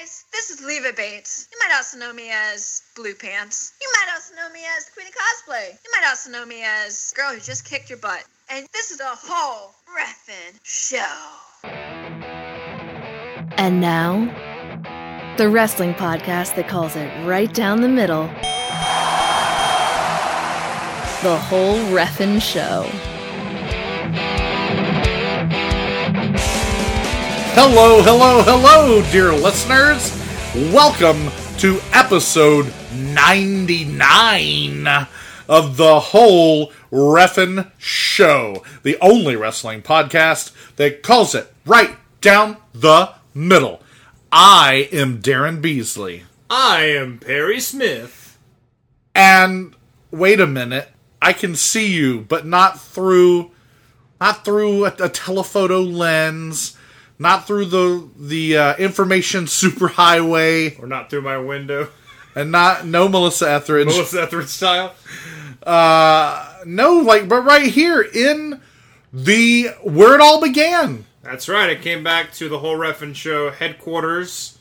guys, this is Leva Bates. You might also know me as Blue Pants. You might also know me as Queen of Cosplay. You might also know me as Girl Who Just Kicked Your Butt. And this is the whole Ref'n show. And now, the wrestling podcast that calls it right down the middle. The whole Ref'n show. Hello, hello, hello, dear listeners. Welcome to episode 99 of the whole Ref'n Show, the only wrestling podcast that calls it right down the middle. I am Daryn Beasley. I am Perry Smith. And wait a minute, I can see you, but not through not through a, a telephoto lens, not through the the uh, information superhighway, Or not through my window. and not no Melissa Etheridge. Melissa Etheridge style. Uh, no, like but right here in the where it all began. That's right. It came back to the whole Ref'n Show headquarters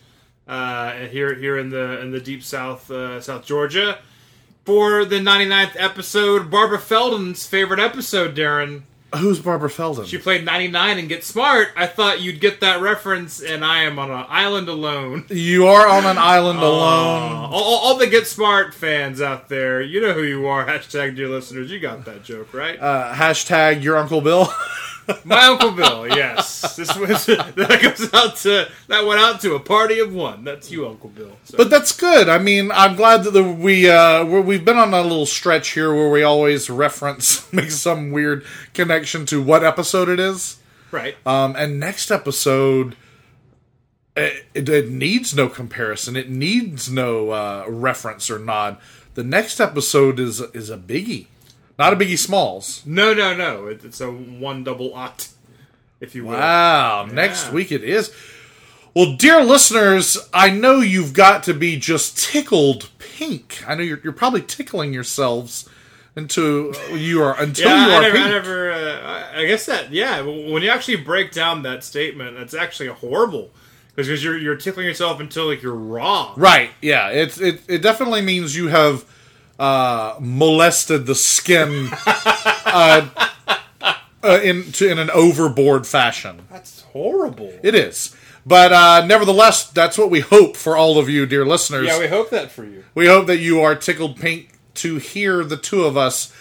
uh, here here in the in the deep south uh, South Georgia for the 99th episode. Barbara Feldon's favorite episode, Daryn. Who's Barbara Feldon? She played 99 and Get Smart. I thought you'd get that reference, and I am on an island alone. you are on an island Uh, alone. all, all- the Get Smart fans out there, you know who you are. Hashtag dear listeners, you got that joke, right? Uh, hashtag your Uncle Bill. My Uncle Bill, yes. This was that goes out to that went out to a party of one. That's you, Uncle Bill. So, But that's good. I mean, I'm glad that we uh, we've been on a little stretch here where we always reference, make some weird connection to what episode it is. right. Um, and next episode, it, it, it needs no comparison. It needs no uh, reference or nod. The next episode is is a biggie, not a biggie Smalls. no, no, no. It, it's a one double ot, if you will. Wow, next week it is. Well, dear listeners, I know you've got to be just tickled pink. I know you're, you're probably tickling yourselves until you are until Yeah, you I are never, pink. I never. Uh, I- I guess that. Yeah, when you actually break down that statement, that's actually horrible because you're you're tickling yourself until like you're raw. Right? Yeah. It's it. It definitely means you have uh, molested the skin uh, uh, in to, in an overboard fashion. That's horrible. It is. But uh, nevertheless, that's what we hope for all of you, dear listeners. Yeah, we hope that for you. We hope that you are tickled pink to hear the two of us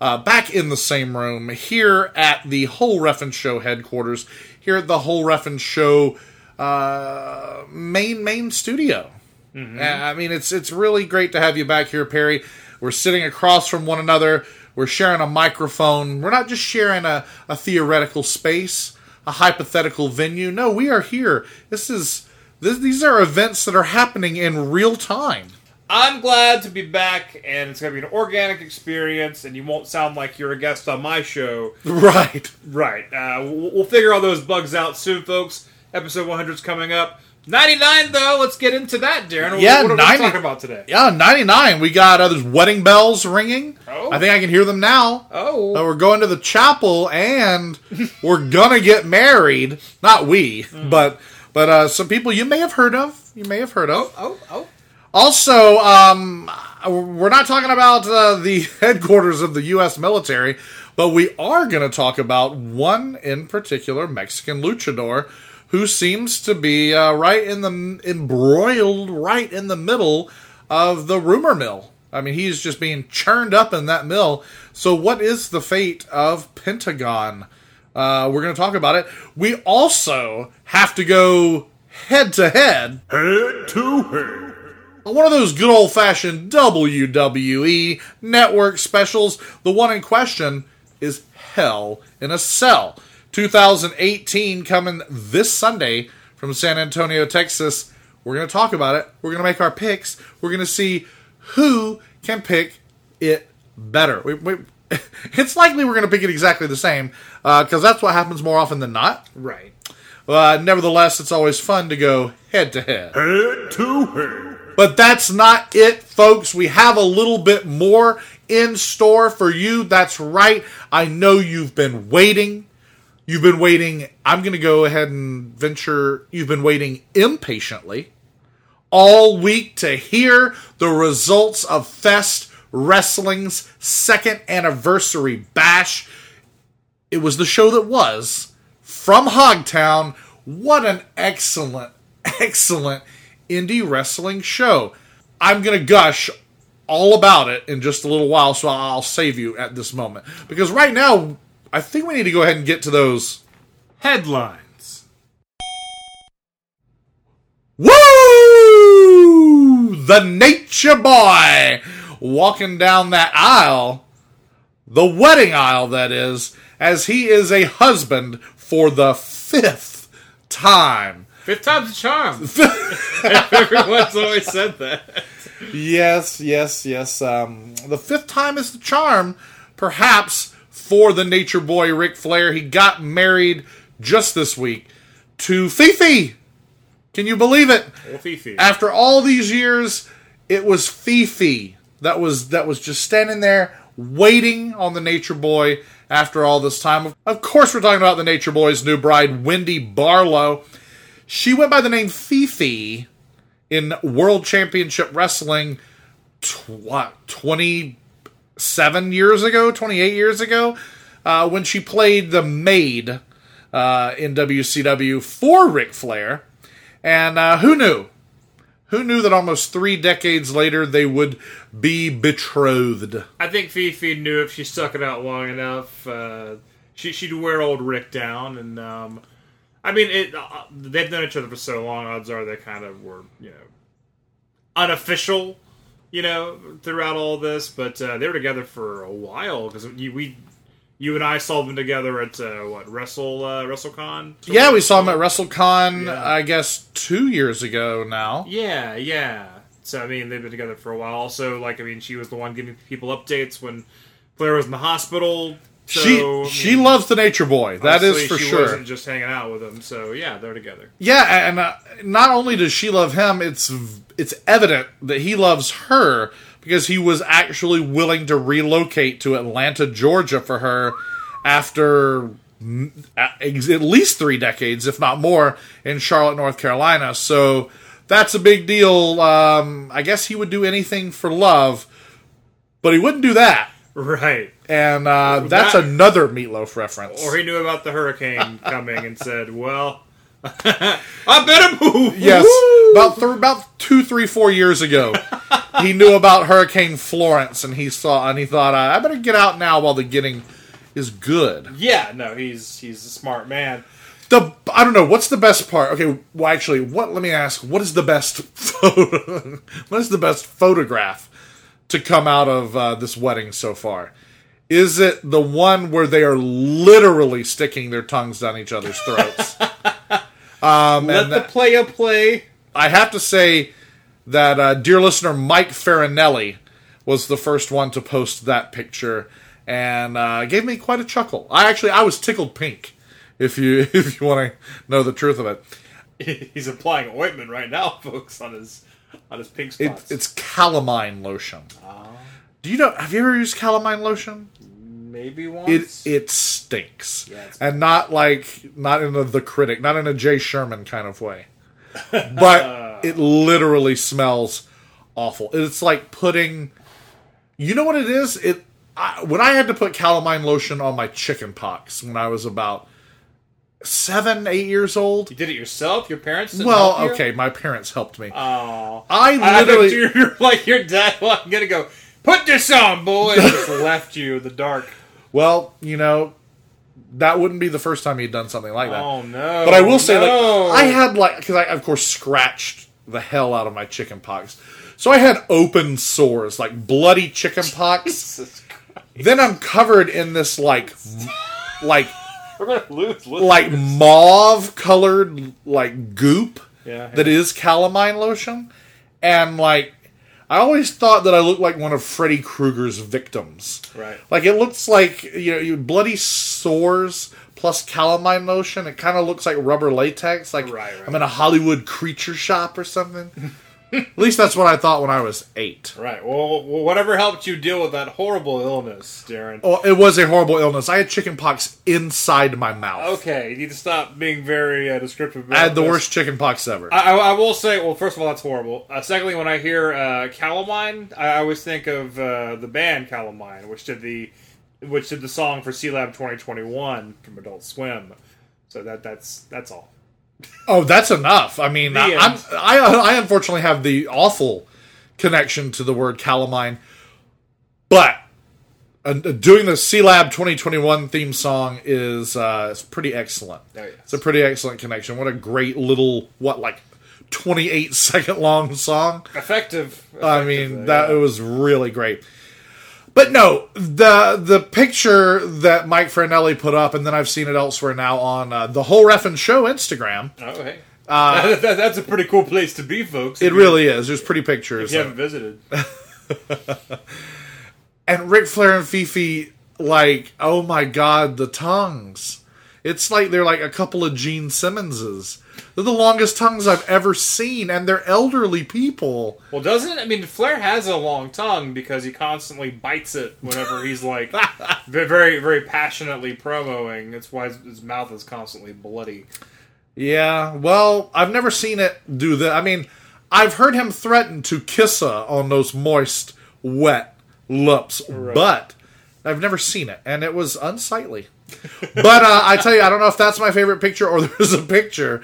uh, back in the same room here at the Whole Ref'n Show headquarters, here at the Whole Ref'n Show uh, main main studio. Uh, I mean, it's it's really great to have you back here, Perry. We're sitting across from one another. We're sharing a microphone. We're not just sharing a, a theoretical space, a hypothetical venue. No, we are here. This is this, these are events that are happening in real time. I'm glad to be back, and it's going to be an organic experience, and you won't sound like you're a guest on my show. Right. Right. Uh, we'll, we'll figure all those bugs out soon, folks. Episode 100's coming up. 99, though, let's get into that, Daryn. What- Yeah, what, are we talking about today? Yeah, 99. We got uh, there's wedding bells ringing. Oh. I think I can hear them now. Oh. Uh, we're going to the chapel and we're gonna get married. Not we, Hmm. but but uh, some people you may have heard of. You may have heard of. Oh, oh. Also, um, we're not talking about uh, the headquarters of the U.S. military, but we are going to talk about one in particular Mexican luchador who seems to be uh, right in the embroiled right in the middle of the rumor mill. I mean, he's just being churned up in that mill. So, what is the fate of Pentagon? Uh, we're going to talk about it. We also have to go head to head Head to head. one of those good old fashioned WWE network specials. The one in question is Hell in a Cell. 2018 coming this Sunday from San Antonio, Texas. We're going to talk about it. We're going to make our picks. We're going to see who can pick it better. We, we, it's likely we're going to pick it exactly the same because that's what happens more often than not. Right. Uh, nevertheless, it's always fun to go head to head. Head to head. But that's not it, folks. We have a little bit more in store for you. That's right. I know you've been waiting. You've been waiting. I'm going to go ahead and venture. You've been waiting impatiently all week to hear the results of Fest Wrestling's second anniversary bash. It was the show that was from Hogtown. What an excellent, excellent indie wrestling show. I'm going to gush all about it in just a little while, so I'll save you at this moment. Because right now, I think we need to go ahead and get to those. Headlines. Woo! The Nature Boy walking down that aisle, the wedding aisle, that is, as he is a husband for the fifth time. Fifth time's a charm. Everyone's always said that. Yes, yes, yes. Um, the fifth time is the charm, perhaps, for the Nature Boy Ric Flair. He got married just this week to Fifi. Can you believe it? Well, Fifi. After all these years, it was Fifi that was that was just standing there waiting on the Nature Boy after all this time. Of course, we're talking about the Nature Boy's new bride, Wendy Barlow. She went by the name Fifi in World Championship Wrestling tw- what, 27 years ago, 28 years ago, uh, when she played the maid uh, in WCW for Ric Flair. And uh, who knew? Who knew that almost three decades later they would be betrothed? I think Fifi knew if she stuck it out long enough, uh, she, she'd wear old Rick down. And um, I mean, it, uh, they've known each other for so long. Odds are they kind of were, you know, unofficial, you know, throughout all this. But uh, they were together for a while because we, you and I saw them together at uh, what Wrestle uh, WrestleCon. Yeah, we saw them at WrestleCon, Yeah. I guess, two years ago now. Yeah, yeah. So I mean, they've been together for a while. Also, like I mean, she was the one giving people updates when Flair was in the hospital. So, she I mean, she loves the Nature Boy. That is for she sure. Wasn't just hanging out with him. So yeah, they're together. Yeah, and uh, not only does she love him, it's it's evident that he loves her because he was actually willing to relocate to Atlanta, Georgia for her after at at least 3 decades if not more in Charlotte, North Carolina. So that's a big deal. Um, I guess he would do anything for love, but he wouldn't do that. Right. And uh, that's That- another Meat Loaf reference. Or he knew about the hurricane coming and said, "Well, I better move." Yes, about th- about two, three, four years ago, he knew about Hurricane Florence, and he saw and he thought, I better get out now while the getting is good. Yeah. No, he's he's a smart man. The I don't know what's the best part. Okay, well, actually, what? Let me ask. What is the best photo? what is the best photograph to come out of uh, this wedding so far? Is it the one where they are literally sticking their tongues down each other's throats? um, Let and the player play. I have to say that uh, dear listener Mike Farinelli was the first one to post that picture and uh, gave me quite a chuckle. I actually I was tickled pink. If you if you want to know the truth of it, He's applying ointment right now, folks, on his on his pink it it's calamine lotion. Do you know? Have you ever used calamine lotion? Maybe It once. it stinks, Yeah, and not like not in a, the critic, not in a Jay Sherman kind of way, but it literally smells awful. It's like putting, you know what it is? It I, when I had to put calamine lotion on my chicken pox when I was about seven, eight years old. you did it yourself. Your parents. Well, you? okay, my parents helped me. Oh, I I literally, think you're, like your dad. Well, I'm gonna go. Put this on, boy. Just left you in the dark. Well, you know, that wouldn't be the first time he'd done something like that. Oh no! But I will say, no. like, I had like because I of course scratched the hell out of my chicken pox, so I had open sores, like bloody chicken pox. Then I'm covered in this like, like, We're gonna lose. like mauve colored like goop Yeah, that is calamine lotion, and like. I always thought that I looked like one of Freddy Krueger's victims. Right. Like it looks like you know, you bloody sores plus calamine lotion. It kind of looks like rubber latex. Like Right, right. I'm in a Hollywood creature shop or something. At least that's what I thought when I was eight. Right. Well, whatever helped you deal with that horrible illness, Daryn. Oh, it was a horrible illness. I had chickenpox inside my mouth. Okay, you need to stop being very uh, descriptive. I had the this. worst chickenpox ever. I, I, I will say, well, first of all, that's horrible. Uh, secondly, when I hear uh, Calamine, I always think of uh, the band Calamine, which did the which did the song for Sealab 2021 from Adult Swim. So that that's that's all. Oh, that's enough. I mean, I, I'm. I I unfortunately have the awful connection to the word calamine, but uh, doing the Sealab 2021 theme song is uh, is pretty excellent. Oh, yes. It's a pretty excellent connection. What a great little what like 28 second long song. Effective. I mean, uh, that yeah. it was really great. But no, the the picture that Mike Franelli put up, and then I've seen it elsewhere now on uh, the whole Ref'n Show Instagram. Oh, hey. That- that- that's a pretty cool place to be, folks. Uh, It really is. There's pretty pictures. If you haven't visited. and Ric Flair and Fifi, like, oh my god, the tongues. It's like they're like a couple of Gene Simmonses. They're the longest tongues I've ever seen, and they're elderly people. Well, doesn't I mean Flair has a long tongue because he constantly bites it whenever he's like very very passionately promoing. That's why his, his mouth is constantly bloody. Yeah, well, I've never seen it do that. I mean, I've heard him threaten to kiss her on those moist, wet lips, but I've never seen it, and it was unsightly. but uh, I tell you, I don't know if that's my favorite picture or there's a picture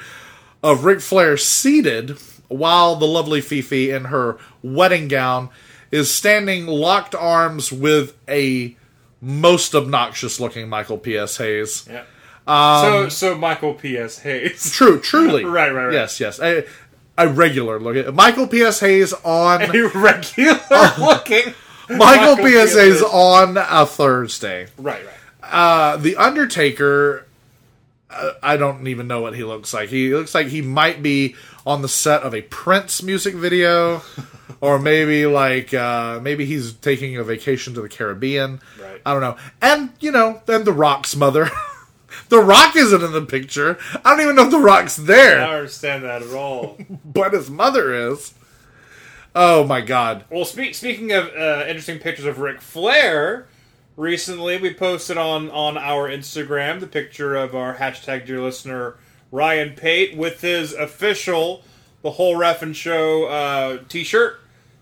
of Ric Flair seated while the lovely Fifi in her wedding gown is standing locked arms with a most obnoxious looking Michael P.S. Hayes. Yeah. Um, so so Michael P.S. Hayes. True, truly. Right, right, right. Yes, yes. A, a regular look at Michael P.S. Hayes on Irregular looking. Michael P.S. Hayes Hayes. on a Thursday. Right, right. Uh, the Undertaker. I don't even know what he looks like. He looks like he might be on the set of a Prince music video, or maybe like uh, maybe he's taking a vacation to the Caribbean. Right. I don't know. And you know, then the Rock's mother. the Rock isn't in the picture. I don't even know if the Rock's there. I don't understand that at all. but his mother is. Oh my god. Well, speak, speaking of uh, interesting pictures of Ric Flair, recently we posted on, on our Instagram the picture of our hashtag dear listener Ryan Pate with his official The Whole Ref'n Show uh, t shirt.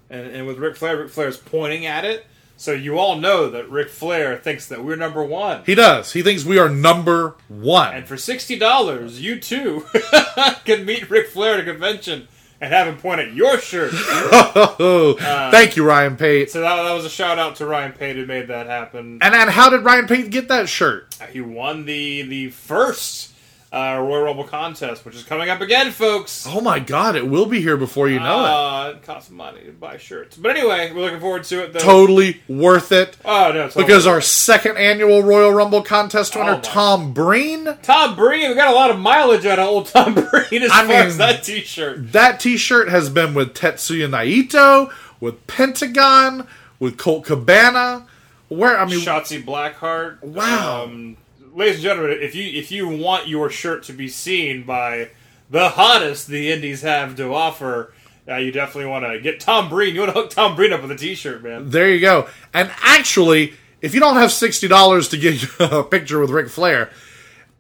And, and with Ric Flair, Ric Flair's pointing at it. So you all know that Ric Flair thinks that we're number one. He does. He thinks we are number one. And for $60, you too can meet Ric Flair at a convention and have him point at your shirt. oh, thank you, Ryan Pate. So that, that was a shout out to Ryan Pate who made that happen. And and how did Ryan Pate get that shirt? He won the the first uh, Royal Rumble contest, which is coming up again, folks. Oh my god, it will be here before you know it. Uh, it costs money to buy shirts, but anyway, we're looking forward to it. Though. Totally worth it. Oh no, totally. Because our second annual Royal Rumble contest winner, Oh Tom Breen, Tom Breen, we got a lot of mileage out of old Tom Breen as I far mean- as that T-shirt. that t-shirt has been with Tetsuya Naito, with Pentagon, with Colt Cabana. Where I mean Shotzi Blackheart. Wow. Um, ladies and gentlemen, if you if you want your shirt to be seen by the hottest the Indies have to offer, uh, you definitely want to get Tom Breen. You want to hook Tom Breen up with a T-shirt, man. There you go. And actually, if you don't have sixty dollars to get a picture with Ric Flair,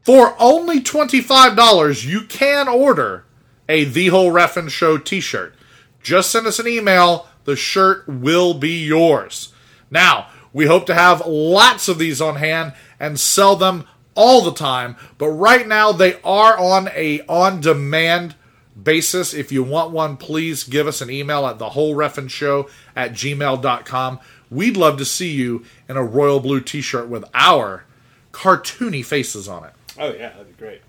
for only twenty five dollars, you can order a The Whole Ref'n Show T-shirt. Just send us an email. The shirt will be yours. Now, we hope to have lots of these on hand and sell them all the time. But right now, they are on a on-demand basis. If you want one, please give us an email at the whole show at gmail.com. We'd love to see you in a royal blue t shirt with our cartoony faces on it. Oh yeah, that'd be great.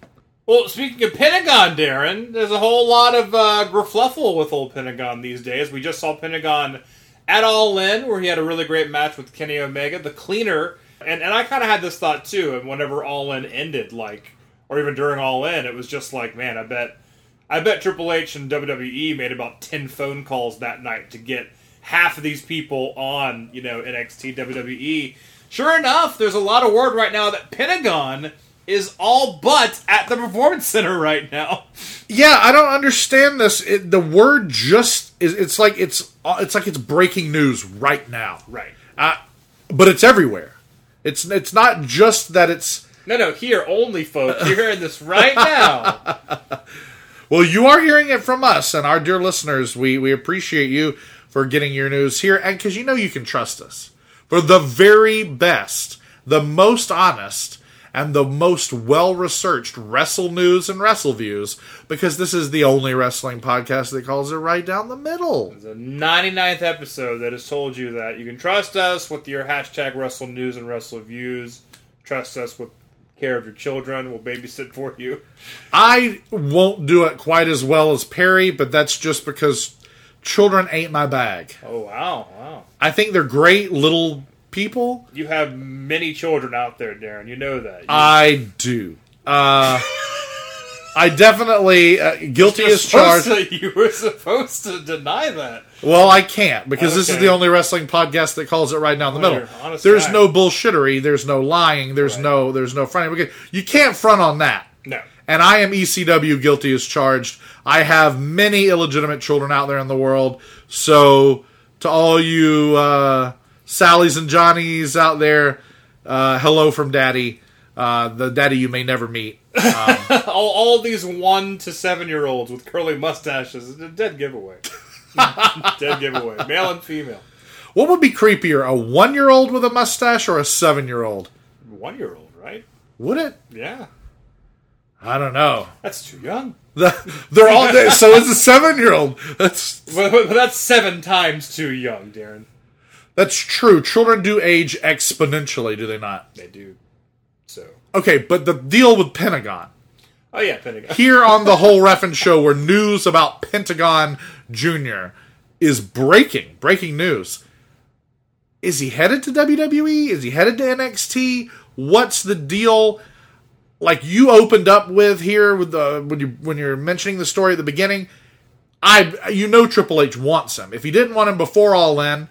Well, speaking of Pentagon, Daryn, there's a whole lot of uh, gruffluffle with old Pentagon these days. We just saw Pentagon at All In, where he had a really great match with Kenny Omega, the cleaner. And and I kind of had this thought too. And whenever All In ended, like, or even during All In, it was just like, man, I bet, I bet Triple H and WWE made about ten phone calls that night to get half of these people on, you know, NXT WWE. Sure enough, there's a lot of word right now that Pentagon is all but at the performance center right now. Yeah, I don't understand this. It, the word just is. It's like it's it's like it's breaking news right now. Right. Uh, but it's everywhere. It's it's not just that it's. No, no, here only, folks. You're hearing this right now. Well, you are hearing it from us and our dear listeners. We we appreciate you for getting your news here, and because you know you can trust us for the very best, the most honest, and the most well researched wrestle news and wrestle views. Because this is the only wrestling podcast that calls it right down the middle. It's the 99th episode that has told you that you can trust us with your hashtag Wrestle News and Wrestle Views. Trust us with care of your children. We'll babysit for you. I won't do it quite as well as Perry, but that's just because children ain't my bag. Oh wow, wow! I think they're great little people. You have many children out there, Daryn. You know that. You, I do. Uh, I definitely uh, guilty as charged. to- you were supposed to deny that. Well, I can't because this is the only wrestling podcast that calls it right down the Well, middle. you're an honest There's guy. no bullshittery. There's no lying. There's Right. no. There's no fronting. You can't front on that. No. And I am ECW guilty as charged. I have many illegitimate children out there in the world. So to all you uh, Sallys and Johnny's out there, uh, hello from Daddy, uh, the Daddy you may never meet. All, all these one to seven year olds with curly mustaches is a dead giveaway. dead giveaway, male and female. What would be creepier, a one-year-old with a mustache or a seven-year-old? One year old, right? Would it? Yeah, I don't know. that's too young. The, they're all so it's a seven-year-old. That's But, but, but that's seven times too young, Daryn. That's true. Children do age exponentially, do they not? They do. So. Okay, but the deal with Pentagon. Oh yeah, Pentagon. here on the whole Ref'n show where news about Pentagon Jr. is breaking, breaking news. Is he headed to WWE? Is he headed to NXT? What's the deal? Like you opened up with here with the when you when you're mentioning the story at the beginning, I you know Triple H wants him. If he didn't want him before All In,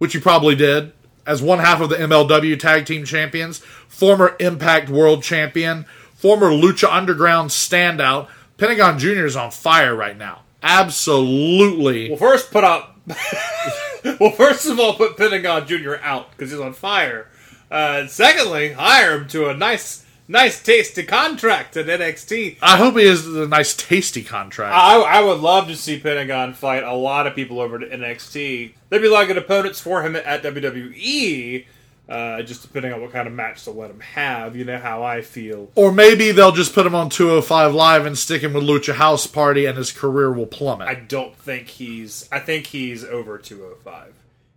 which he probably did, as one half of the MLW Tag Team Champions, former Impact World Champion, former Lucha Underground standout. Pentagon Jr. is on fire right now. Absolutely. Well, first put up. well, first of all, put Pentagon Jr. out because he's on fire. Uh, secondly, hire him to a nice, nice, tasty contract at NXT. I hope he has a nice, tasty contract. I, I would love to see Pentagon fight a lot of people over to NXT. There'd be a lot of good opponents for him at WWE. Uh, just depending on what kind of match to let him have. You know how I feel. or maybe they'll just put him on 205 Live and stick him with Lucha House Party and his career will plummet. I I, don't think he's. I think he's over 205.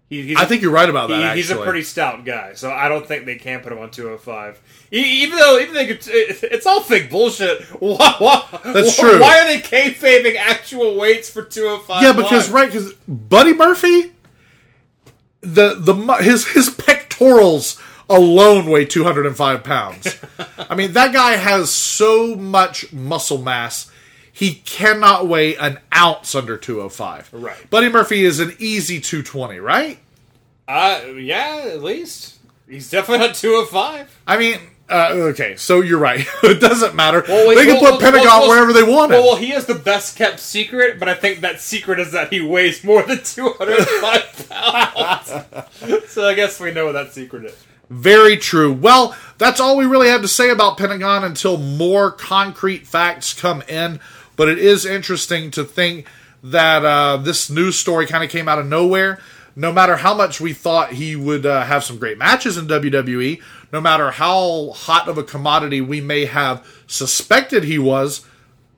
He, he's think you're right about that, He- actually. he's a pretty stout guy, so I don't think they can put him on 205. E- Even though, even though it's, it's all fake bullshit. Why, why, That's why- true. Why are they kayfabing actual weights for 205? Yeah, because Live? right, because Buddy Murphy, the the his his pectorals alone weigh two hundred and five pounds. I mean, that guy has so much muscle mass. He cannot weigh an ounce under 205. Right. Buddy Murphy is an easy 220, right? Uh, yeah, at least he's definitely not 205. I mean, uh, okay, so you're right. it doesn't matter. Well, they can well, put well, Pentagon wherever they want. Well, well, he has the best kept secret, but I think that secret is that he weighs more than 205 pounds. so I guess we know what that secret is. Very true. Well, that's all we really have to say about Pentagon until more concrete facts come in. But it is interesting to think that uh, this news story kind of came out of nowhere. No matter how much we thought he would uh, have some great matches in WWE, no matter how hot of a commodity we may have suspected he was,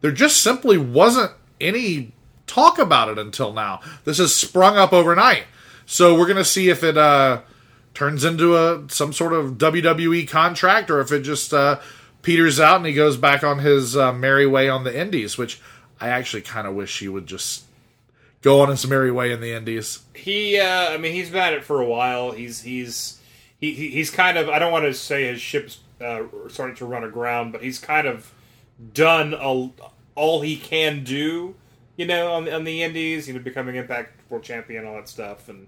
there just simply wasn't any talk about it until now. This has sprung up overnight. So we're going to see if it uh, turns into a some sort of WWE contract or if it just uh, peters out and he goes back on his uh, merry way on the Indies, which I actually kind of wish he would just go on his merry way in the Indies. He, uh, I mean, he's been at it for a while. He's he's he, he- he's kind of I don't want to say his ship's uh, starting to run aground, but he's kind of done a, all he can do. You know, on, on the Indies, you know, becoming Impact World Champion, all that stuff, and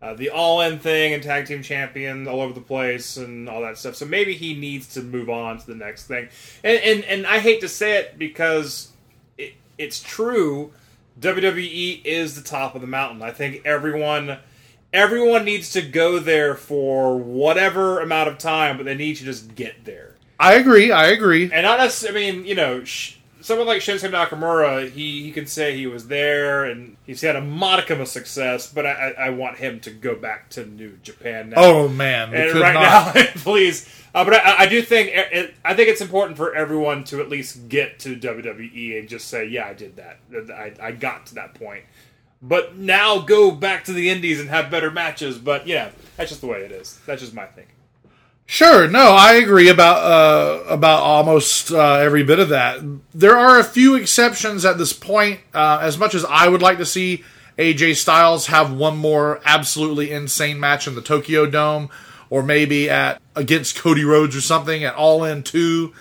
uh, the All In thing and tag team champion all over the place and all that stuff. So maybe he needs to move on to the next thing. And and, and I hate to say it because it, it's true. WWE is the top of the mountain. I think everyone everyone needs to go there for whatever amount of time, but they need to just get there. I agree. I agree. And not necessarily, I mean, you know, sh- someone like Shinsuke Nakamura, he, he can say he was there and he's had a modicum of success, but I, I, I want him to go back to New Japan now. Oh man, and could right not. now, please. Uh, but I, I do think it, I think it's important for everyone to at least get to WWE and just say, "Yeah, I did that. I, I got to that point." But now go back to the Indies and have better matches. But yeah, that's just the way it is. That's just my thinking. Sure, no, I agree about uh, about almost uh, every bit of that. There are a few exceptions at this point. Uh, as much as I would like to see AJ Styles have one more absolutely insane match in the Tokyo Dome, or maybe at against Cody Rhodes or something at All In Two,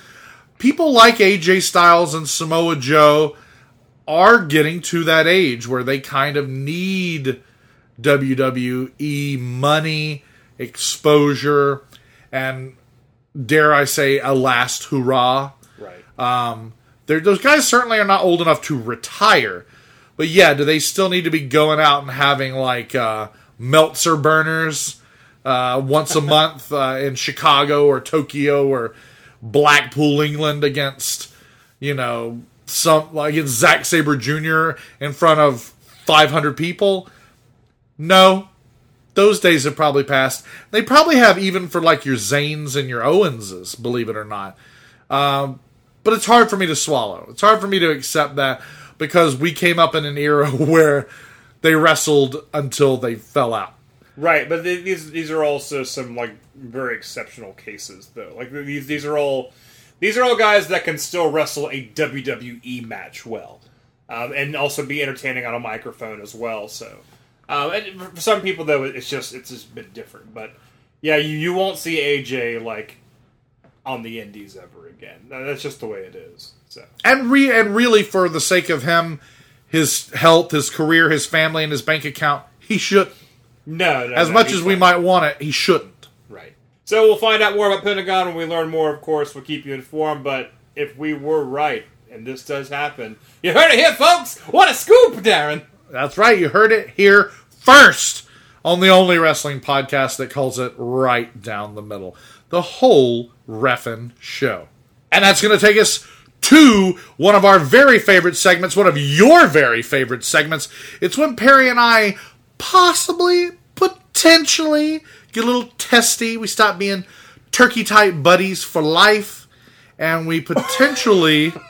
people like AJ Styles and Samoa Joe are getting to that age where they kind of need WWE money, exposure, and dare I say, a last hurrah. Right. They're, those guys certainly are not old enough to retire. But yeah, do they still need to be going out and having like uh, Meltzer burners uh, once a month uh, in Chicago or Tokyo or Blackpool, England against, you know, some like against Zack Sabre Jr. in front of 500 people? No, those days have probably passed. They probably have even for like your Zanes and your Owenses, believe it or not. Um, but it's hard for me to swallow. It's hard for me to accept that because we came up in an era where they wrestled until they fell out. Right, but these these are also some like very exceptional cases though. Like these these are all these are all guys that can still wrestle a WWE match well, um, and also be entertaining on a microphone as well. So, um, and for some people though, it's just it's just a bit different. But yeah, you, you won't see AJ like on the Indies ever again. That's just the way it is. So And re and really for the sake of him, his health, his career, his family, and his bank account, he should no, no as no, much as we might want it, he shouldn't. Right. So we'll find out more about Pentagon when we learn more. Of course, we'll keep you informed. But if we were right, and this does happen, you heard it here, folks. What a scoop, Daryn! That's right, you heard it here first on the only wrestling podcast that calls it right down the middle. The whole Ref'n show. And that's going to take us to one of our very favorite segments, one of your very favorite segments. It's when Perry and I possibly, potentially get a little testy. We stop being turkey type buddies for life, and we potentially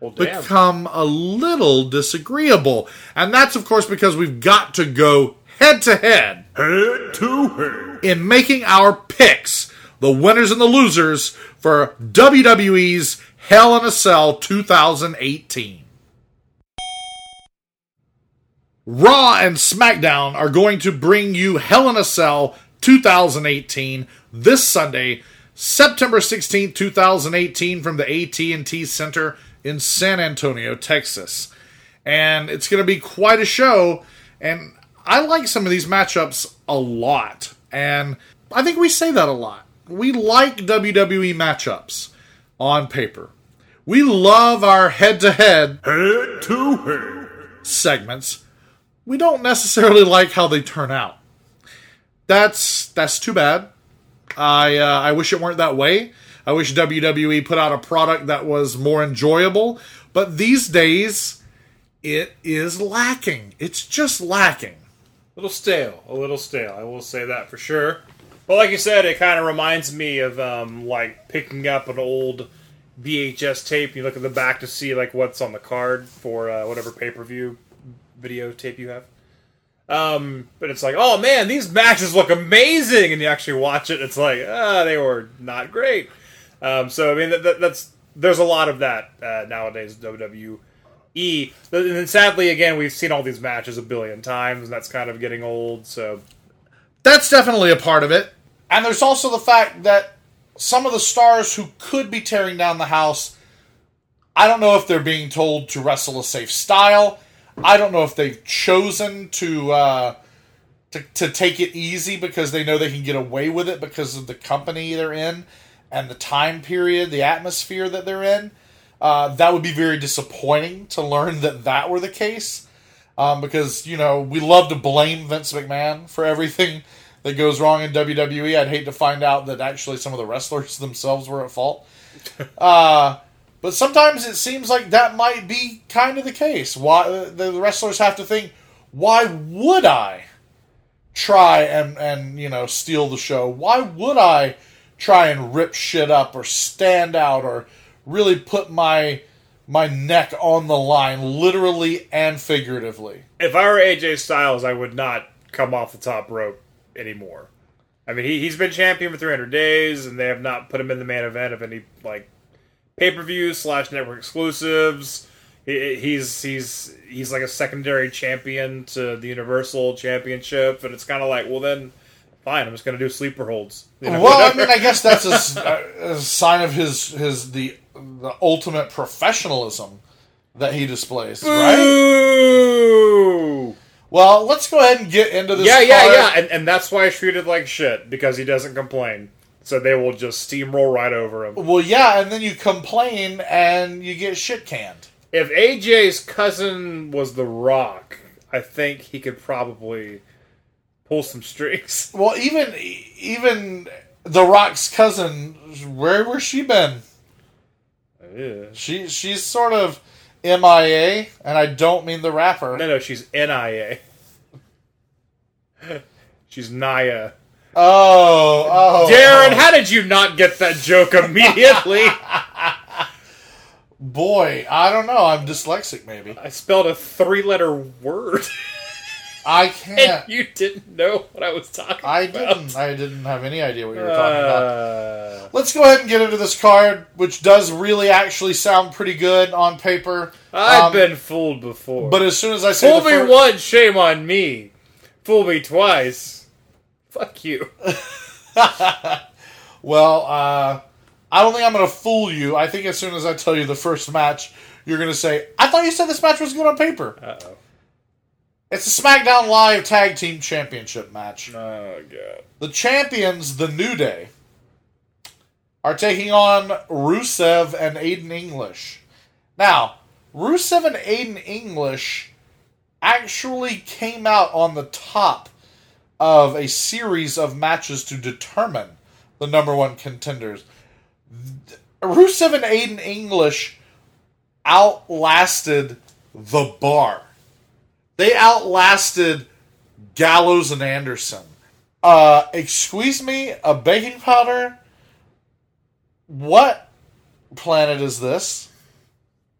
Well, become a little disagreeable. And that's, of course, because we've got to go head to head. Head to head. In making our picks, the winners and the losers for WWE's Hell in a Cell 2018. Raw and SmackDown are going to bring you Hell in a Cell 2018 this Sunday, September 16th, 2018 from the AT&T Center in San Antonio, Texas. And it's going to be quite a show and I like some of these matchups a lot. And I think we say that a lot. We like WWE matchups on paper. We love our head-to-head head-to-head segments we don't necessarily like how they turn out. That's that's too bad. I uh, I wish it weren't that way. I wish WWE put out a product that was more enjoyable. But these days, it is lacking. It's just lacking. A little stale, a little stale. I will say that for sure. Well, like you said, it kind of reminds me of um, like picking up an old VHS tape. You look at the back to see like what's on the card for uh, whatever pay per view videotape you have. Um, but it's like, oh man, these matches look amazing, and you actually watch it, it's like, ah, they were not great. Um, so I mean, that, that, that's there's a lot of that uh, nowadays. WWE. And then sadly, again, we've seen all these matches a billion times, and that's kind of getting old. So That's definitely a part of it. And there's also the fact that some of the stars who could be tearing down the house, I don't know if they're being told to wrestle a safe style. I don't know if they've chosen to uh, to, to take it easy because they know they can get away with it because of the company they're in and the time period, the atmosphere that they're in. Uh, that would be very disappointing to learn that that were the case. Um, because, you know, we love to blame Vince McMahon for everything that goes wrong in WWE. I'd hate to find out that actually some of the wrestlers themselves were at fault. Uh, but sometimes it seems like that might be kind of the case. Why the wrestlers have to think, why would I try and and you know steal the show? Why would I try and rip shit up or stand out or really put my my neck on the line, literally and figuratively? If I were AJ Styles, I would not come off the top rope anymore. I mean, he, he's been champion for 300 days, and they have not put him in the main event of any like pay per view slash network exclusives. He, he's he's he's like a secondary champion to the Universal Championship, and it's kind of like, well, then fine, I'm just gonna do sleeper holds. You know, well, I mean, I guess that's a sign of his his the the ultimate professionalism that he displays, right? Ooh. Well, let's go ahead and get into this. Yeah, yeah, card. yeah, and, and that's why I treated like shit because he doesn't complain, so they will just steamroll right over him. Well, yeah, and then you complain and you get shit canned. If AJ's cousin was The Rock, I think he could probably pull some strings. Well, even even the Rock's cousin, where where she been? Yeah. She she's sort of MIA, and I don't mean the rapper. No, no, she's NIA. she's Naya. Oh, oh, Daryn, how did you not get that joke immediately? boy, I don't know. I'm dyslexic, maybe. I spelled a three-letter word, I can't. you didn't know what I was talking about. I about. didn't. I didn't have any idea what you were talking about. Uh, Let's go ahead and get into this card, which does really actually sound pretty good on paper. I've Um, been fooled before. But as soon as I say Fool me fir- once, shame on me. Fool me twice. Fuck you. Well, uh, I don't think I'm going to fool you. I think as soon as I tell you the first match, you're going to say, I thought you said this match was good on paper. Uh oh. It's a SmackDown Live Tag Team Championship match. Oh god. The champions, The New Day, are taking on Rusev and Aiden English. Now, Rusev and Aiden English actually came out on the top of a series of matches to determine the number one contenders. Rusev and Aiden English outlasted the bar. They outlasted Gallows and Anderson. Uh, excuse me, a baking powder? What planet is this?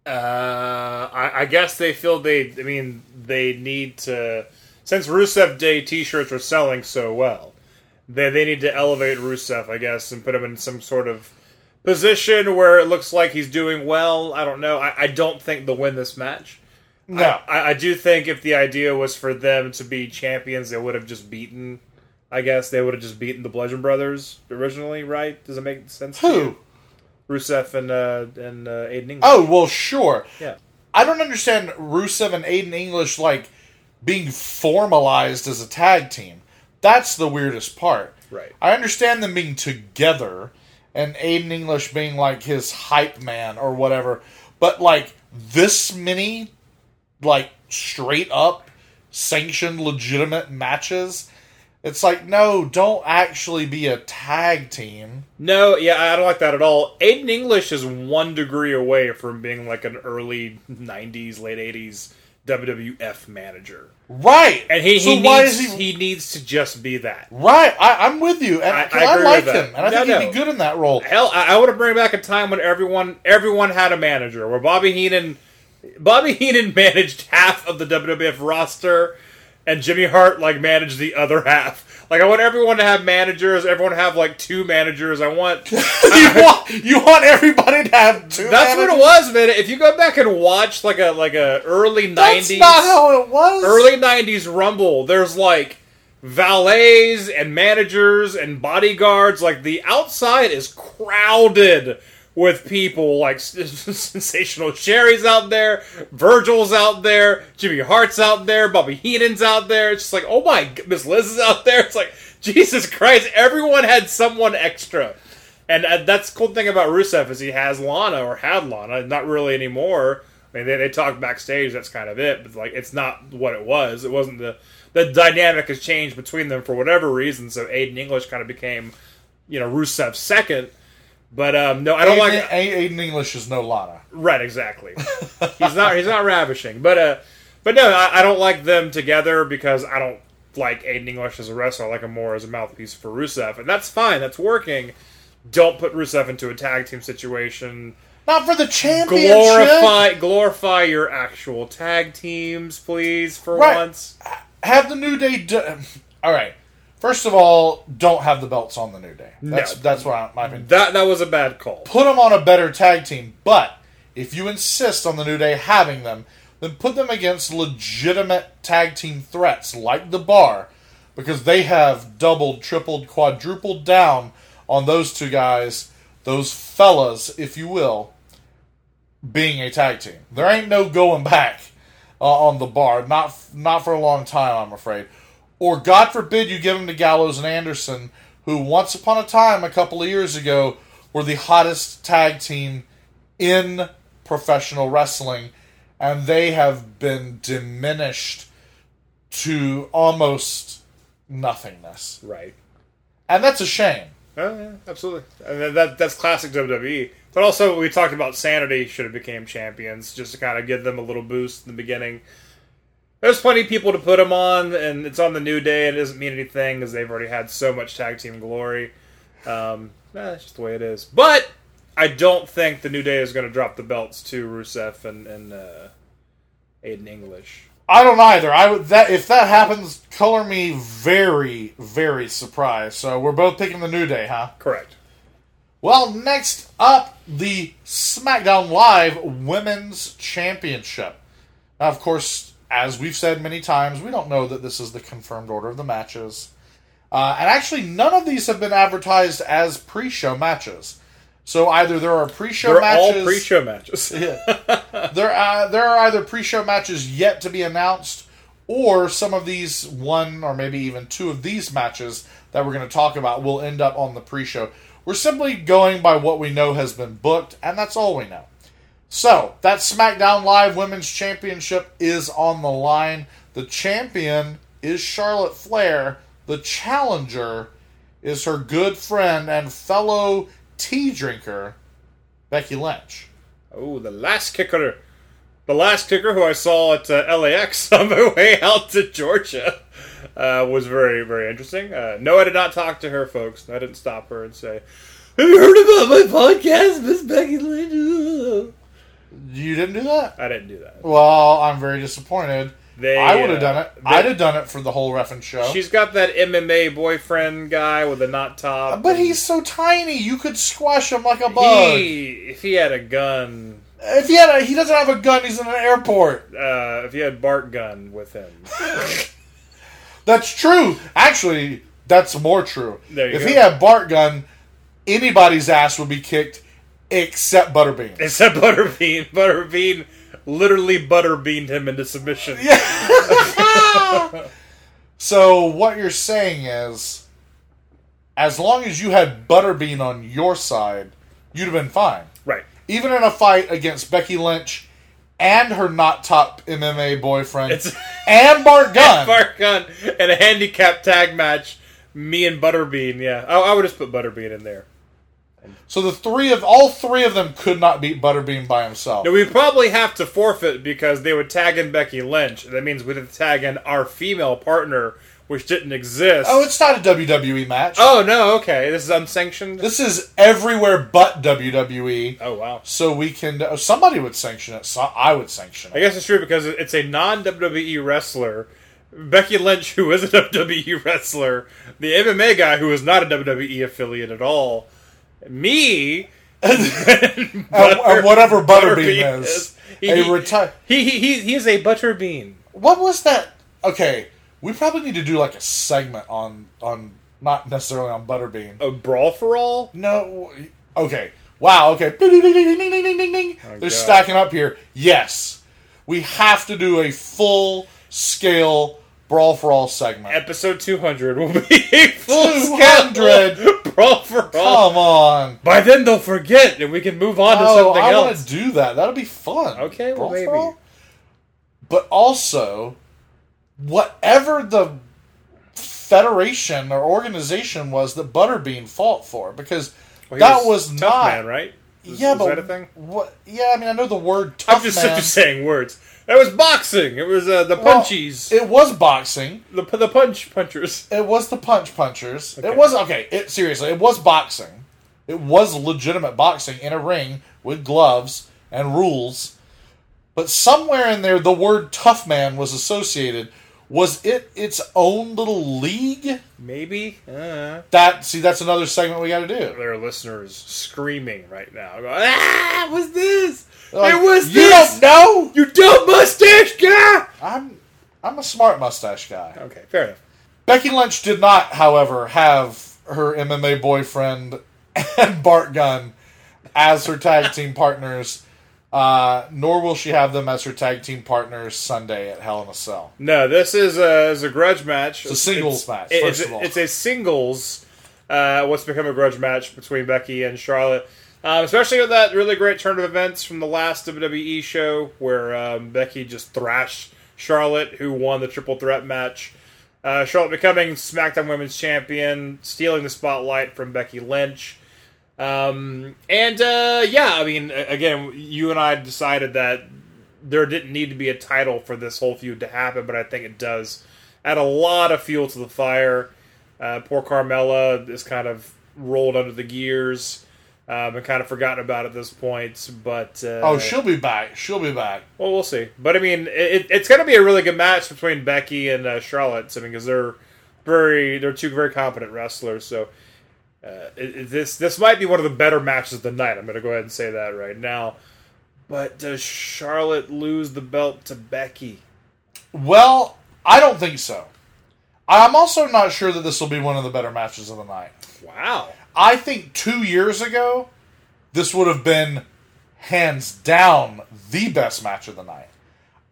Uh, I, I guess they feel they. I mean, they need to. Since Rusev Day T-shirts are selling so well, they they need to elevate Rusev, I guess, and put him in some sort of position where it looks like he's doing well. I don't know. I, I don't think they'll win this match. No. I, I do think if the idea was for them to be champions, they would have just beaten. I guess they would have just beaten the Bludgeon Brothers originally, right? Does it make sense? to Who? Rusev and uh, and uh, Aiden English. Oh, well, sure. yeah. I don't understand Rusev and Aiden English, like, being formalized as a tag team. That's the weirdest part. Right. I understand them being together and Aiden English being like his hype man or whatever, but like this many, like straight up sanctioned legitimate matches, it's like no, don't actually be a tag team. No, yeah, I don't like that at all. Aiden English is one degree away from being like an early '90s, late '80s WWF manager, Right, and he, So he why needs is he... needs to just be that. Right, I, I'm with you, and I- I I, like him, and I No, think he'd be good in that role. Hell, I, I want to bring back a time when everyone everyone had a manager, where Bobby Heenan Bobby Heenan managed half of the WWF roster, and Jimmy Hart like managed the other half. Like I want everyone to have managers. Everyone to have like two managers. I want. you want you want everybody to have two. That's what it was, man. If you go back and watch like a like a early That's nineties, not how it was. early '90s Rumble, there's like valets and managers and bodyguards. Like the outside is crowded with people like sensational Sherri's out there, Virgil's out there, Jimmy Hart's out there, Bobby Heenan's out there. It's just like, oh my, Miss Liz is out there. It's like Jesus Christ, everyone had someone extra. And uh, that's the cool thing about Rusev is he has Lana or had Lana, not really anymore. I mean, they, they talk backstage. That's kind of it, but like it's not what it was. It wasn't the the dynamic has changed between them for whatever reason. So Aiden English kind of became, you know, Rusev's second. But um, no, I don't Aiden, like Aiden English is no Lana. right exactly. he's not he's not ravishing, but uh, but no, I, I don't like them together because I don't like Aiden English as a wrestler. I like him more as a mouthpiece for Rusev, and that's fine. That's working. Don't put Rusev into a tag team situation. Not for the championship. Glorify glorify your actual tag teams, please, for Right. once. Have the New Day. Do- All right. First of all, don't have the belts on the New Day. That's No. that's what I, my opinion. That that was a bad call. Put them on a better tag team. But if you insist on the New Day having them, then put them against legitimate tag team threats like the Bar, because they have doubled, tripled, quadrupled down on those two guys, those fellas, if you will, being a tag team. There ain't no going back uh, on the bar. Not not for a long time, I'm afraid. Or God forbid you give them to Gallows and Anderson, who once upon a time, a couple of years ago, were the hottest tag team in professional wrestling, and they have been diminished to almost nothingness, Right. and that's a shame. Oh yeah, absolutely. And that- that that's classic WWE. But also, we talked about Sanity should have became champions just to kind of give them a little boost in the beginning. There's plenty of people to put them on, and it's on the New Day. And it doesn't mean anything because they've already had so much tag team glory. Um, that's just the way it is. But I don't think the New Day is going to drop the belts to Rusev and, and uh, Aiden English. I don't either. I would that if that happens, color me very, very surprised. So we're both picking the New Day, huh? Correct. Well, next up, the SmackDown Live Women's Championship. Now, of course, as we've said many times, we don't know that this is the confirmed order of the matches. Uh, and actually, none of these have been advertised as pre-show matches. So either there are pre-show They're matches, all pre-show matches. there uh, there are either pre-show matches yet to be announced, or some of these one or maybe even two of these matches that we're going to talk about will end up on the pre-show. We're simply going by what we know has been booked, and that's all we know. So that SmackDown Live Women's Championship is on the line. The champion is Charlotte Flair. The challenger is her good friend and fellow tea drinker, Becky Lynch. Oh, the Lass Kicker. The Lass Kicker who I saw at uh, LAX on my way out to Georgia uh, was very, very interesting. Uh, no, I did not talk to her, folks. I didn't stop her and say, Have you heard about my podcast, Miss Becky Lynch? You didn't do that? I didn't do that. Well, I'm very disappointed. They, I would uh, have done it. they- I'd have done it for the whole Ref'n show. She's got that MMA boyfriend guy with a knot top. but he's so tiny, you could squash him like a bug. He, if he had a gun, If he had a, he doesn't have a gun. He's in an airport. uh, if he had Bart Gunn with him, That's true. Actually, that's more true. If go. he had Bart Gunn, anybody's ass would be kicked except Butterbean. except Butterbean. Butterbean literally butterbeaned him into submission. Yeah. So what you're saying is, as long as you had Butterbean on your side, you'd have been fine. Right. Even in a fight against Becky Lynch and her not top MMA boyfriend It's and Bart Gunn. Bart Gunn and a handicap tag match. Me and Butterbean. Yeah, I, I would just put Butterbean in there. So the three of all three of them could not beat Butterbean by himself. Now, we'd probably have to forfeit because they would tag in Becky Lynch. That means we'd have to tag in our female partner, which didn't exist. Oh, it's not a WWE match. Oh, no, okay. This is unsanctioned. This is everywhere but WWE. oh, wow. So we can. uh, Somebody would sanction it. So I would sanction it. I it. guess it's true because it's a non WWE wrestler. Becky Lynch, who is a WWE wrestler, the MMA guy who is not a WWE affiliate at all, me, And, and whatever Butterbean is, He, a he, reti- he, he, he, he is a butterbean. What was that? Okay, we probably need to do like a segment on on not necessarily on Butterbean. A brawl for all? No, okay. Wow. Okay. Ding. Oh, They're God. stacking up here. Yes, we have to do a full scale brawl for all segment. Episode 200 will be a full 200? scale brawl for all. Come on. By then they'll forget, and we can move on to Oh, something I want else. to do that. That'll be fun. Okay, well, Brawl for maybe. all? But also, whatever the federation or organization was that Butterbean fought for, because Well, that was, Tough not. Man, right? Was- Yeah, was but that a thing? What? Yeah, I mean, I know the word tough I'm just, man. I'm just saying words. That was boxing. It was uh, the Well, punchies, It was boxing. the the punch punchers. It was the punch punchers. Okay. It was okay. It seriously, it was boxing. It was legitimate boxing in a ring with gloves and rules. But somewhere in there, the word tough man was associated. Was it its own little league? Maybe. Uh, That see, that's another segment we got to do. there are listeners screaming right now. Going, ah, what's this? Like, it was you this. don't know. You dumb mustache guy. I'm I'm a smart mustache guy. Okay, fair enough. Becky Lynch did not, however, have her MMA boyfriend and Bart Gunn as her tag team partners, uh, nor will she have them as her tag team partners Sunday at Hell in a Cell. No, this is a, is a grudge match. It's a singles match, it- first it's, of all. it's a singles. Uh, what's become a grudge match between Becky and Charlotte, um, especially with that really great turn of events from the last WWE show where um, Becky just thrashed Charlotte, who won the triple threat match. Uh, Charlotte becoming SmackDown Women's Champion, stealing the spotlight from Becky Lynch. Um, and uh, yeah, I mean, again, you and I decided that there didn't need to be a title for this whole feud to happen, but I think it does add a lot of fuel to the fire. Uh, poor Carmella is kind of rolled under the gears um, and kind of forgotten about at this point. But uh, Oh, she'll be back. She'll be back. well, we'll see. But I mean, it, it's going to be a really good match between Becky and uh, Charlotte. I mean, because they're very, they're two very competent wrestlers. So uh, it, this this might be one of the better matches of the night. I'm going to go ahead and say that right now. But does Charlotte lose the belt to Becky? Well, I don't think so. I'm also not sure that this will be one of the better matches of the night. Wow. I think two years ago, this would have been hands down the best match of the night.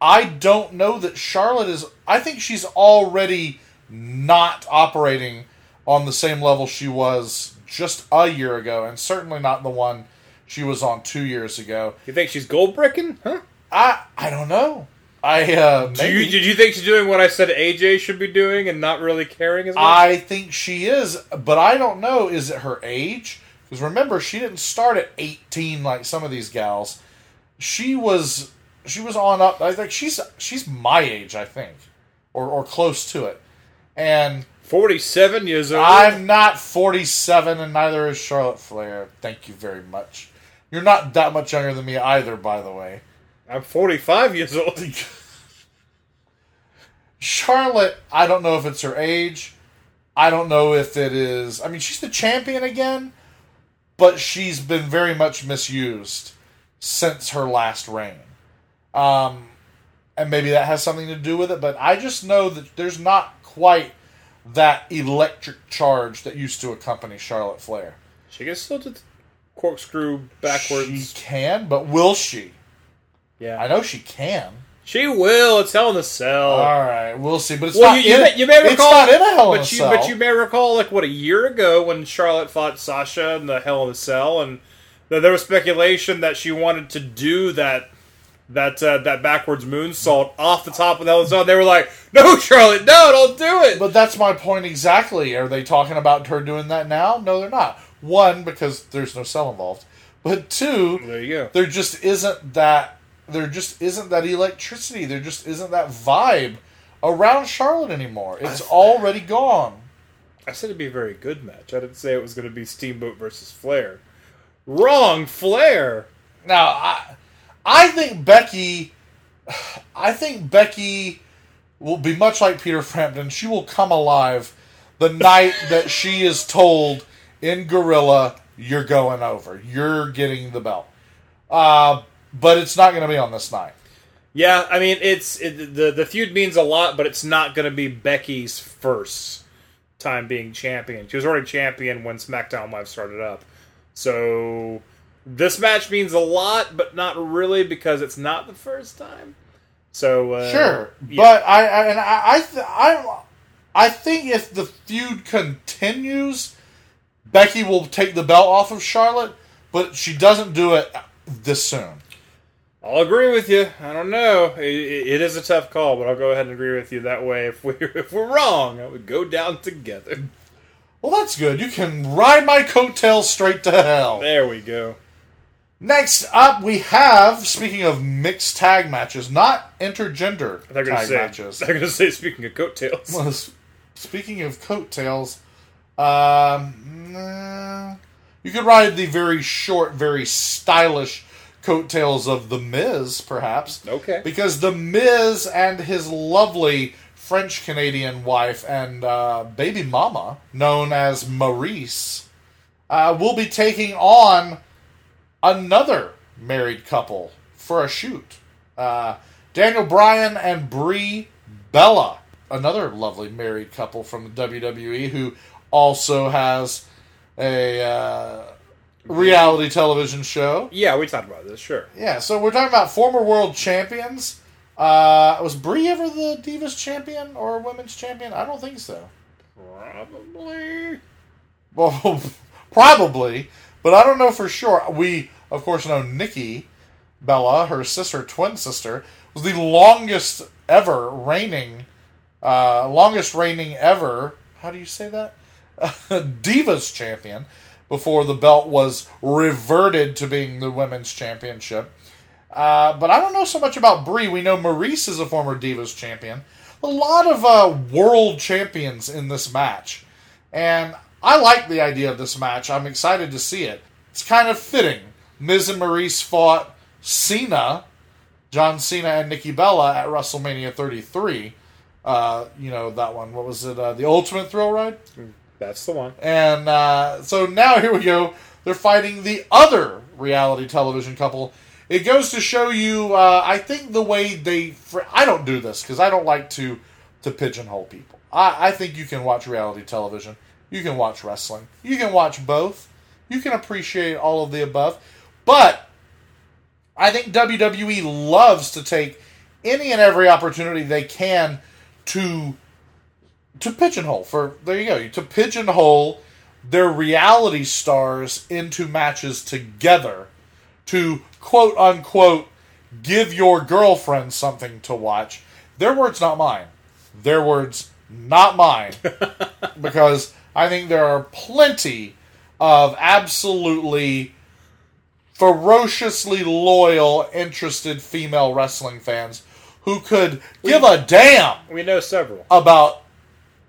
I don't know that Charlotte is. I think she's already not operating on the same level she was just a year ago, and certainly not the one she was on two years ago. You think she's gold bricking? Huh? I I don't know. I uh, Do you, did you think she's doing what I said AJ should be doing and not really caring as much? I think she is, but I don't know. Is it her age? Because remember, she didn't start at 18 like some of these gals. She was she was on up. I think she's she's my age, I think, or or close to it. And 47 years old. I'm not 47, and neither is Charlotte Flair. Thank you very much. You're not that much younger than me either, by the way. I'm 45 years old. Charlotte, I don't know if it's her age. I don't know if it is. I mean, she's the champion again, but she's been very much misused since her last reign. Um, and maybe that has something to do with it, but I just know that there's not quite that electric charge that used to accompany Charlotte Flair. She can still do the corkscrew backwards. She can, but will she? Yeah, I know she can. she will. It's Hell in a Cell. All right, we'll see. But it's well, not you, you, in, may, you may recall. it's recall, not in a Hell in a but you, Cell. but you may recall, like what a year ago when Charlotte fought Sasha in the Hell in a Cell, and there was speculation that she wanted to do that that uh, that backwards moonsault off the top of the Hell in a Cell. They were like, "No, Charlotte, no, don't do it." But that's my point exactly. Are they talking about her doing that now? No, they're not. One, because there's no cell involved. But two, there you go. there just isn't that there just isn't that electricity. There just isn't that vibe around Charlotte anymore. It's already gone. I said it'd be a very good match. I didn't say it was going to be Steamboat versus Flair. Wrong, Flair. Now, I I think Becky I think Becky will be much like Peter Frampton. She will come alive the night that she is told in Gorilla, you're going over. You're getting the belt. Uh, but it's not going to be on this night. Yeah, I mean it's it, the the feud means a lot, but it's not going to be Becky's first time being champion. She was already champion when SmackDown Live started up, so This match means a lot, but not really because it's not the first time. So uh, Sure, yeah. but I, I and I I, th- I I think if the feud continues, Becky will take the belt off of Charlotte, but she doesn't do it this soon. I'll agree with you. I don't know. It, it is a tough call, but I'll go ahead and agree with you. That way, if we if we're wrong, I would go down together. Well, that's good. You can ride my coattails straight to hell. There we go. Next up, we have speaking of mixed tag matches, not intergender They're gonna tag say. matches. They're gonna say. Speaking of coattails, Well, speaking of coattails, um, you could ride the very short, very stylish coattails of the Miz, perhaps. Okay. Because the Miz and his lovely French Canadian wife and uh, baby mama, known as Maryse, uh, will be taking on another married couple for a shoot. Uh, Daniel Bryan and Brie Bella, another lovely married couple from the WWE who also has a uh, reality television show. yeah, we talked about this. Sure. Yeah, so we're talking about former world champions. Uh, was Brie ever the Divas champion or women's champion? I don't think so. Probably. Well, probably, but I don't know for sure. We, of course, know Nikki Bella, her sister, twin sister, was the longest ever reigning, uh, longest reigning ever. How do you say that? Divas champion before the belt was reverted to being the women's championship. Uh, but I don't know so much about Brie. We know Maryse is a former Divas champion. A lot of uh, world champions in this match. And I like the idea of this match. I'm excited to see it. It's kind of fitting. Miz and Maryse fought Cena, John Cena and Nikki Bella at WrestleMania 33. Uh, you know that one. What was it? Uh, the Ultimate Thrill Ride. That's the one. And uh, so now here we go. They're fighting the other reality television couple. It goes to show you, uh, I think the way they. fr- I don't do this because I don't like to to pigeonhole people. I, I think you can watch reality television. You can watch wrestling. You can watch both. You can appreciate all of the above. But I think WWE loves to take any and every opportunity they can to to pigeonhole for there you go to pigeonhole their reality stars into matches together to quote unquote give your girlfriend something to watch. Their words not mine. Their words not mine. Because i think there are plenty of absolutely ferociously loyal interested female wrestling fans who could give a damn We know several. about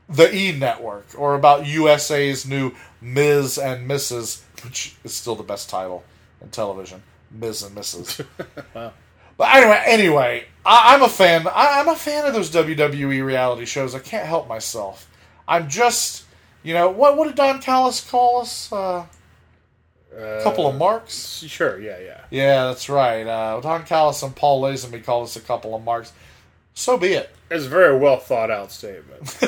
the E Network or about USA's new Miz and Mrs., which is still the best title in television, Miz and Mrs. But anyway, anyway, I, I'm a fan. I, I'm a fan of those WWE reality shows. I can't help myself. I'm just, you know, what what did Don Callis call us? Uh, a couple of marks. Sure. Yeah. Yeah. Yeah, that's right. Uh, Don Callis and Paul Lazenby called us a couple of marks. So be it. It's a very well thought out statement.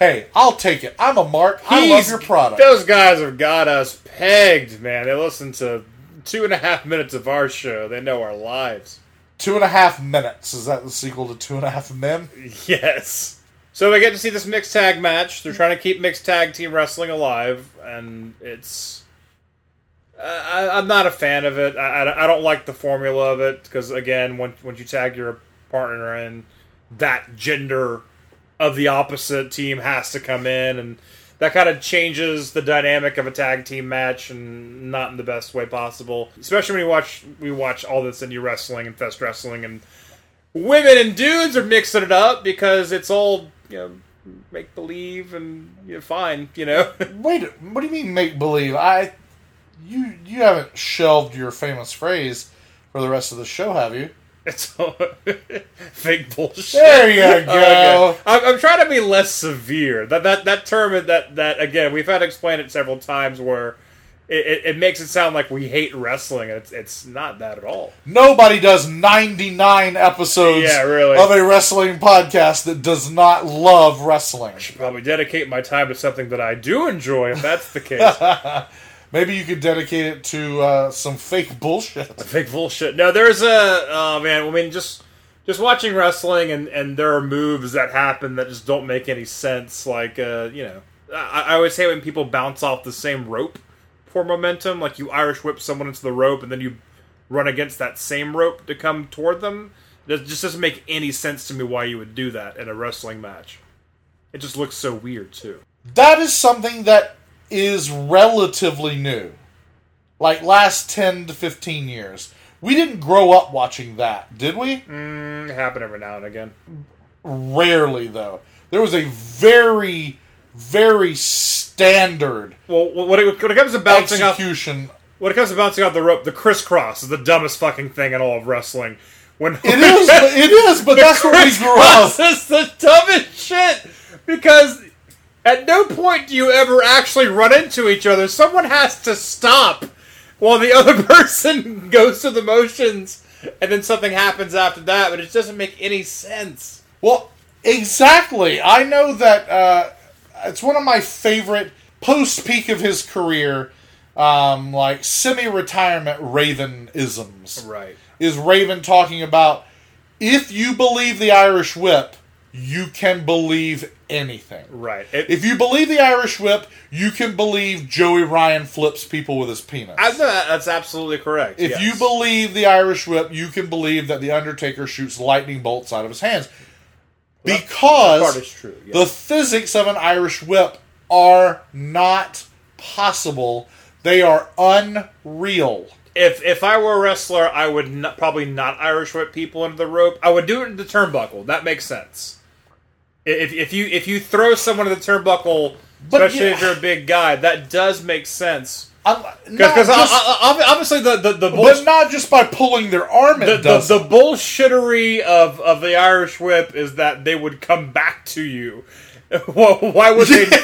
hey, I'll take it. I'm a mark. I love your product. Those guys have got us pegged, man. They listen to two and a half minutes of our show. They know our lives. Two and a half minutes. Is that the sequel to Two and a Half Men? Yes. So we get to see this mixed tag match. They're trying to keep mixed tag team wrestling alive, and it's. I, I'm not a fan of it. I, I, don't like the formula of it because again, once you tag your partner in, that gender of the opposite team has to come in, and that kind of changes the dynamic of a tag team match, and not in the best way possible. Especially when you watch we watch all this indie wrestling and fest wrestling, and women and dudes are mixing it up because it's all you know make believe and you know, fine, you know. Wait, what do you mean make believe? I, you, you haven't shelved your famous phrase for the rest of the show, have you? It's all fake bullshit. There you go. Okay. I'm, I'm trying to be less severe. That that that term that that again we've had to explain it several times where it, it, it makes it sound like we hate wrestling and it's it's not that at all. Nobody does 99 episodes Yeah, really. of a wrestling podcast that does not love wrestling. I should probably dedicate my time to something that I do enjoy if that's the case. Maybe you could dedicate it to uh, some fake bullshit. Fake bullshit. No, there's a oh man. I mean, just just watching wrestling and and there are moves that happen that just don't make any sense. Like uh, you know, I, I always hate when people bounce off the same rope for momentum. Like you Irish whip someone into the rope and then you run against that same rope to come toward them. It just doesn't make any sense to me why you would do that in a wrestling match. It just looks so weird too. That is something that is relatively new. Like last 10 to 15 years. We didn't grow up watching that, did we? Mm, it every now and again. Rarely, though. There was a very, very standard Well, when it, when it comes to bouncing off execution. When it comes to bouncing off the rope, the crisscross is the dumbest fucking thing in all of wrestling. When It is, but it is, but that's where we grew up. is the dumbest shit because at no point do you ever actually run into each other. Someone has to stop while the other person goes through the motions, and then something happens after that. But it doesn't make any sense. Well, exactly. I know that uh, it's one of my favorite post peak of his career, um, like semi retirement Raven isms. Right. Is Raven talking about if you believe the Irish whip, you can believe anything. Right. It, If you believe the Irish whip, you can believe Joey Ryan flips people with his penis. I, that's absolutely correct. If yes. you believe the Irish whip, you can believe that the Undertaker shoots lightning bolts out of his hands. that Because is true, yes. the physics of an Irish whip are not possible. They are unreal. if if I were a wrestler, I would not, probably not Irish whip people into the rope. I would do it in the turnbuckle. That makes sense. If if you if you throw someone in the turnbuckle, But especially if you're a big guy, that does make sense. Because obviously the the the, but not just by pulling their arm. The, the, the bullshittery of, of the Irish whip is that they would come back to you. Why would they?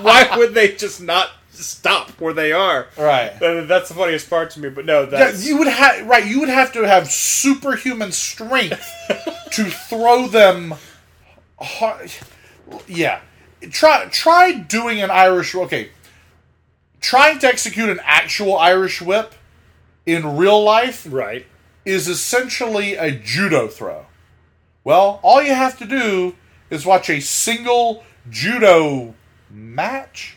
why would they just not stop where they are? right. That's the funniest part to me. But no, Yeah, you would have right. You would have to have superhuman strength to throw them. Hard. Yeah, try try doing an Irish. Okay, trying to execute an actual Irish whip in real life right. is essentially a judo throw. Well, all you have to do is watch a single judo match.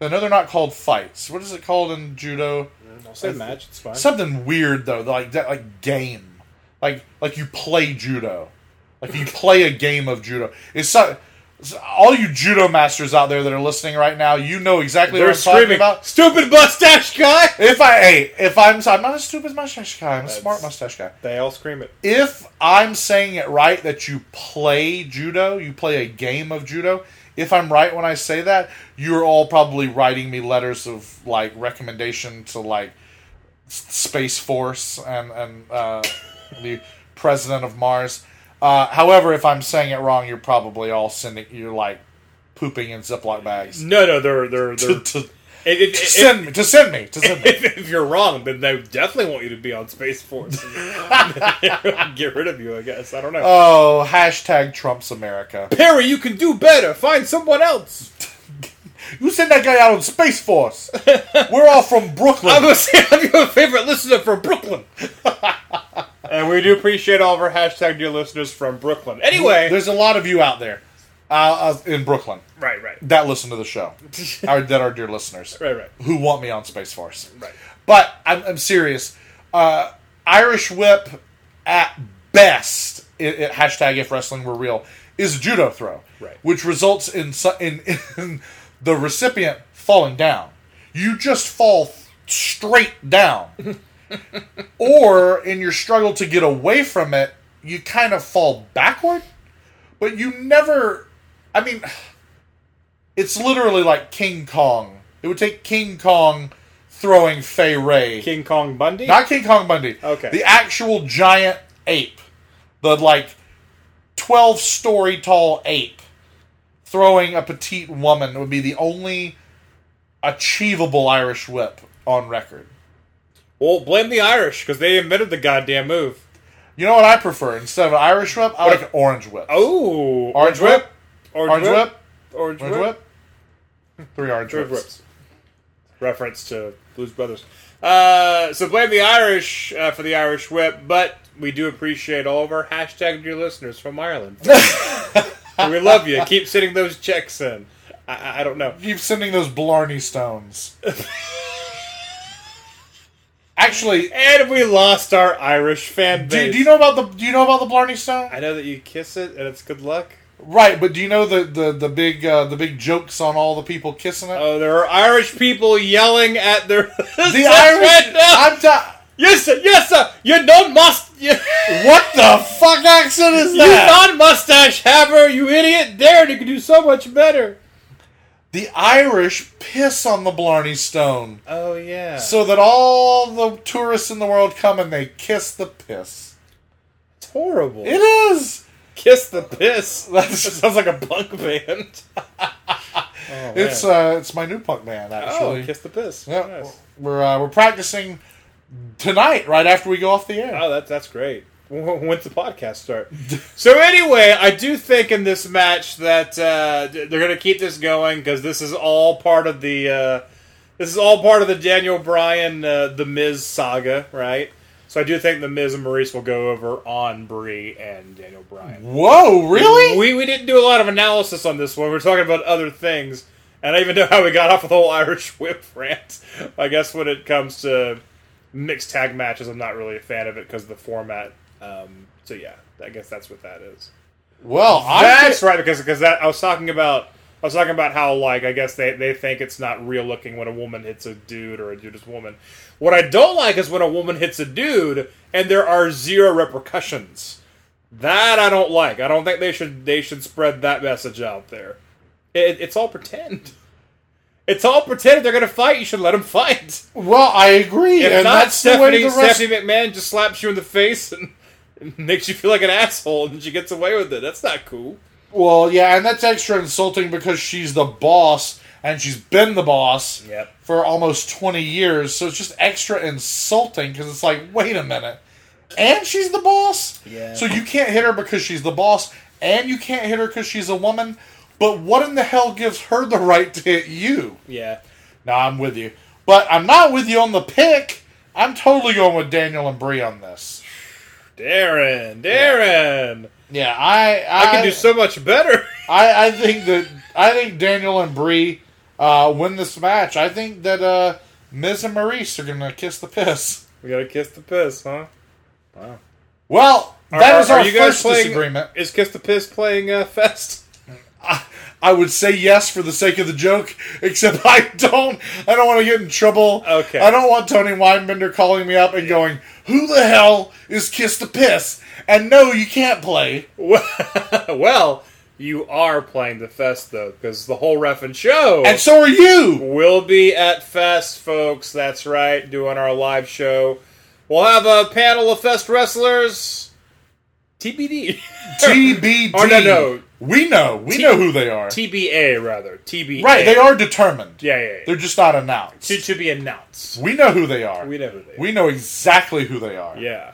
I know they're not called fights. What is it called in judo? I'll say match. It's fine. Something weird though, like that, like game, like like you play judo, like you play a game of judo. It's so, all you judo masters out there that are listening right now. You know exactly They're what I'm talking about. "Stupid mustache guy!" If I hey, if I'm I'm not a stupid mustache guy, I'm a smart mustache guy. They all scream it. If I'm saying it right that you play judo, you play a game of judo. If I'm right when I say that, you're all probably writing me letters of like recommendation to like Space Force and and uh, the president of Mars. Uh, however, if I'm saying it wrong, you're probably all sending you're like pooping in Ziploc bags No, no, they're they're to, they're. to, if, if, to send me to send me to send me. if, if you're wrong, then they definitely want you to be on Space Force. Get rid of you, I guess. I don't know. Oh, hashtag Trump's America. Perry, you can do better. Find someone else. You send that guy out on Space Force. We're all from Brooklyn. I'm gonna say I'm your favorite listener from Brooklyn. and we do appreciate all of our hashtag dear listeners from Brooklyn. Anyway, There's a lot of you out there uh, uh, in Brooklyn right, right, that listen to the show, our, that are dear listeners, right, right, who want me on Space Force. right. But I'm, I'm serious. Uh, Irish Whip, at best, i i- hashtag if wrestling were real, is a judo throw, Right. which results in, su- in, in the recipient falling down. You just fall straight down. or in your struggle to get away from it, you kind of fall backward, but you never. I mean, it's literally like King Kong. It would take King Kong throwing Fay Wray. King Kong Bundy. Not King Kong Bundy. Okay. The actual giant ape. The like 12 story tall ape throwing a petite woman would be the only achievable Irish whip on record. well, blame the Irish because they invented the goddamn move. You know what I prefer? Instead of an Irish whip, I like an orange whip. Oh, Orange whip? orange, Orange whip? orange, Orange whip, whip? Three orange orange whips. whips. reference to Blues Brothers. Uh, so blame the Irish uh, for the Irish whip, but we do appreciate all of our hashtag dear listeners from Ireland. we love you. Keep sending those checks in. I- I, don't know. Keep sending those Blarney stones. Actually, And we lost our Irish fan do, base. do you know about the do you know about the Blarney stone? I know that you kiss it and it's good luck. Right, but do you know the the the big uh, the big jokes on all the people kissing it? Oh, there are Irish people yelling at their the Irish. I'm ta- Yes, sir. Yes, sir. You non must. What the fuck accent is that? you non mustache haver. You idiot. Daryn, you can do so much better. the Irish piss on the Blarney Stone Oh yeah. so that all the tourists in the world come and they kiss the piss. it's horrible. It is. Kiss the piss. That sounds like a punk band. oh, It's uh, it's my new punk band oh, actually. kiss the piss. Yeah, Nice. we're uh, we're practicing tonight, right after we go off the air. Oh, that's that's great. When's the podcast start? so anyway, I do think in this match that uh, they're going to keep this going because this is all part of the uh, this is all part of the Daniel Bryan uh, the Miz saga, right? So I do think the Miz and Maryse will go over on Brie and Daniel Bryan. Whoa, really? We we didn't do a lot of analysis on this one. We are talking about other things, and I even know how we got off with the whole Irish Whip rant. I guess when it comes to mixed tag matches, I'm not really a fan of it because of the format. Um, so yeah, I guess that's what that is. well, That's right because because that I was talking about. I was talking about how like I guess they, they think it's not real looking when a woman hits a dude or a dude is a woman. What I don't like is when a woman hits a dude and there are zero repercussions. That I don't like. I don't think they should they should spread that message out there. It, it's all pretend. It's all pretend. If they're gonna fight, you should let them fight. well, I agree, If and not, that's the way the rest. Stephanie McMahon just slaps you in the face and, and makes you feel like an asshole, and she gets away with it. That's not cool. Well, yeah, and that's extra insulting because she's the boss and she's been the boss Yep. for almost 20 years. So it's just extra insulting because it's like, wait a minute. And she's the boss? Yeah. So you can't hit her because she's the boss and you can't hit her because she's a woman. But what in the hell gives her the right to hit you? Yeah. No, I'm with you. But I'm not with you on the pick. I'm totally going with Daniel and Brie on this. Daryn, Daryn, Yeah, I I, I can do so much better. I, I think that I think Daniel and Brie uh, win this match. I think that uh, Miz and Maryse are gonna kiss the piss. we gotta kiss the piss, huh? Wow. Well, that are- our you guys first playing- disagreement. Is kiss the piss playing uh, Fest? I would say yes for the sake of the joke, except I don't. I don't want to get in trouble. Okay. I don't want Tony Weinbender calling me up and going, "Who the hell is Kiss the Piss?" And no, you can't play. well, you are playing the Fest though, because the whole Ref'n show And so are you. will be at Fest, folks. That's right, doing our live show. We'll have a panel of Fest wrestlers. TBD. TBD. Oh, no, no. We know. We T- know who they are. TBA rather. TBA. right, they are determined. Yeah, yeah. yeah. They're just not announced. to, to be announced. We know who they are. We know who they. We know exactly who they are. Yeah.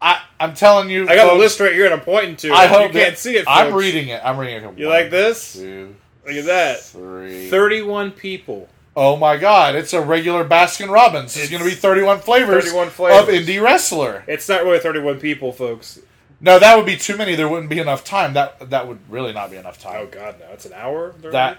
I, I'm telling you. I got a list right here, and I'm pointing to. I hope you can't see it. I'm reading it. I'm reading it. You like this? Two, Look at that. three. Thirty-one people. Oh my God! It's a regular Baskin Robbins. It's, It's going to be 31 flavors, 31 flavors. of indie wrestler. It's not really thirty-one people, folks. No, that would be too many. There wouldn't be enough time. That that would really not be enough time. Oh God, no! It's an hour. That-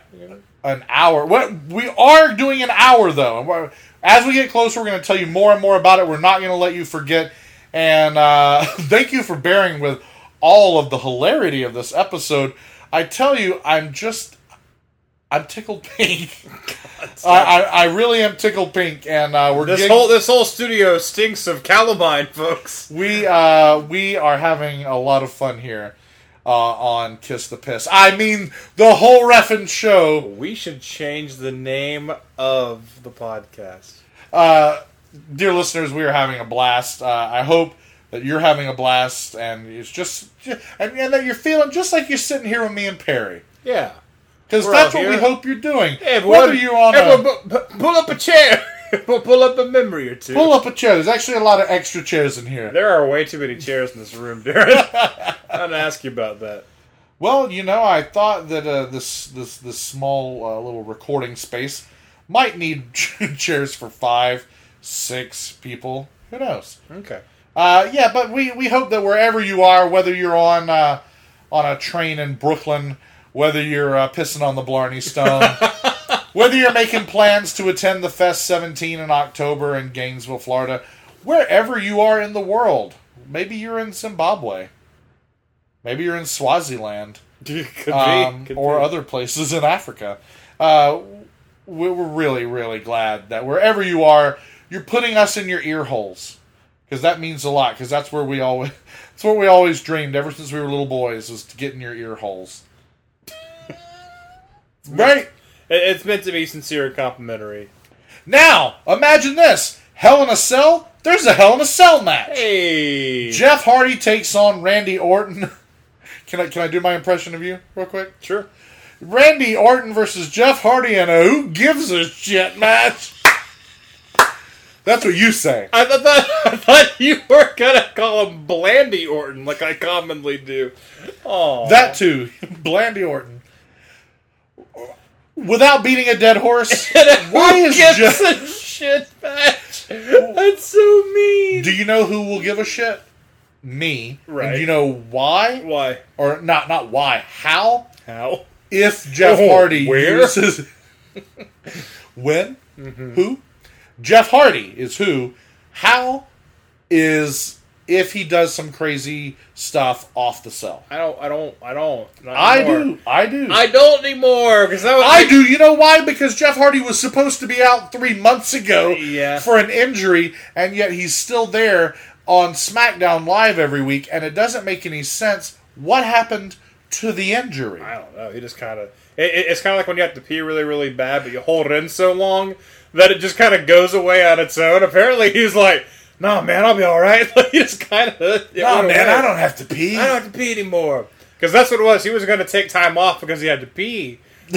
An hour. What we are doing an hour though. As we get closer, we're going to tell you more and more about it. We're not going to let you forget. And uh, thank you for bearing with all of the hilarity of this episode. I tell you, I'm just, I'm tickled pink. I, I, I really am tickled pink, and uh, we're This getting, whole this whole studio stinks of calamine, folks. we uh, we are having a lot of fun here uh, on Kiss the Piss. I mean, the whole Ref'n show. We should change the name of the podcast. uh, dear listeners, we are having a blast. Uh, I hope that you're having a blast, and it's just, and, and that you're feeling just like you're sitting here with me and Perry, Yeah. Because that's what we hope you're doing. Whether you're on everyone, a, pu- pu- pull up a chair. Pull pull up a memory or two. pull up a chair. There's actually a lot of extra chairs in here. There are way too many chairs in this room, Daryn. I'm gonna ask you about that. Well, you know, I thought that uh, this this this small uh, little recording space Might need chairs for five, six people. Who knows? Okay. Uh, yeah, but we, we hope that wherever you are, whether you're on uh, on a train in Brooklyn, whether you're uh, pissing on the Blarney Stone, whether you're making plans to attend the Fest 17 in October in Gainesville, Florida, wherever you are in the world, maybe you're in Zimbabwe, maybe you're in Swaziland, um, be. Or be. other places in Africa. Uh, we- we're really, really glad that wherever you are, you're putting us in your ear holes because that means a lot. Because that's where we always, that's what we always dreamed ever since we were little boys was to get in your ear holes. Right It's meant to be sincere and complimentary. now, imagine this: Hell in a Cell. There's a Hell in a Cell match. Hey. Jeff Hardy takes on Randy Orton. Can I can I do my impression of you real quick? Sure. Randy Orton versus Jeff Hardy in a who gives a shit match. That's what you say. I thought I thought you were gonna call him Blandy Orton like I commonly do. Oh, That too, Blandy Orton. Without beating a dead horse, why is gives Jeff? a shit match? That's so mean. Do you know who will give a shit? Me. Right. And do you know why? Why? Or not? Not why? How? How? If Jeff Oh, Hardy where? uses when Mm-hmm. who Jeff Hardy is who how is if he does some crazy stuff off the cell. I don't. I don't. I don't. I do. I do. I don't anymore because. I do. You know why? Because Jeff Hardy was supposed to be out three months ago Yeah. for an injury, and yet he's still there on SmackDown Live every week, and it doesn't make any sense. What happened to the injury? I don't know. He just kind of. It, it- it's kind of like when you have to pee really, really bad, but you hold it in so long that it just kind of goes away on its own. Apparently, he's like, "No, man, I'll be all right." Like he just kind of. No, man, I don't have to pee. I don't have to pee anymore. Because that's what it was. He was going to take time off because he had to pee,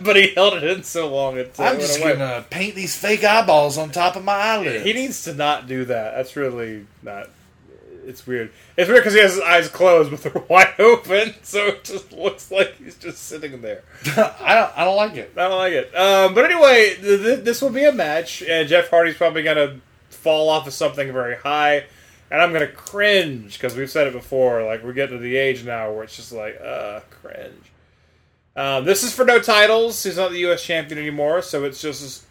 but he held it in so long it I'm just gonna paint these fake eyeballs on top of my eyelids. He needs to not do that. That's really not. It's weird. It's weird because he has his eyes closed, but they're wide open, so it just looks like he's just sitting there. I don't. I don't like it. I don't like it. Um, but anyway, th- th- this will be a match, and Jeff Hardy's probably going to fall off of something very high, and I'm to cringe because we've said it before. Like we're getting to the age now where it's just like, uh, cringe. Um, this is for no titles. He's not the U.S. champion anymore, so it's just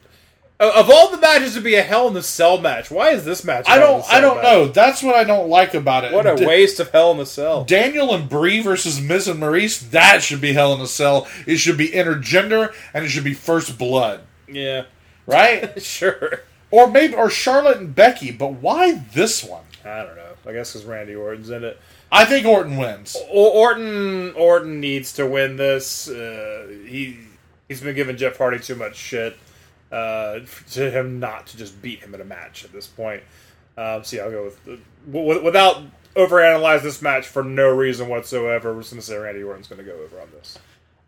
of all the matches to be a Hell in the Cell match. Why is this match? I don't. I don't match? know. That's what I don't like about it. What a waste of Hell in the Cell. Daniel and Brie versus Miz and Maryse. That should be Hell in the Cell. It should be intergender, and it should be first blood, Yeah, right? sure. Or maybe or Charlotte and Becky. But why this one? I don't know. I guess because Randy Orton's in it. I think Orton wins. Or- Orton Orton needs to win this. Uh, he he's been giving Jeff Hardy too much shit uh, to him not to just beat him in a match at this point. Um, so yeah, I'll go with w- without overanalyze this match for no reason whatsoever. We're just going to say Randy Orton's going to go over on this.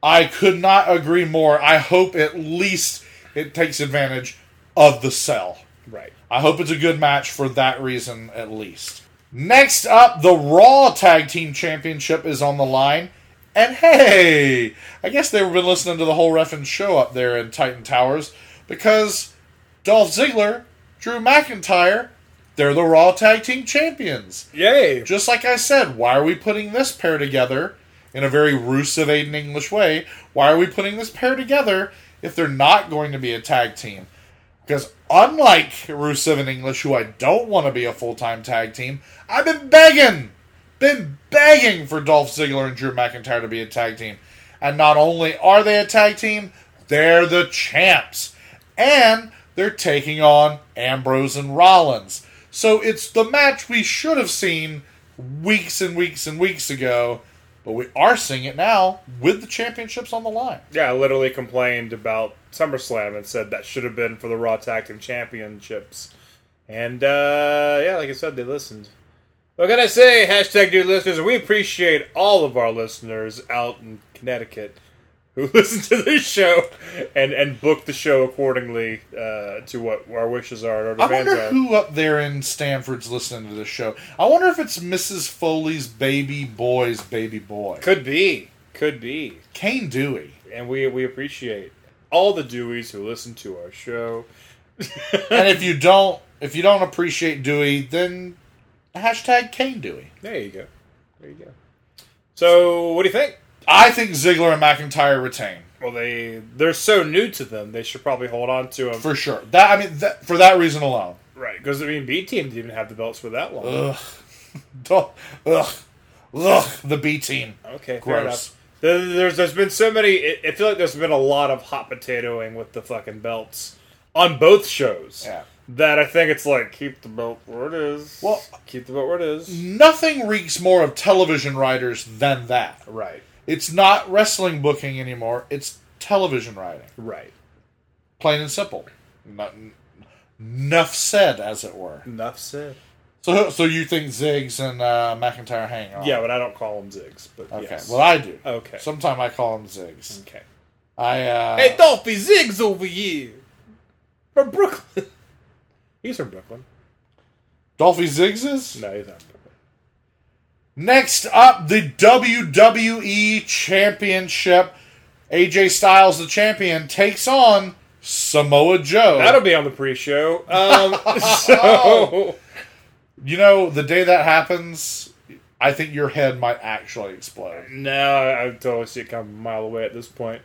I could not agree more. I hope at least it takes advantage of the cell. Right. I hope it's a good match for that reason at least. Next up, the Raw Tag Team Championship is on the line. And hey, I guess they've been listening to the whole Ref'n show up there in Titan Towers because Dolph Ziggler, Drew McIntyre, they're the Raw Tag Team Champions. Yay! Just like I said, why are we putting this pair together in a very Rusev Aiden English way? Why are we putting this pair together if they're not going to be a tag team? Because unlike Rusev and English, who I don't want to be a full time tag team, I've been begging, been begging for Dolph Ziggler and Drew McIntyre to be a tag team. And not only are they a tag team, they're the champs. And they're taking on Ambrose and Rollins. So it's the match we should have seen weeks and weeks and weeks ago, but we are seeing it now with the championships on the line. Yeah, I literally complained about SummerSlam and said that should have been for the Raw Tag Team Championships. And, uh, yeah, like I said, they listened. What can I say, hashtag dear listeners? We appreciate all of our listeners out in Connecticut who listen to this show and, and book the show accordingly uh, to what our wishes are and our I wonder are. who up there in Stamford's listening to this show. I wonder if it's Mrs. Foley's baby boy's baby boy, Could be. Could be. Kane Dewey. And we, we appreciate all the Deweys who listen to our show. and if you don't, if you don't appreciate Dewey, then hashtag Kane Dewey. There you go. There you go. So, what do you think? I think Ziggler and McIntyre retain Well, they they're so new to them. They should probably hold on to them. for sure. That I mean, that, for that reason alone. right, because I mean, B team didn't even have the belts for that long. Ugh, ugh, ugh. The B team. Okay, fair Gross. There's there's been so many. I feel like there's been a lot of hot potatoing with the fucking belts on both shows. Yeah. That I think it's like keep the belt where it is. Well- keep the belt where it is. Nothing reeks more of television writers than that. Right. It's not wrestling booking anymore. It's television writing. Right. Plain and simple. Not, enough said, as it were. Enough said. So, so you think Ziggs and uh, McIntyre hang on? Yeah, but I don't call them zigs. But Okay. yes. Well, I do. Okay. Sometime I call them Ziggs. okay. I. Uh, Hey, Dolphy Ziggs over here from Brooklyn. He's from Brooklyn. Dolphy Ziggs is No, he's not. Next up. The WWE Championship. AJ Styles, the champion, takes on Samoa Joe. That'll be on the pre-show. Um, so you know, the day that happens, I think your head might actually explode. no, I, I totally see it coming a mile away at this point.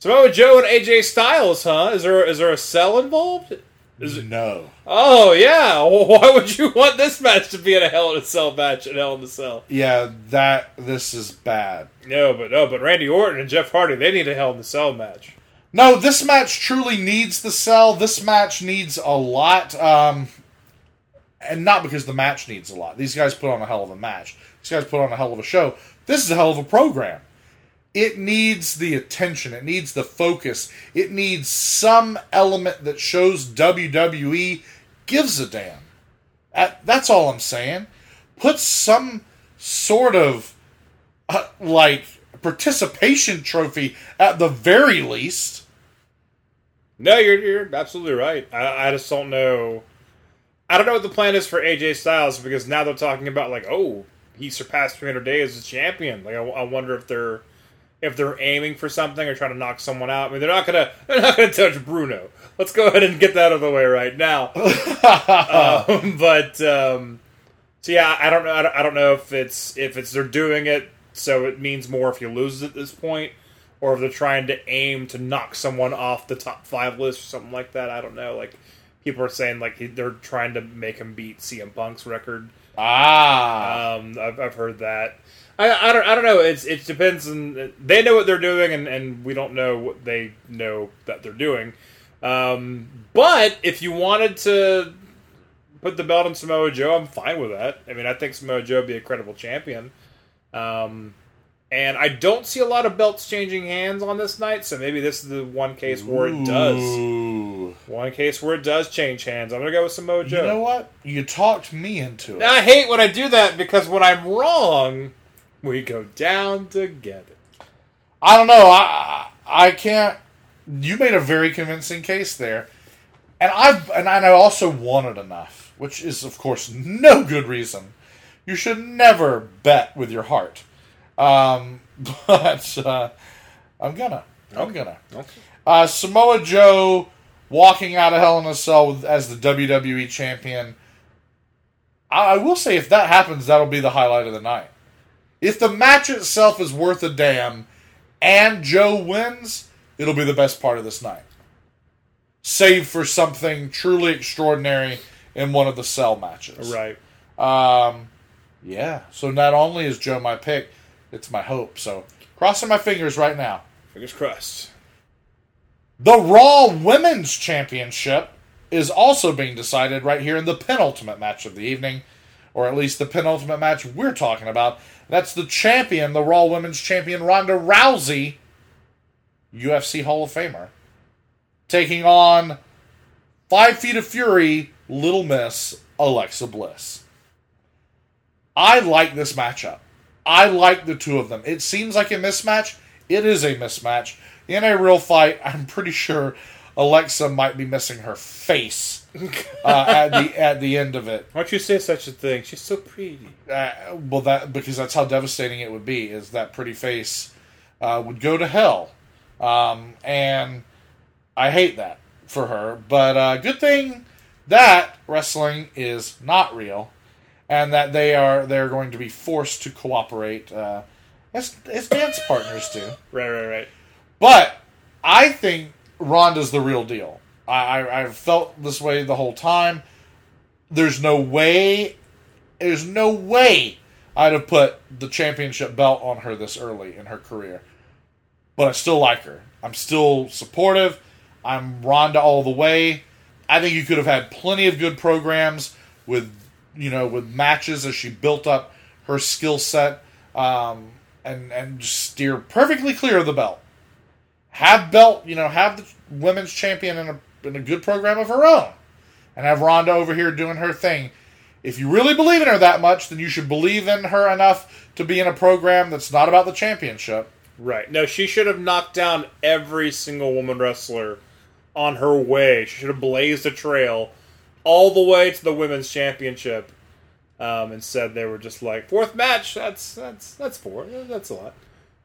Samoa Joe and AJ Styles, huh? Is there is there a cell involved? Is it? No. Oh yeah. Why would you want this match to be in a Hell in a Cell match in Hell in a Cell? Yeah, that this is bad. No, but no, but Randy Orton and Jeff Hardy they need a Hell in a Cell match. No, this match truly needs the cell. This match needs a lot. Um, and not because the match needs a lot. These guys put on a hell of a match. These guys put on a hell of a show. This is a hell of a program. It needs the attention. It needs the focus. It needs some element that shows WWE gives a damn. That's all I'm saying. Put some sort of uh, like participation trophy at the very least. No, you're you're absolutely right. I, I just don't know. I don't know what the plan is for AJ Styles because now they're talking about like, oh, he surpassed 300 days as a champion. Like, I, I wonder if they're if they're aiming for something or trying to knock someone out. I mean, they're not gonna they're not gonna touch Bruno. Let's go ahead and get that out of the way right now. um, but um, so yeah, I don't know. I don't, know if it's if it's they're doing it so it means more if you lose at this point, or if they're trying to aim to knock someone off the top five list or something like that. I don't know. Like people are saying, like they're trying to make him beat CM Punk's record. Ah. Um, I've, I've heard that. I, I don't I don't know. It's it depends on they know what they're doing and, and we don't know what they know that they're doing. Um, but if you wanted to put the belt on Samoa Joe, I'm fine with that. I mean, I think Samoa Joe would be a credible champion. Um, and I don't see a lot of belts changing hands on this night, so maybe this is the one case where it does. Ooh. One case where it does change hands. I'm gonna go with Samoa Joe. You know what? You talked me into it. I hate when I do that because when I'm wrong, we go down together. I don't know. I I can't. You made a very convincing case there, and I and I also wanted enough, which is of course no good reason. You should never bet with your heart. Um, but uh, I'm gonna. I'm gonna. Okay. Uh, Samoa Joe walking out of Hell in a Cell with, as the WWE champion. I, I will say, if that happens, that'll be the highlight of the night. If the match itself is worth a damn and Joe wins, it'll be the best part of this night. Save for something truly extraordinary in one of the Cell matches. Right. Um, yeah. So not only is Joe my pick, it's my hope. So crossing my fingers right now. Fingers crossed. The Raw Women's Championship is also being decided right here in the penultimate match of the evening, or at least the penultimate match we're talking about. That's the champion, the Raw Women's Champion Ronda Rousey, UFC Hall of Famer, taking on Five Feet of Fury, Little Miss Alexa Bliss. I like this matchup. I like the two of them. It seems like a mismatch. It is a mismatch. In a real fight, I'm pretty sure Alexa might be missing her face uh, at the at the end of it. Why don't you say such a thing? She's so pretty. Uh, well, that because that's how devastating it would be. Is that pretty face uh, would go to hell Um, and I hate that for her. But uh, good thing that wrestling is not real, and that they are they're going to be forced to cooperate uh, as as dance partners do. Right, right, right. But I think Ronda's the real deal. I, I I've felt this way the whole time. There's no way. There's no way I'd have put the championship belt on her this early in her career. But I still like her. I'm still supportive. I'm Ronda all the way. I think you could have had plenty of good programs with, you know, with matches as she built up her skill set, um, and and steer perfectly clear of the belt. Have belt, you know, have the women's champion in a in a good program of her own, and have Ronda over here doing her thing. If you really believe in her that much, then you should believe in her enough to be in a program that's not about the championship. Right. No, she should have knocked down every single woman wrestler on her way. She should have blazed a trail all the way to the women's championship. Um, and said they were just like fourth match. That's that's that's four. That's a lot.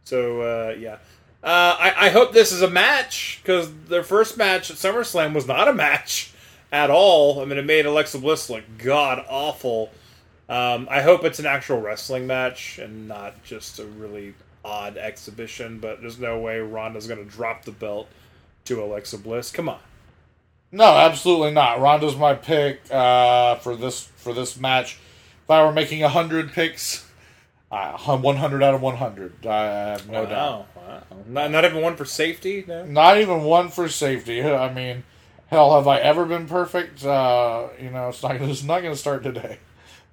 So uh, yeah, uh, I, I hope this is a match because their first match at SummerSlam was not a match at all. I mean, it made Alexa Bliss look god awful. Um, I hope it's an actual wrestling match and not just a really odd exhibition. But there's no way Ronda's going to drop the belt to Alexa Bliss. Come on. No, absolutely not. Ronda's my pick uh, for this for this match. If I were making hundred picks, uh, one hundred out of one hundred. I have no doubt. Wow. Not, not even one for safety? No? Not even one for safety. I mean, hell, have I ever been perfect? Uh, you know, it's not. It's not going to start today.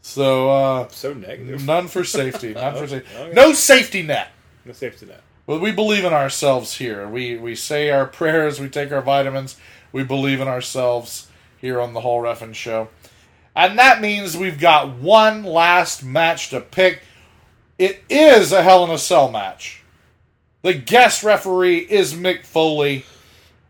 So uh, So negative. none for safety. None for safety. Okay. No safety net. No safety net. Well, we believe in ourselves here. We we say our prayers. We take our vitamins. We believe in ourselves here on the whole Ref'n show, and that means we've got one last match to pick. It is a Hell in a Cell match. The guest referee is Mick Foley,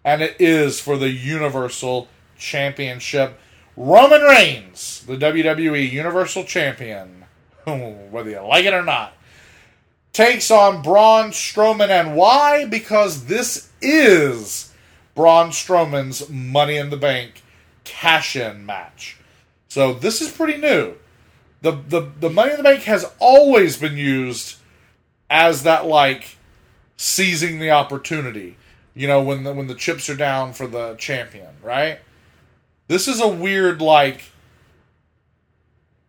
and it is for the Universal Championship. Roman Reigns, the WWE Universal Champion, whether you like it or not takes on Braun Strowman. And why? Because this is Braun Strowman's Money in the Bank cash in match. So this is pretty new. The, the, the Money in the Bank has always been used as that, like, seizing the opportunity. You know, when the, when the chips are down for the champion, right? This is a weird, like,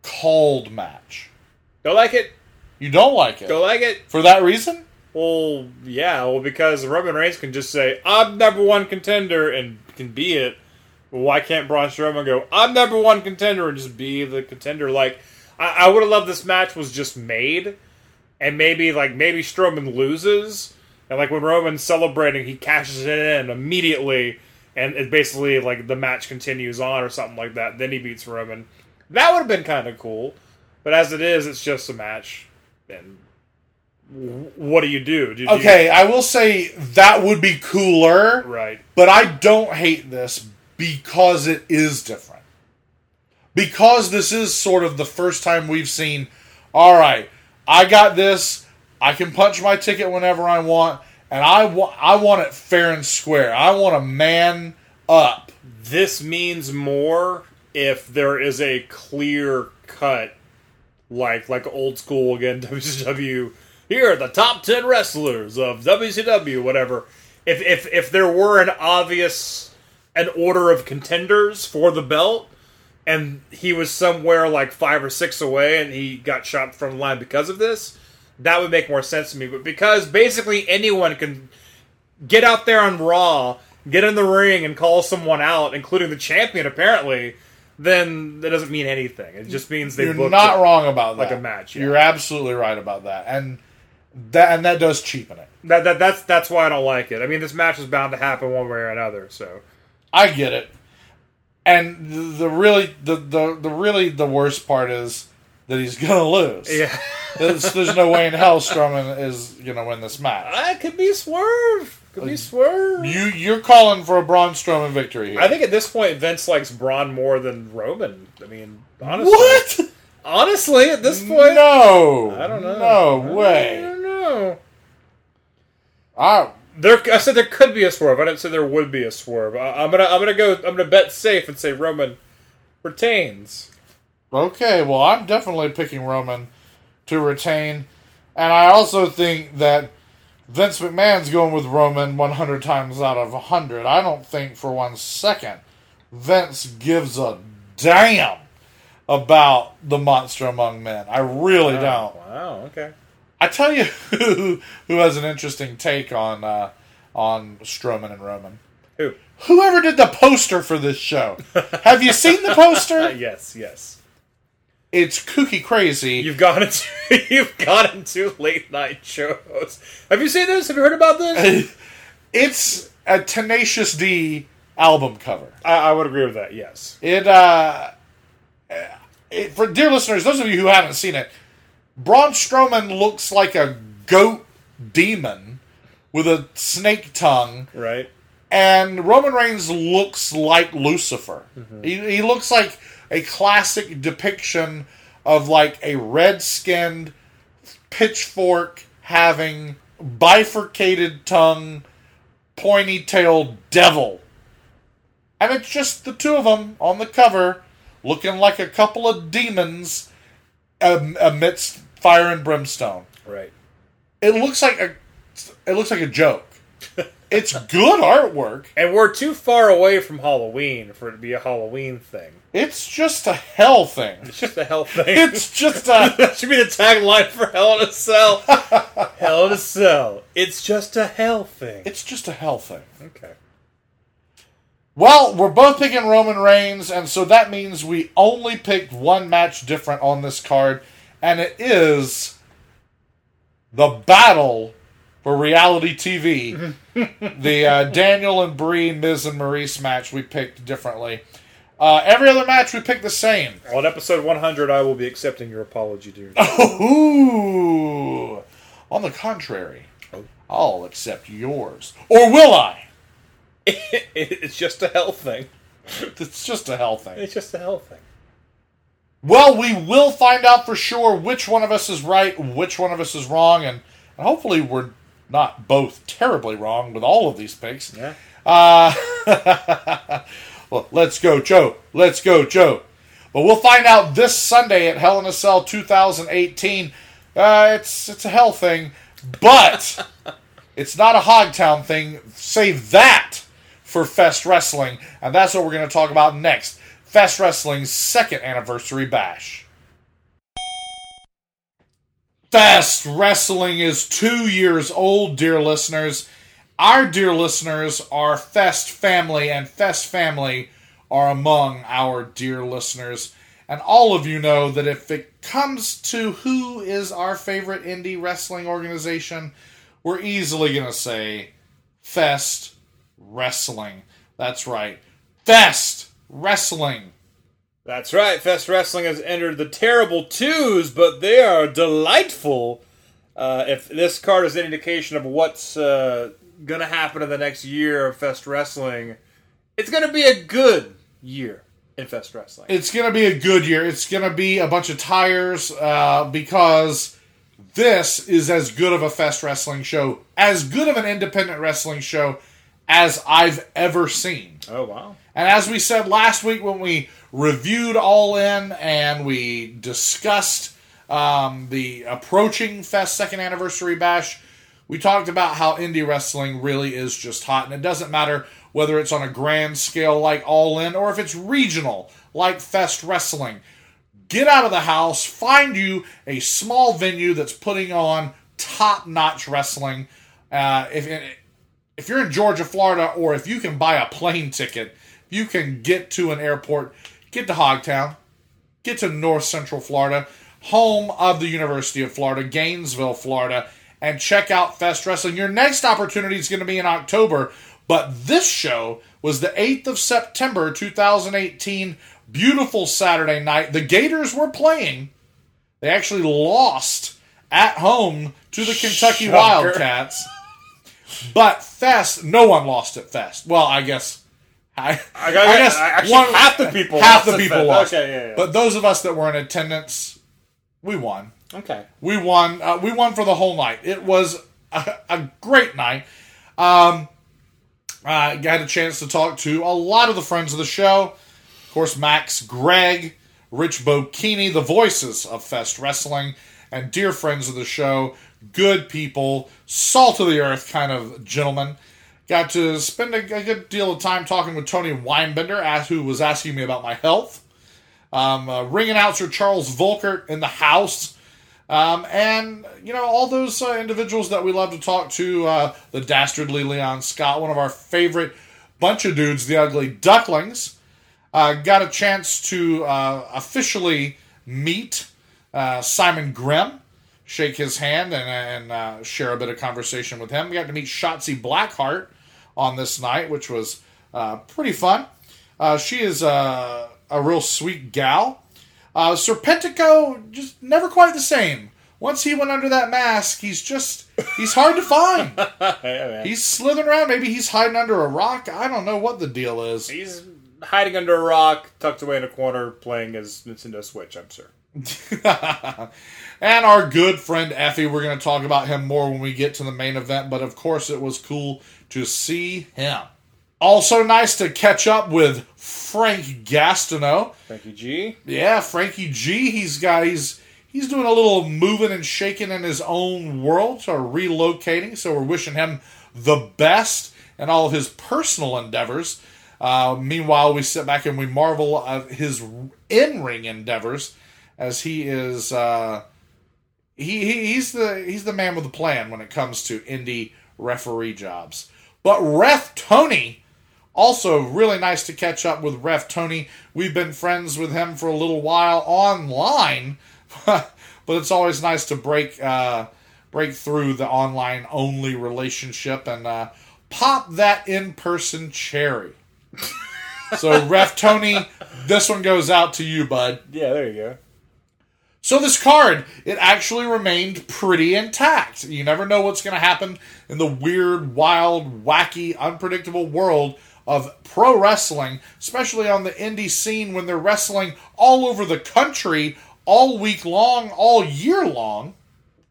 cold match. Don't like it? You don't like it. Don't like it? For that reason? Well, yeah. Well, because Roman Reigns can just say, I'm number one contender and can be it. Well, why can't Braun Strowman go, I'm number one contender and just be the contender? Like, I, I would have loved this match was just made. And maybe, like, maybe Strowman loses. And, like, when Roman's celebrating, he cashes it in immediately. And it basically, like, the match continues on or something like that. Then he beats Roman. That would have been kind of cool. But as it is, it's just a match. And what do you do? do you- Okay, I will say that would be cooler, Right. but I don't hate this because it is different. Because this is sort of the first time we've seen, all right, I got this, I can punch my ticket whenever I want, and I, wa- I want it fair and square. I want a man up. This means more if there is a clear cut, like like old school again WCW. Here are the top ten wrestlers of WCW, whatever. If if if there were an obvious an order of contenders for the belt, and he was somewhere like five or six away, and he got shot from the line because of this, that would make more sense to me. But because basically anyone can get out there on Raw, get in the ring, and call someone out, including the champion, apparently, then that doesn't mean anything. It just means they You're not it. wrong about that. like a match, yeah. You're absolutely right about that, and that and that does cheapen it. That, that that's that's why I don't like it. I mean, this match is bound to happen one way or another. So I get it. And the, the really the, the the really the worst part is that he's gonna lose. yeah, There's, there's no way in hell Strowman is gonna win this match. that could be swerve. Could be swerve. You you're calling for a Braun Strowman victory here. I think at this point Vince likes Braun more than Roman. I mean, honestly, what? honestly, at this point, No. I don't know. No I way. don't know. I There, I said there could be a swerve. I didn't say there would be a swerve. I, I'm gonna, I'm gonna go. I'm gonna bet safe and say Roman retains. Okay, well, I'm definitely picking Roman to retain. And I also think that Vince McMahon's going with Roman 100 times out of 100. I don't think for one second Vince gives a damn about the monster among men. I really don't. Wow. Okay. I tell you who, who has an interesting take on uh, on Strowman and Roman. Who? Whoever did the poster for this show. Have you seen the poster? yes. Yes. It's kooky crazy. You've gone into you've gone into late night shows. Have you seen this? Have you heard about this? it's a Tenacious D album cover. I, I would agree with that. Yes. It, uh, it, for dear listeners, those of you who haven't seen it, Braun Strowman looks like a goat demon with a snake tongue, Right. and Roman Reigns looks like Lucifer. He, he looks like a classic depiction of like a red skinned pitchfork having bifurcated tongue, pointy tailed devil. And it's just the two of them on the cover looking like a couple of demons um, amidst fire and brimstone. Right. It looks like a it looks like a joke. It's good artwork. And we're too far away from Halloween for it to be a Halloween thing. It's just a hell thing. It's just a hell thing. It's just a that should be the tagline for Hell in a Cell. hell in a Cell. It's just a hell thing. it's just a hell thing. Okay. Well, we're both picking Roman Reigns, and so that means we only picked one match different on this card, and it is the battle for reality TV. the uh, Daniel and Brie, Miz and Maryse match we picked differently. Uh, every other match we picked the same. On episode 100, I will be accepting your apology, dude. Ooh. On the contrary, I'll accept yours. Or will I? it's just a hell thing. It's just a hell thing. It's just a hell thing. Well, we will find out for sure which one of us is right, which one of us is wrong, and, and hopefully we're not both terribly wrong with all of these picks. Yeah. Uh, well, let's go, Joe. Let's go, Joe. But we'll find out this Sunday at Hell in a Cell 2018. Uh, it's it's a hell thing, but it's not a Hogtown thing. Save that for Fest Wrestling, and that's what we're going to talk about next. Fest Wrestling's second anniversary bash. Fest Wrestling is two years old, dear listeners. Our dear listeners are Fest family, and Fest family are among our dear listeners. And all of you know that if it comes to who is our favorite indie wrestling organization, we're easily going to say Fest Wrestling. That's right. Fest Wrestling. That's right. Fest Wrestling has entered the terrible twos, but they are delightful. Uh, if this card is an indication of what's uh, going to happen in the next year of Fest Wrestling, it's going to be a good year in Fest Wrestling. It's going to be a good year. It's going to be a bunch of tires uh, because this is as good of a Fest Wrestling show, as good of an independent wrestling show as I've ever seen. oh, wow. And as we said last week when we reviewed All In and we discussed um, the approaching Fest second anniversary bash, we talked about how indie wrestling really is just hot. And it doesn't matter whether it's on a grand scale like All In or if it's regional like Fest Wrestling. Get out of the house, find you a small venue that's putting on top notch wrestling. Uh, if, if you're in Georgia, Florida, or if you can buy a plane ticket, you can get to an airport, get to Hogtown, get to North Central Florida, home of the University of Florida, Gainesville, Florida, and check out Fest Wrestling. Your next opportunity is going to be in October, but this show was the 8th of September 2018. Beautiful Saturday night. The Gators were playing. They actually lost at home to the Kentucky Shocker. Wildcats. But Fest, no one lost at Fest. Well, I guess. I, I, got, I guess actually one- half the people half the people lost. Okay, yeah, yeah. But those of us that were in attendance, we won. okay. We won. Uh, we won for the whole night. It was a, a great night. Um, I got a chance to talk to a lot of the friends of the show. Of course, Max, Greg, Rich Bokini, the voices of Fest Wrestling, and dear friends of the show, good people, salt of the earth kind of gentlemen. Got to spend a, a good deal of time talking with Tony Weinbender, as, who was asking me about my health. Um, uh, ring announcer Charles Volkert in the house. Um, and, you know, all those uh, individuals that we love to talk to, uh, the dastardly Leon Scott, one of our favorite bunch of dudes, the Ugly Ducklings, uh, got a chance to uh, officially meet uh, Simon Grimm, shake his hand, and, and uh, share a bit of conversation with him. We got to meet Shotzi Blackheart on this night, which was uh, pretty fun. Uh, she is uh, a real sweet gal. Uh, Serpentico, just never quite the same. Once he went under that mask, he's just, he's hard to find. yeah. He's slithering around. Maybe he's hiding under a rock. I don't know what the deal is. He's hiding under a rock, tucked away in a corner, playing his Nintendo Switch. I'm sure. and our good friend Effy, we're going to talk about him more when we get to the main event, but of course it was cool to see him. Also nice to catch up with Frank Gastineau. Frankie G. Yeah, Frankie G, he's got he's he's doing a little moving and shaking in his own world, or relocating, so we're wishing him the best in all of his personal endeavors. Uh, meanwhile, we sit back and we marvel at his in-ring endeavors as he is uh, he, he he's the he's the man with the plan when it comes to indie referee jobs. But Ref Tony, also really nice to catch up with Ref Tony. We've been friends with him for a little while online, but it's always nice to break uh, break through the online only relationship and uh, pop that in person cherry. so Ref Tony, this one goes out to you, bud. Yeah, there you go. So this card, it actually remained pretty intact. You never know what's going to happen in the weird, wild, wacky, unpredictable world of pro wrestling, especially on the indie scene when they're wrestling all over the country all week long, all year long.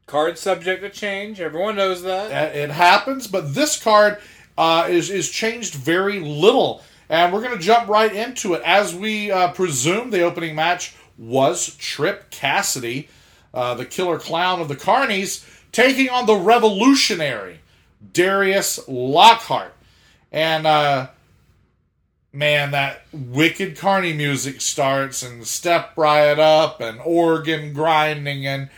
Card subject to change. Everyone knows that. Uh, It happens, but this card uh, is is changed very little, and we're going to jump right into it. As we uh, presume, the opening match was Trip Cassidy, uh, the killer clown of the Carnies, taking on the revolutionary Darius Lockhart, and uh, man, that wicked Carney music starts and step right up and organ grinding and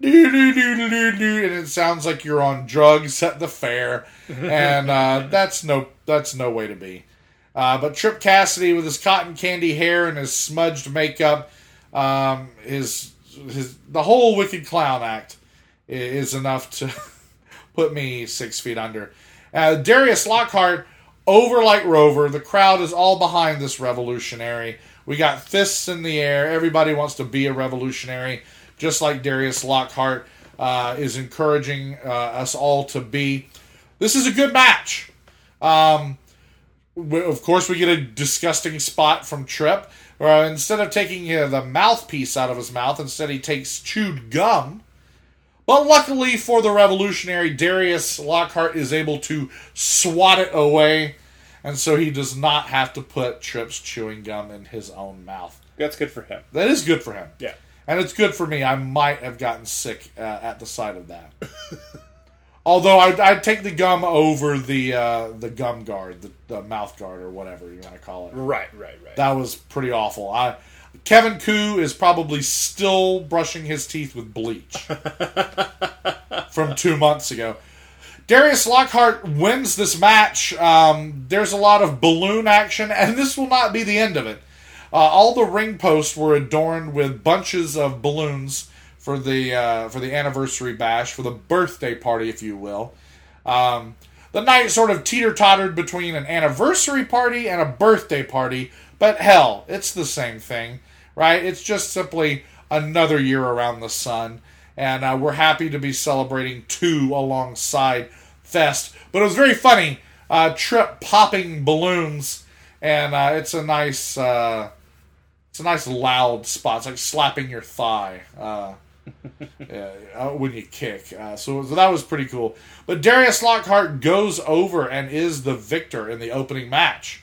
do do do do do do, and it sounds like you're on drugs at the fair, and uh, that's no that's no way to be. Uh, but Trip Cassidy with his cotton candy hair and his smudged makeup, um, his his the whole Wicked Clown act is enough to put me six feet under. Uh, Darius Lockhart over like Rover. The crowd is all behind this revolutionary. We got fists in the air. Everybody wants to be a revolutionary, just like Darius Lockhart uh, is encouraging uh, us all to be. This is a good match. Um, we- of course, we get a disgusting spot from Trip. Where instead of taking uh, the mouthpiece out of his mouth, instead he takes chewed gum. But luckily for the revolutionary, Darius Lockhart is able to swat it away, and so he does not have to put Trip's chewing gum in his own mouth. That's good for him. That is good for him. Yeah. And it's good for me. I might have gotten sick uh, at the sight of that. Although I'd, I'd take the gum over the uh, the gum guard, the, the mouth guard, or whatever you want to call it. Right, right, right. That was pretty awful. I Kevin Ku is probably still brushing his teeth with bleach from two months ago. Darius Lockhart wins this match. Um, there's a lot of balloon action, and this will not be the end of it. Uh, all the ring posts were adorned with bunches of balloons for the uh, for the anniversary bash, for the birthday party, if you will. Um, the night sort of teeter tottered between an anniversary party and a birthday party, but hell, it's the same thing, right? It's just simply another year around the sun, and uh, we're happy to be celebrating two alongside Fest. But it was very funny, uh, Trip popping balloons, and uh, it's a nice, uh, it's a nice loud spot. It's like slapping your thigh. Uh, yeah, when you kick. Uh, so, so that was pretty cool. But Darius Lockhart goes over and is the victor in the opening match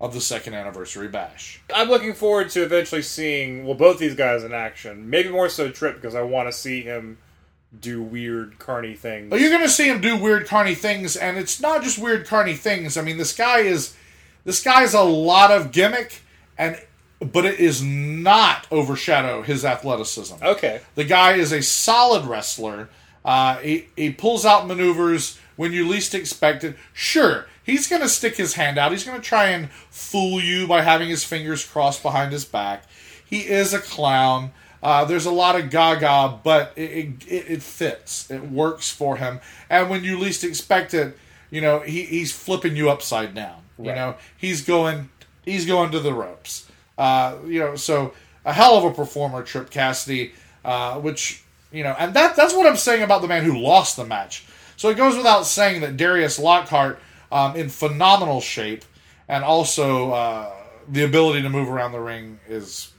of the second anniversary bash. I'm looking forward to eventually seeing well both these guys in action. Maybe more so Trip because I want to see him do weird carny things. But you're going to see him do weird carny things, and it's not just weird carny things. I mean, this guy is this guy's a lot of gimmick, and but it is not overshadow his athleticism. Okay. The guy is a solid wrestler. Uh, he, he pulls out maneuvers when you least expect it. Sure, he's going to stick his hand out. He's going to try and fool you by having his fingers crossed behind his back. He is a clown. Uh, there's a lot of gaga, but it, it, it fits. It works for him. And when you least expect it, you know, he, he's flipping you upside down. You know, he's going he's going to the ropes. Uh, you know, so a hell of a performer, Trip Cassidy, uh, which you know, and that that's what I'm saying about the man who lost the match. So it goes without saying that Darius Lockhart, um, in phenomenal shape, and also uh, the ability to move around the ring is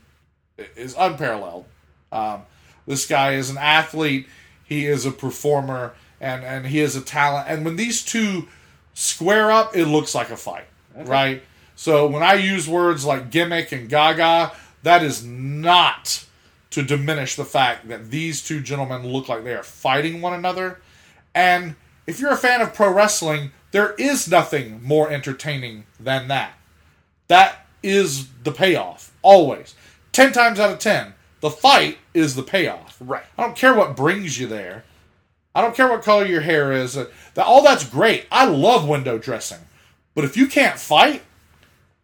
is unparalleled. Um, this guy is an athlete. He is a performer, and and he is a talent. And when these two square up, it looks like a fight, right? So when I use words like gimmick and gaga, that is not to diminish the fact that these two gentlemen look like they are fighting one another. And if you're a fan of pro wrestling, there is nothing more entertaining than that. That is the payoff, always. 10 times out of 10, the fight is the payoff. Right. I don't care what brings you there. I don't care what color your hair is. That all that's great. I love window dressing. But if you can't fight,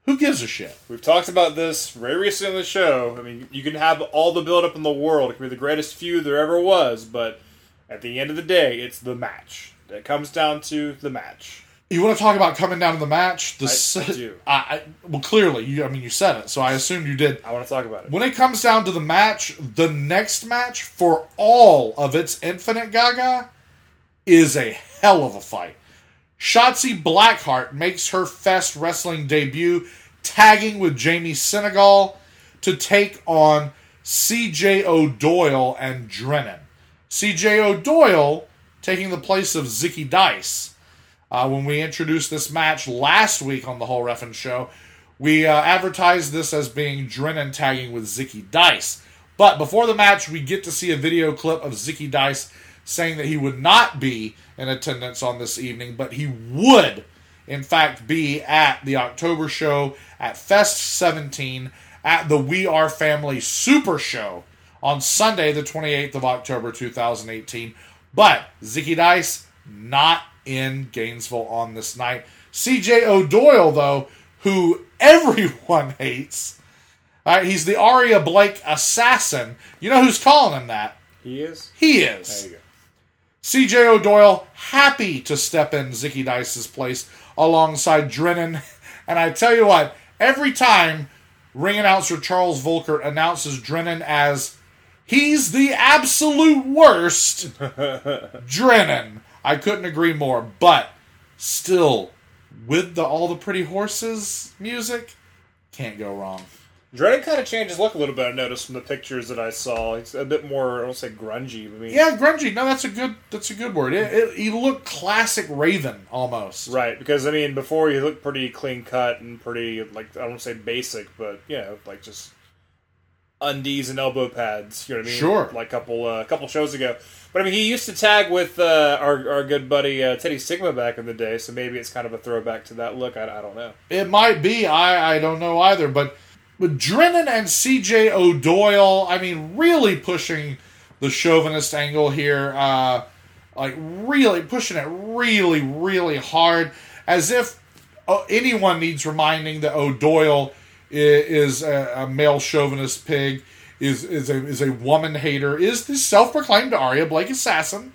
who gives a shit? We've talked about this very recently on the show. I mean, you can have all the build up in the world. It can be the greatest feud there ever was, but at the end of the day, it's the match. It comes down to the match. You want to talk about coming down to the match? The I do. I, I, well, clearly, you. I mean, you said it, so I assumed you did. I want to talk about it. When it comes down to the match, the next match for all of its infinite gaga is a hell of a fight. Shotzi Blackheart makes her Fest Wrestling debut, tagging with Jamie Senegal to take on CJ O'Doyle and Drennen. CJ O'Doyle taking the place of Zicky Dice. Uh, when we introduced this match last week on the whole Ref'n show, we uh, advertised this as being Drennen tagging with Zicky Dice. But before the match, we get to see a video clip of Zicky Dice saying that he would not be in attendance on this evening, but he would, in fact, be at the October show at Fest 17 at the We Are Family Super Show on Sunday, the 28th of October 2018. But Zicky Dice not in Gainesville on this night. CJ O'Doyle, though, who everyone hates, all right, he's the Aria Blake assassin. You know who's calling him that? He is? He There is. you go. CJ O'Doyle happy to step in Zicky Dice's place alongside Drennen. And I tell you what, every time ring announcer Charles Volker announces Drennen as he's the absolute worst, Drennen, I couldn't agree more. But still, with the all the pretty horses music, can't go wrong. Drennen kind of changed his look a little bit, I noticed from the pictures that I saw. He's a bit more, I don't say grungy, I mean, Yeah, grungy. No, that's a good. That's a good word. It, it, he looked classic Raven almost. Right, because I mean, before he looked pretty clean cut and pretty like I don't say basic, but you know, like just undies and elbow pads. You know what I mean? Sure. Like a couple uh, couple shows ago. But I mean, he used to tag with uh, our our good buddy uh, Teddy Sigma back in the day, so maybe it's kind of a throwback to that look. I, I don't know. It might be. I I don't know either. But but Drennen and C.J. O'Doyle, I mean, really pushing the chauvinist angle here. Uh, like really pushing it really really hard, as if uh, anyone needs reminding that O'Doyle i- is a, a male chauvinist pig. Is, is a is a woman hater. Is the self proclaimed Aria Blake assassin?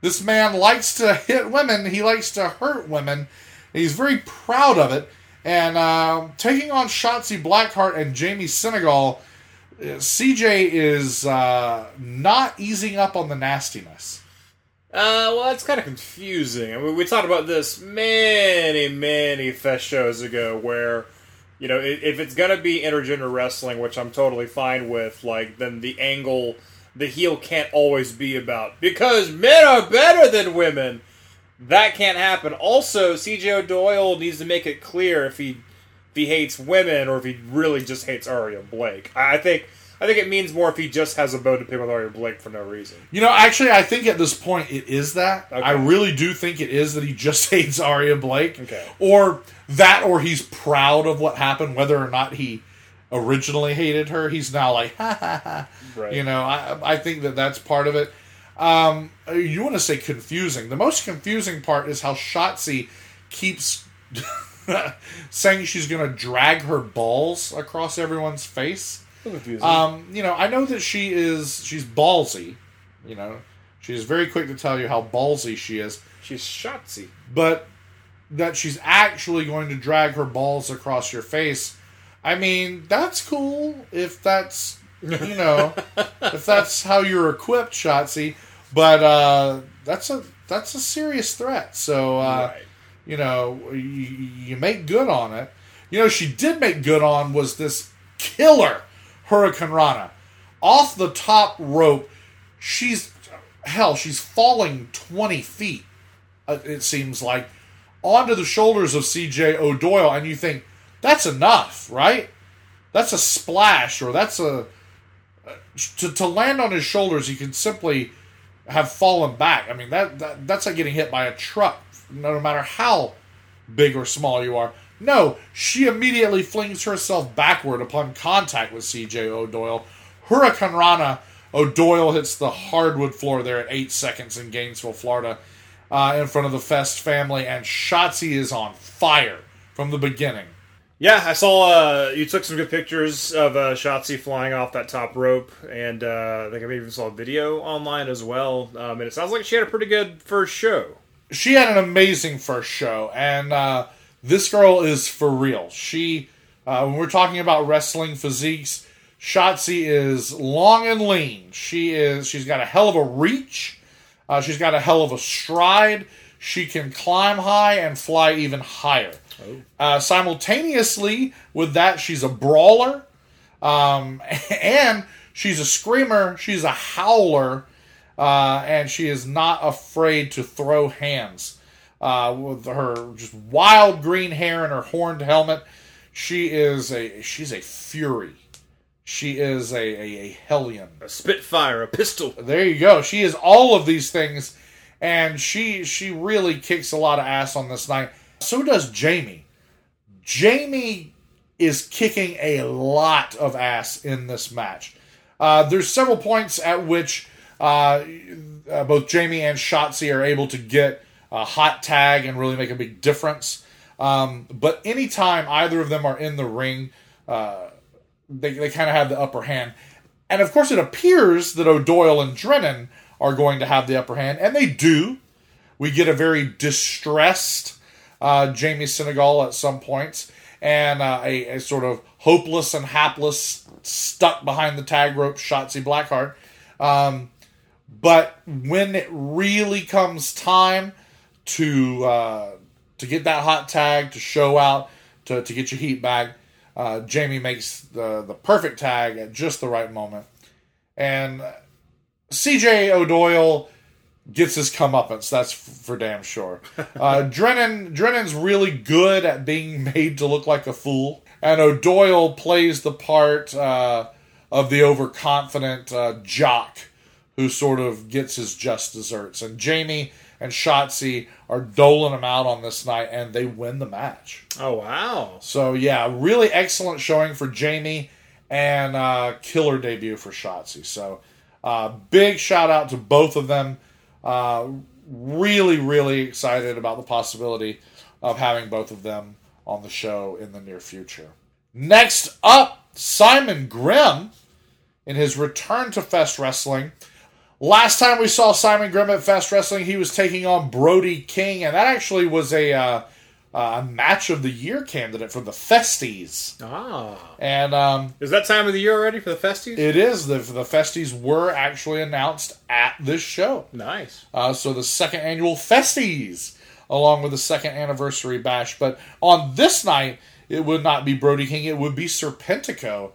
This man likes to hit women. He likes to hurt women. He's very proud of it. And uh, taking on Shotzi Blackheart and Jamie Senegal, uh, CJ is uh, not easing up on the nastiness. Uh, well, that's kind of confusing. I mean, we talked about this many, many fest shows ago, where you know, if it's gonna be intergender wrestling, which I'm totally fine with, like then the angle the heel can't always be about because men are better than women. That can't happen. Also, CJ O'Doyle needs to make it clear if he if he hates women or if he really just hates Aria Blake. I think I think it means more if he just has a bone to pick with Aria Blake for no reason. You know, actually, I think at this point it is that. Okay. I really do think it is that he just hates Aria Blake. Okay. Or that, or he's proud of what happened, whether or not he originally hated her. He's now like, ha ha ha. Right. You know, I, I think that that's part of it. Um, you want to say confusing. The most confusing part is how Shotzi keeps saying she's going to drag her balls across everyone's face. Um, you know, I know that she is she's ballsy. You know, she's very quick to tell you how ballsy she is, She's Shotzi. but that she's actually going to drag her balls across your face. I mean, that's cool if that's you know if that's how you're equipped, Shotzi. But uh, that's a that's a serious threat. So uh, right. you know, you, you make good on it. You know, she did make good on was this killer hurricanrana off the top rope. She's hell, she's falling twenty feet. uh, It seems like onto the shoulders of C.J. O'Doyle, and you think that's enough, right? That's a splash, or that's a to, to land on his shoulders. He can simply have fallen back. I mean that, that that's like getting hit by a truck, no matter how big or small you are. No, she immediately flings herself backward upon contact with CJ O'Doyle. Hurricanrana O'Doyle hits the hardwood floor there at eight seconds in Gainesville, Florida, uh, in front of the Fest family, and Shotzi is on fire from the beginning. Yeah, I saw uh, you took some good pictures of uh, Shotzi flying off that top rope, and uh, I think I even saw a video online as well. Um, and it sounds like she had a pretty good first show. she had an amazing first show, and uh, this girl is for real. She, uh, when we're talking about wrestling physiques, Shotzi is long and lean. She is. She's got a hell of a reach. Uh, she's got a hell of a stride. She can climb high and fly even higher. Uh, simultaneously with that, she's a brawler, um, and she's a screamer. She's a howler uh, and she is not afraid to throw hands. Uh, with her just wild green hair and her horned helmet, she is a she's a fury. She is a, a, a hellion. A Spitfire, a pistol. There you go. She is all of these things, and she she really kicks a lot of ass on this night. So does Jamie. Jamie is kicking a lot of ass in this match. Uh, there's several points at which uh, uh, both Jamie and Shotzi are able to get a hot tag and really make a big difference. Um, but anytime either of them are in the ring, uh, they, they kind of have the upper hand. And of course, it appears that O'Doyle and Drennen are going to have the upper hand, and they do. We get a very distressed uh, Jamie Senegal at some points, and uh, a, a sort of hopeless and hapless, stuck behind the tag rope, Shotzi Blackheart. Um, but when it really comes time to uh, to get that hot tag, to show out, to, to get your heat back, uh, Jamie makes the the perfect tag at just the right moment, and CJ O'Doyle gets his comeuppance. That's for damn sure. Uh, Drennen Drennen's really good at being made to look like a fool, and O'Doyle plays the part uh, of the overconfident uh, jock who sort of gets his just desserts. And Jamie and Shotzi are doling him out on this night, and they win the match. Oh wow! So yeah, really excellent showing for Jamie, and uh, killer debut for Shotzi. So uh, big shout out to both of them. Uh, really, really excited about the possibility of having both of them on the show in the near future. Next up, Simon Grimm in his return to Fest Wrestling. Last time we saw Simon Grimm at Fest Wrestling, he was taking on Brody King, and that actually was a uh, a match of the year candidate for the Festies. Ah, And um, is that time of the year already for the festies? it is the the Festies were actually announced at this show. nice. Uh, so the second annual Festies, along with the second anniversary bash. But on this night, it would not be Brody King; it would be Serpentico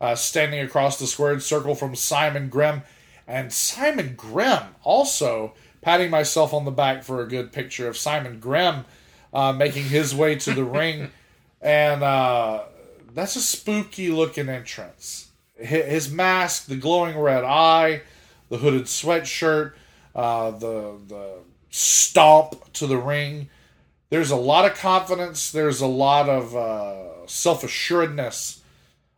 uh, standing across the squared circle from Simon Grimm. And Simon Grimm also patting myself on the back for a good picture of Simon Grimm uh, making his way to the ring. And uh, that's a spooky looking entrance. His mask, the glowing red eye, the hooded sweatshirt, uh, the the stomp to the ring. There's a lot of confidence. There's a lot of uh, self assuredness.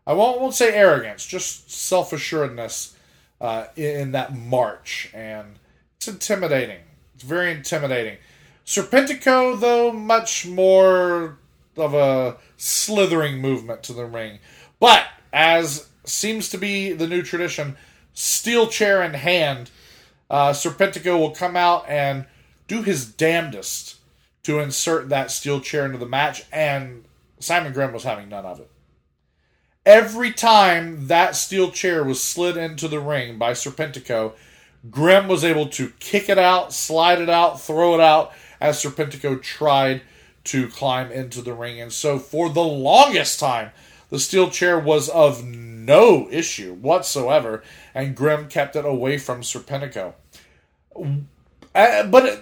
I won't, won't say arrogance, just self assuredness uh, in, in that march, and it's intimidating. It's very intimidating. Serpentico, though, much more of a slithering movement to the ring, but as seems to be the new tradition, steel chair in hand, uh, Serpentico will come out and do his damnedest to insert that steel chair into the match, and Simon Grimm was having none of it. Every time that steel chair was slid into the ring by Serpentico, Grimm was able to kick it out, slide it out, throw it out as Serpentico tried to climb into the ring. And so, for the longest time, the steel chair was of no issue whatsoever, and Grimm kept it away from Serpentico. Uh, but it,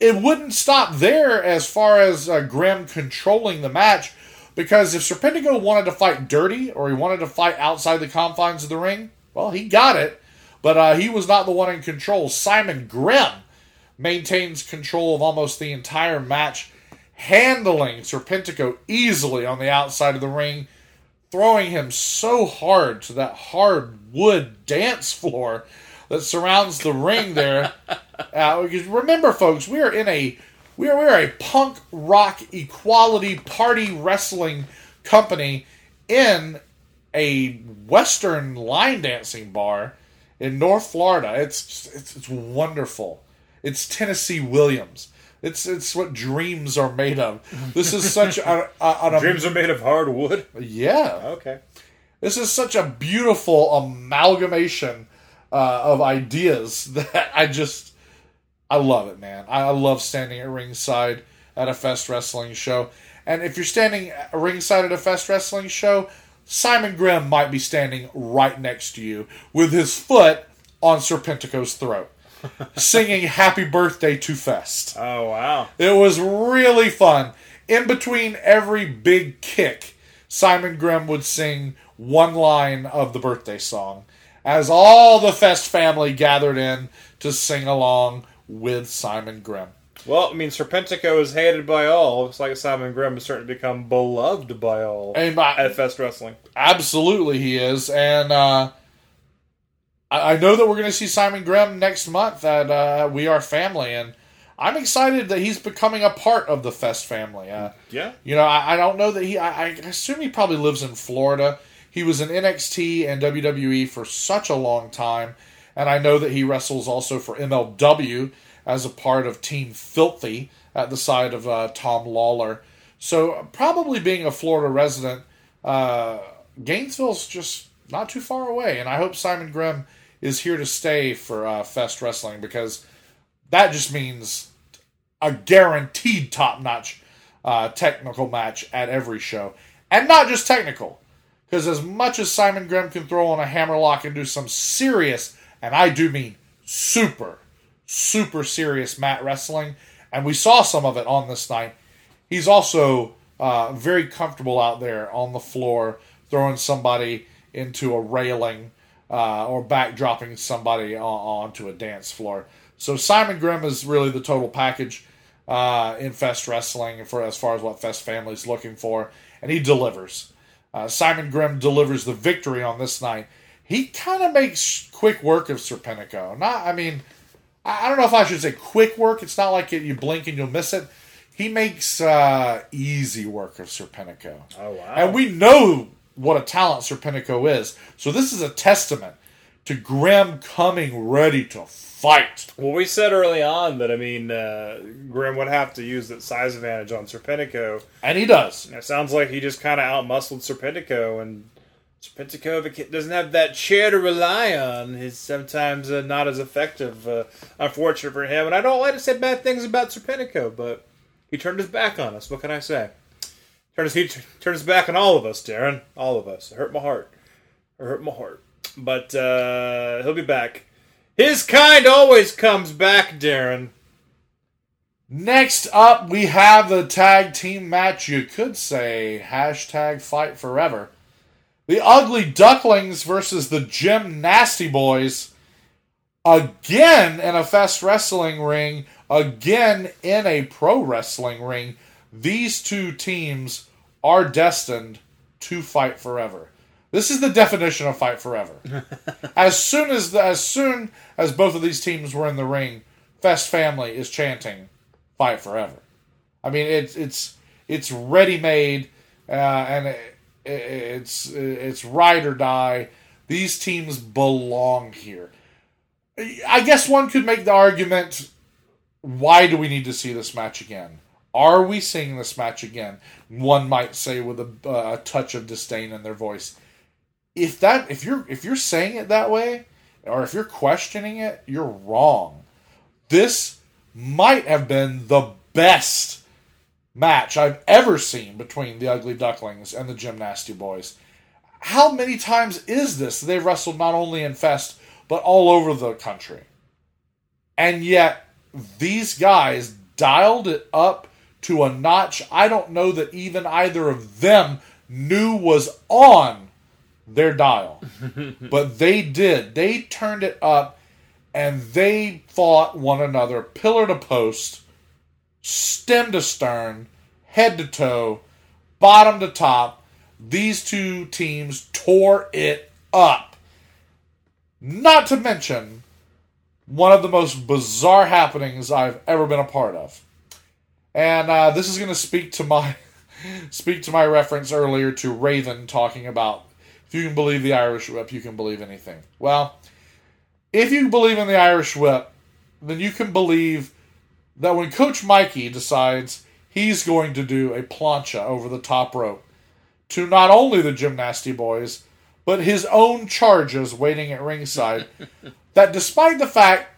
it wouldn't stop there as far as uh, Grimm controlling the match, because if Serpentico wanted to fight dirty or he wanted to fight outside the confines of the ring, well, he got it, but uh, he was not the one in control. Simon Grimm maintains control of almost the entire match, handling Serpentico easily on the outside of the ring, throwing him so hard to that hard wood dance floor that surrounds the ring there. Uh, because remember, folks, we are in a we are we are a punk rock equality party wrestling company in a western line dancing bar in North Florida. It's it's, it's wonderful. It's Tennessee Williams. It's it's what dreams are made of. This is such a, a, an Dreams are made of hardwood. yeah. Okay. This is such a beautiful amalgamation uh, of ideas that I just I love it, man. I love standing at ringside at a Fest Wrestling show. And if you're standing ringside at a Fest Wrestling show, Simon Grimm might be standing right next to you with his foot on Serpentico's throat, singing "Happy Birthday to Fest." Oh wow. It was really fun. In between every big kick, Simon Grimm would sing one line of the birthday song as all the Fest family gathered in to sing along with Simon Grimm. Well, I mean, Serpentico is hated by all. Looks like Simon Grimm is starting to become beloved by all And my- at Fest Wrestling. Absolutely, he is. And uh, I, I know that we're going to see Simon Grimm next month at uh, We Are Family. And I'm excited that he's becoming a part of the Fest family. Uh, Yeah. You know, I, I don't know that he. I, I assume he probably lives in Florida. He was in NXT and WWE for such a long time, and I know that he wrestles also for MLW as a part of Team Filthy at the side of uh, Tom Lawlor. So probably being a Florida resident, uh, Gainesville's just not too far away, and I hope Simon Grimm is here to stay for uh, Fest Wrestling because that just means a guaranteed top notch uh, technical match at every show. And not just technical, because as much as Simon Grimm can throw on a hammerlock and do some serious, and I do mean super, super serious mat wrestling, and we saw some of it on this night, he's also uh, very comfortable out there on the floor throwing somebody into a railing uh, or backdropping somebody on, onto a dance floor. So Simon Grimm is really the total package uh, in Fest Wrestling for as far as what Fest Family's looking for, and he delivers. Uh, Simon Grimm delivers the victory on this night. He kind of makes quick work of Serpentico. Not, I mean, I I don't know if I should say quick work. It's not like you blink and you'll miss it. He makes uh, easy work of Serpentico. Oh wow. And we know what a talent Serpentico is. So this is a testament to Grimm coming ready to fight. Well, we said early on that I mean, uh, Grimm would have to use that size advantage on Serpentico. And he does. It sounds like he just kind of outmuscled Serpentico, and Serpentico, doesn't have that chair to rely on, He's sometimes uh, not as effective. Uh, unfortunate for him, and I don't like to say bad things about Serpentico, but he turned his back on us. What can I say? Turned his, back on all of us, Daryn. All of us. It hurt my heart. It hurt my heart. But uh, he'll be back. His kind always comes back, Daryn. Next up, we have the tag team match. You could say hashtag fight forever. The Ugly Ducklings versus the Gymnasty Boys. Again in a Fest Wrestling ring. Again in a pro wrestling ring. These two teams are destined to fight forever. This is the definition of fight forever. as soon as the, as soon as both of these teams were in the ring, Fest family is chanting fight forever. I mean, it's it's it's ready made, uh, and it, it's it's ride or die. These teams belong here. I guess one could make the argument: Why do we need to see this match again? Are we seeing this match again? One might say with a, uh, a touch of disdain in their voice. If that if you're if you're saying it that way, or if you're questioning it, you're wrong. This might have been the best match I've ever seen between the Ugly Ducklings and the Gymnasty Boys. How many times is this? They've wrestled not only in Fest, but all over the country. And yet, these guys dialed it up to a notch I don't know that even either of them knew was on their dial. but they did. They turned it up and they fought one another pillar to post, stem to stern, head to toe, bottom to top. These two teams tore it up. Not to mention one of the most bizarre happenings I've ever been a part of. And uh, this is going to speak to my speak to my reference earlier to Raven talking about if you can believe the Irish whip, you can believe anything. Well, if you believe in the Irish whip, then you can believe that when Coach Mikey decides he's going to do a plancha over the top rope to not only the Gymnasty Boys, but his own charges waiting at ringside, that despite the fact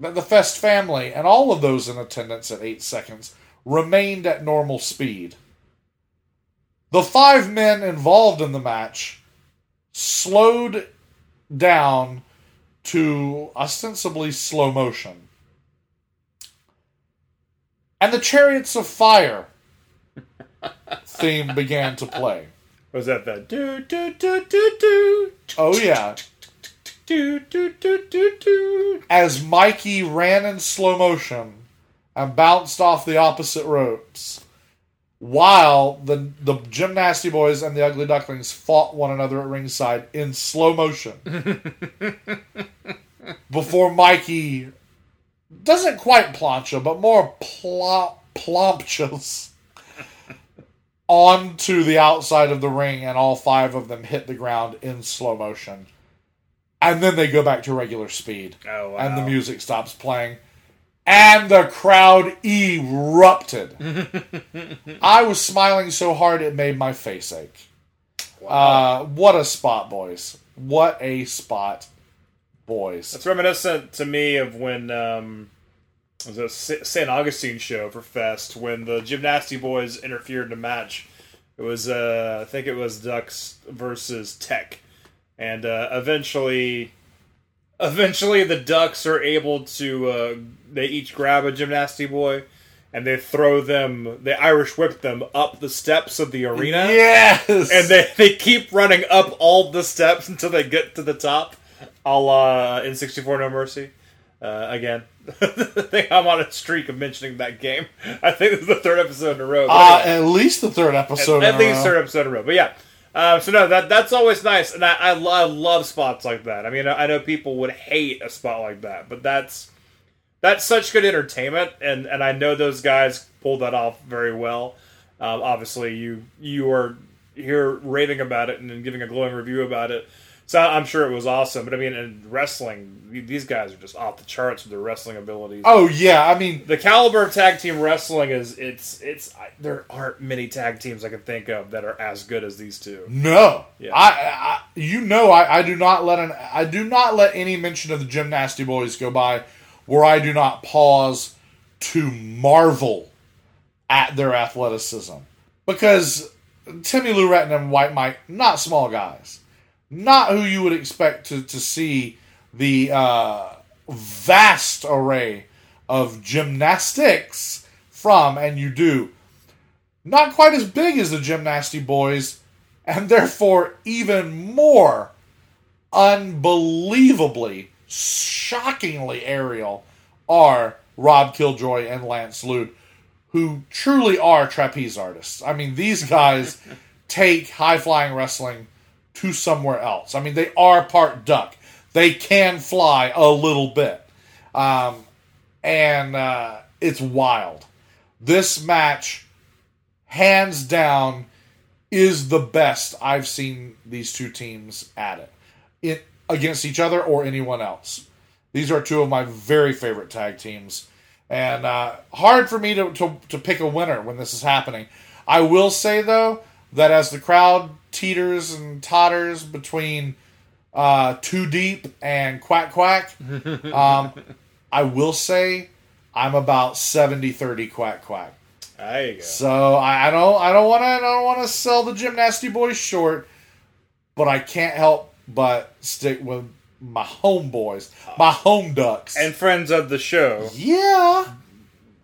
that the Fest family and all of those in attendance at 8 seconds remained at normal speed, the five men involved in the match slowed down to ostensibly slow motion. And the Chariots of Fire theme began to play. Was that the do do do do do Oh, yeah. Do do do do do? As Mikey ran in slow motion and bounced off the opposite ropes, while the, the Gymnasty Boys and the Ugly Ducklings fought one another at ringside in slow motion. Before Mikey doesn't quite plancha, but more plop, plompchas onto the outside of the ring, and all five of them hit the ground in slow motion. And then they go back to regular speed, Oh wow! and the music stops playing, and the crowd erupted. I was smiling so hard it made my face ache. Uh, what a spot, boys! What a spot, boys! It's reminiscent to me of when um, it was a St. Augustine show for Fest when the Gymnasty Boys interfered in a match. It was, uh, I think it was Ducks versus Tech, and uh, eventually, eventually the Ducks are able to. Uh, they each grab a Gymnasty Boy, and they throw them. They Irish whip them up the steps of the arena. Yes, and they, they keep running up all the steps until they get to the top, a la N64 No Mercy. Uh, again, I think I'm on a streak of mentioning that game. I think this is the third episode in a row. uh, anyway, at least the third episode. at in a least row. third episode in a row. But yeah, uh, so no, that that's always nice, and I, I, lo- I love spots like that. I mean, I know people would hate a spot like that, but that's that's such good entertainment, and and I know those guys pulled that off very well. Um, obviously, you you are here raving about it and then giving a glowing review about it. So I'm sure it was awesome. But I mean, in wrestling, these guys are just off the charts with their wrestling abilities. Oh yeah, I mean, The caliber of tag team wrestling is it's it's I, there aren't many tag teams I can think of that are as good as these two. no, Yeah. I, I, you know, I, I do not let an, I do not let any mention of the Gymnasty Boys go by where I do not pause to marvel at their athleticism because Timmy Lou Retton and White Mike, not small guys, not who you would expect to, to see the uh, vast array of gymnastics from, and you do, not quite as big as the Gymnasty Boys, and therefore even more unbelievably, shockingly aerial are Rob Killjoy and Lance Lude, who truly are trapeze artists. I mean, these guys take high flying wrestling to somewhere else. I mean, they are part duck. They can fly a little bit. Um, and uh, it's wild. This match, hands down, is the best I've seen these two teams at it, it against each other or anyone else. These are two of my very favorite tag teams, and uh, hard for me to, to, to pick a winner when this is happening. I will say though that as the crowd teeters and totters between uh, Too Deep and Quack Quack, um, I will say I'm about 70-30 Quack Quack. There you go. So I, I don't I don't want to I don't want to sell the gymnasty boys short, but I can't help but stick with my homeboys, my home ducks, And friends of the show. yeah,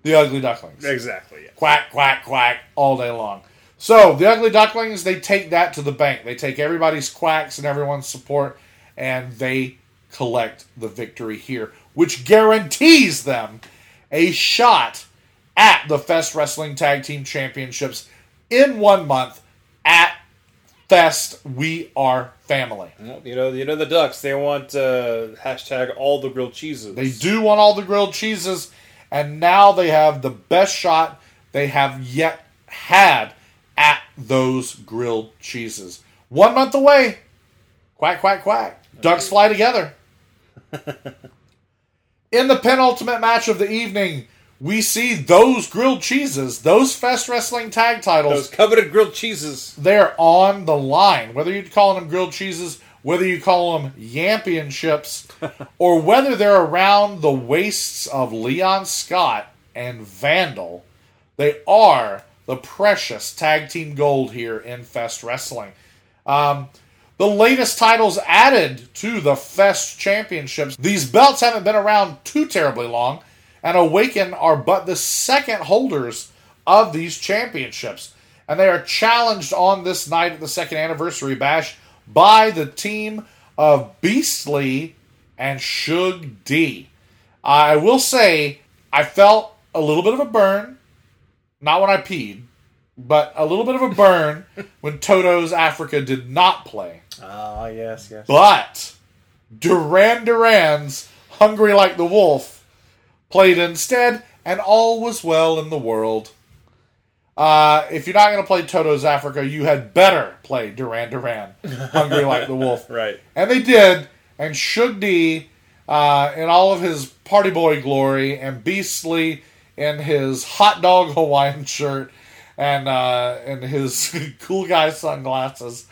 the ugly ducklings. Exactly. Yeah. Quack quack quack all day long. So the ugly ducklings they take that to the bank. They take everybody's quacks and everyone's support, and they collect the victory here, which guarantees them a shot at the Fest Wrestling Tag Team Championships in one month at Fest. We are family. You know, you know the Ducks. They want uh, hashtag all the grilled cheeses. They do want all the grilled cheeses, and now they have the best shot they have yet had at those grilled cheeses. One month away. Quack, quack, quack. Ducks fly together. In the penultimate match of the evening, we see those grilled cheeses, those Fest Wrestling tag titles Those coveted grilled cheeses. they're on the line. Whether you're calling them grilled cheeses, whether you call them championships, or whether they're around the waists of Leon Scott and Vandal, they are the precious tag team gold here in Fest Wrestling. Um, the latest titles added to the Fest Championships. These belts haven't been around too terribly long, and Awaken are but the second holders of these championships. And they are challenged on this night at the second anniversary bash by the team of Beastly and Shug D. I will say, I felt a little bit of a burn, not when I peed, but a little bit of a burn when Toto's Africa did not play. Ah, yes, yes. But Duran Duran's Hungry Like the Wolf played instead, and all was well in the world. Uh, if you're not going to play Toto's Africa, you had better play Duran Duran, Hungry Like the Wolf. Right. And they did, and Shug D, uh, in all of his party boy glory, and Beastly in his hot dog Hawaiian shirt, and uh, and his cool guy sunglasses.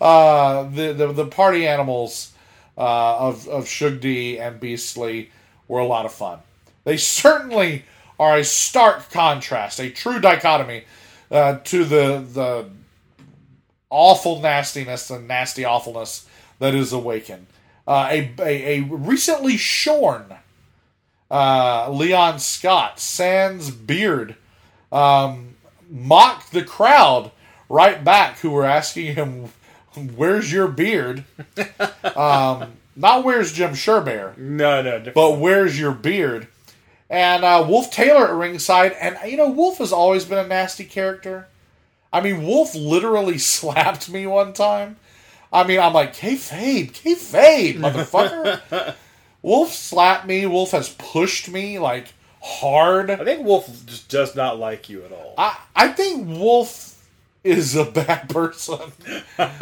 Uh, the, the the party animals uh, of of Shug D and Beastly were a lot of fun. They certainly are a stark contrast, a true dichotomy uh, to the the awful nastiness and nasty awfulness that is awakened. Uh, a, a, a recently shorn uh, Leon Scott, sans beard, um, mocked the crowd right back who were asking him, Where's your beard? um, not where's Jim Sherbear, No, no. different. but where's your beard? And uh, Wolf Taylor at ringside, and you know Wolf has always been a nasty character. I mean, Wolf literally slapped me one time. I mean, I'm like, kayfabe, kayfabe, motherfucker. Wolf slapped me. Wolf has pushed me like hard. I think Wolf just does not like you at all. I, I think Wolf is a bad person. but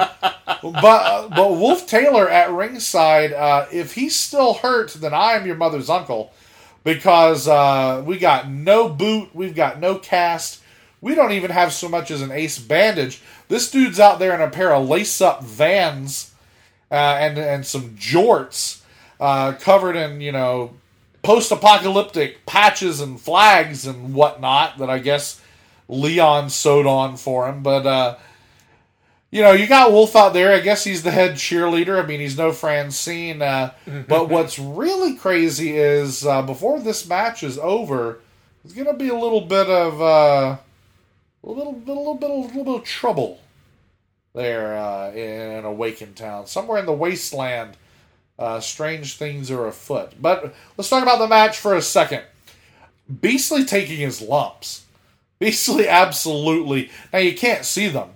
but Wolf Taylor at ringside, uh, if he's still hurt, then I am your mother's uncle because uh, we got no boot, we've got no cast, we don't even have so much as an ace bandage. This dude's out there in a pair of lace up vans uh, and and some jorts uh, covered in you know post apocalyptic patches and flags and whatnot that I guess Leon sewed on for him. But uh, you know, you got Wolf out there. I guess he's the head cheerleader. I mean, he's no Francine. Uh, but what's really crazy is uh, before this match is over, there's going to be a little bit of uh, a little bit, a little bit, a little bit of trouble there uh, in Awaken Town, somewhere in the wasteland. Uh, strange things are afoot. But let's talk about the match for a second. Beastly taking his lumps. Beastly, absolutely. Now you can't see them.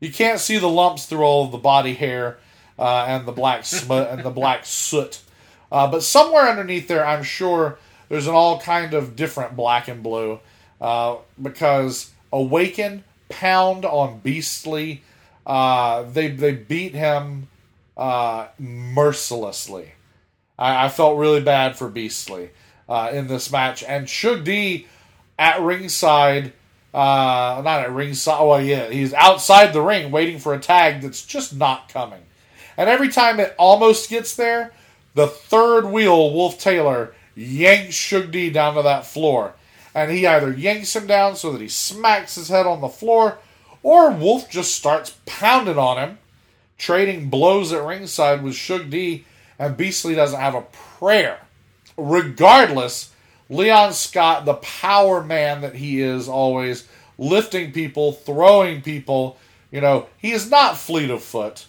You can't see the lumps through all of the body hair uh, and the black smut and the black soot. Uh, but somewhere underneath there, I'm sure there's an all kind of different black and blue uh, because Awaken pound on Beastly. Uh, they they beat him uh, mercilessly. I, I, felt really bad for Beastly uh, in this match, and Shug D at ringside. Uh, not at ringside. Oh yeah, he's outside the ring waiting for a tag that's just not coming. And every time it almost gets there, the third wheel, Wolf Taylor, yanks Shug D down to that floor. And he either yanks him down so that he smacks his head on the floor, or Wolf just starts pounding on him, trading blows at ringside with Shug D, and Beastly doesn't have a prayer. Regardless, Leon Scott, the power man that he is always, lifting people, throwing people, you know, he is not fleet of foot.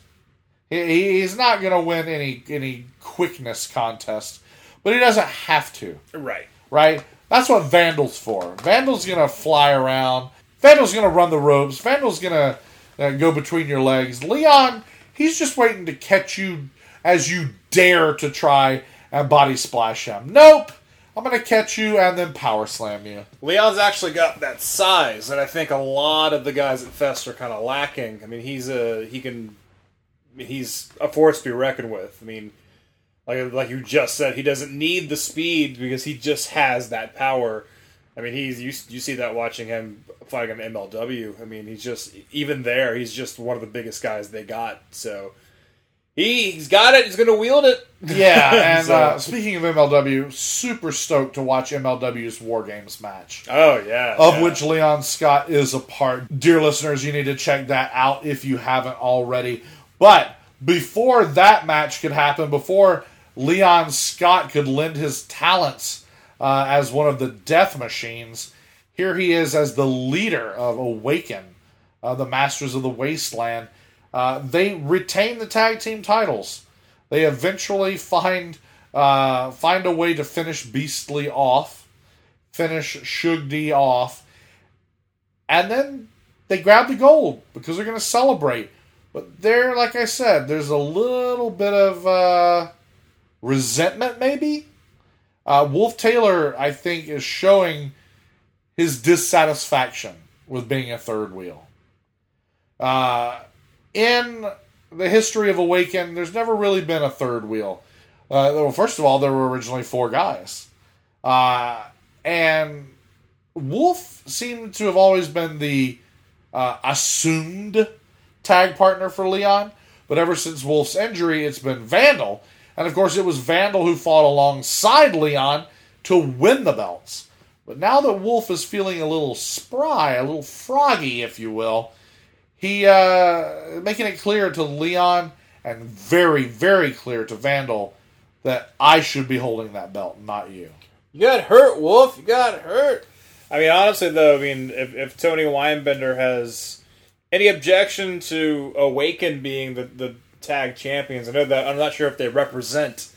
He, he's not going to win any any quickness contest, but he doesn't have to. Right. Right? That's what Vandal's for. Vandal's going to fly around. Vandal's going to run the ropes. Vandal's going to uh, go between your legs. Leon, he's just waiting to catch you as you dare to try and body splash him. Nope. I'm to catch you and then power slam you. Leon's actually got that size that I think a lot of the guys at Fest are kind of lacking. I mean, he's a he can he's a force to be reckoned with. I mean, like like you just said, he doesn't need the speed because he just has that power. I mean, he's you, you see that watching him fighting on MLW. I mean, he's just even there. He's just one of the biggest guys they got. So he, he's got it. He's going to wield it. Yeah, and so. uh, speaking of MLW, super stoked to watch MLW's War Games match. Oh yeah, of yeah. which Leon Scott is a part. Dear listeners, you need to check that out if you haven't already. But before that match could happen, before Leon Scott could lend his talents uh, as one of the Death Machines, here he is as the leader of Awaken, uh, the Masters of the Wasteland uh, they retain the tag team titles. They eventually find uh, find a way to finish Beastly off, finish Shug D off, and then they grab the gold because they're going to celebrate. But there, like I said, there's a little bit of uh, resentment, maybe. Uh, Wolf Taylor, I think, is showing his dissatisfaction with being a third wheel. Uh, in the history of Awaken, there's never really been a third wheel. Uh, well, first of all, there were originally four guys. Uh, and Wolf seemed to have always been the uh, assumed tag partner for Leon. But ever since Wolf's injury, it's been Vandal. And of course, it was Vandal who fought alongside Leon to win the belts. But now that Wolf is feeling a little spry, a little froggy, if you will, he uh, making it clear to Leon and very, very clear to Vandal that I should be holding that belt, not you. You got hurt, Wolf. You got hurt. I mean, honestly, though, I mean, if, if Tony Weinbender has any objection to Awaken being the, the tag champions, I know that I'm not sure if they represent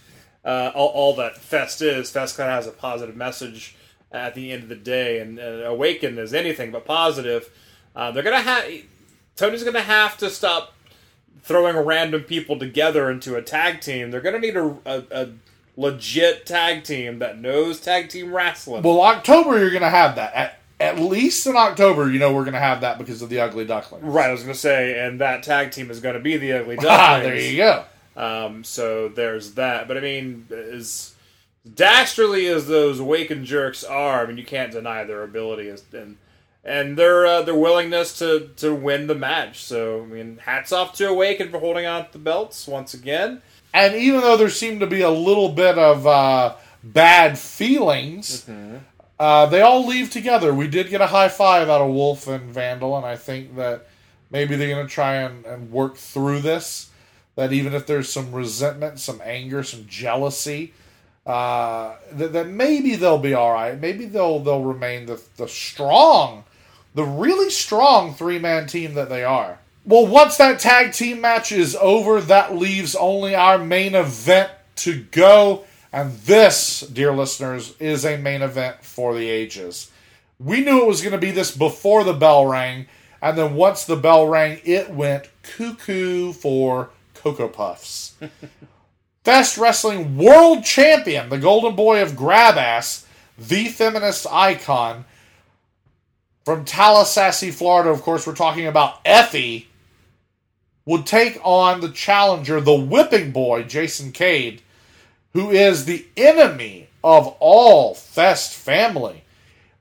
uh, all, all, that Fest is. Fest kind of has a positive message at the end of the day, and uh, Awaken is anything but positive. Uh, they're gonna have Tony's going to have to stop throwing random people together into a tag team. They're going to need a, a, a, legit tag team that knows tag team wrestling. Well, October you're going to have that. At, at least in October, you know we're going to have that because of the Ugly Ducklings. Right, I was going to say, and that tag team is going to be the Ugly Ducklings. Ah, there you go. Um, so there's that. But I mean, as dastardly as those awakened jerks are, I mean, you can't deny their ability and and their uh, their willingness to to win the match. So I mean, hats off to Awaken for holding on to the belts once again. And even though there seemed to be a little bit of uh, bad feelings, mm-hmm. uh, they all leave together. We did get a high five out of Wolf and Vandal, and I think that Maybe they're going to try and, and work through this. That even if there's some resentment, some anger, some jealousy, uh, that, that maybe they'll be all right. Maybe they'll they'll remain the the strong, the really strong three man team that they are. Well, once that tag team match is over, that leaves only our main event to go. And this, dear listeners, is a main event for the ages. We knew it was going to be this before the bell rang, and then once the bell rang, it went cuckoo for Cocoa Puffs. Fest Wrestling World Champion, the Golden Boy of Grabass, the feminist icon from Tallahassee, Florida. Of course, we're talking about Effy would take on the challenger, the whipping boy, Jason Cade, who is the enemy of all Fest family.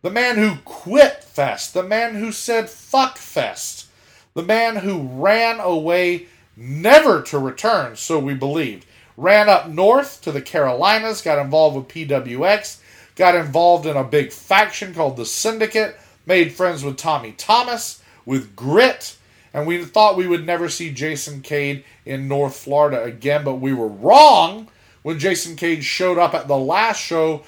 The man who quit Fest, the man who said fuck Fest, the man who ran away never to return, so we believed. Ran up north to the Carolinas, got involved with PWX, got involved in a big faction called the Syndicate, made friends with Tommy Thomas, with Grit, and we thought we would never see Jason Cade in North Florida again, but we were wrong when Jason Cade showed up at the last show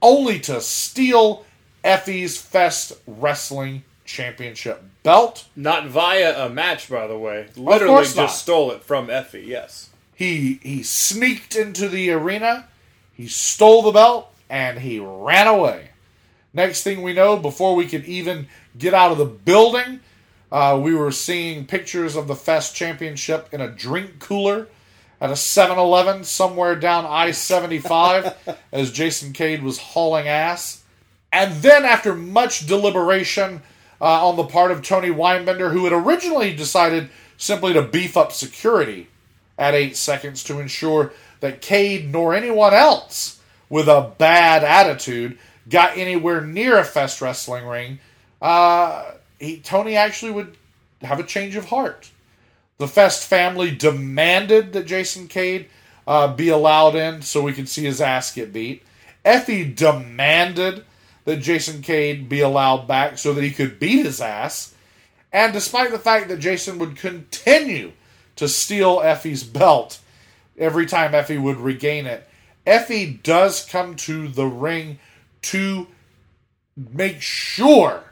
only to steal Effy's Fest Wrestling Championship belt. Not via a match, by the way. Literally course just not. stole it from Effy, yes. He he sneaked into the arena, he stole the belt, and he ran away. Next thing we know, before we could even get out of the building, uh, we were seeing pictures of the Fest Championship in a drink cooler at a 7 Eleven somewhere down I 75 as Jason Cade was hauling ass. And then, after much deliberation uh, on the part of Tony Weinbender, who had originally decided simply to beef up security at 8 seconds to ensure that Cade nor anyone else with a bad attitude got anywhere near a Fest wrestling ring, uh, he, Tony actually would have a change of heart. The Fest family demanded that Jason Cade uh, be allowed in so we could see his ass get beat. Effy demanded that Jason Cade be allowed back so that he could beat his ass. And despite the fact that Jason would continue to steal Effy's belt every time Effy would regain it, Effy does come to the ring to make sure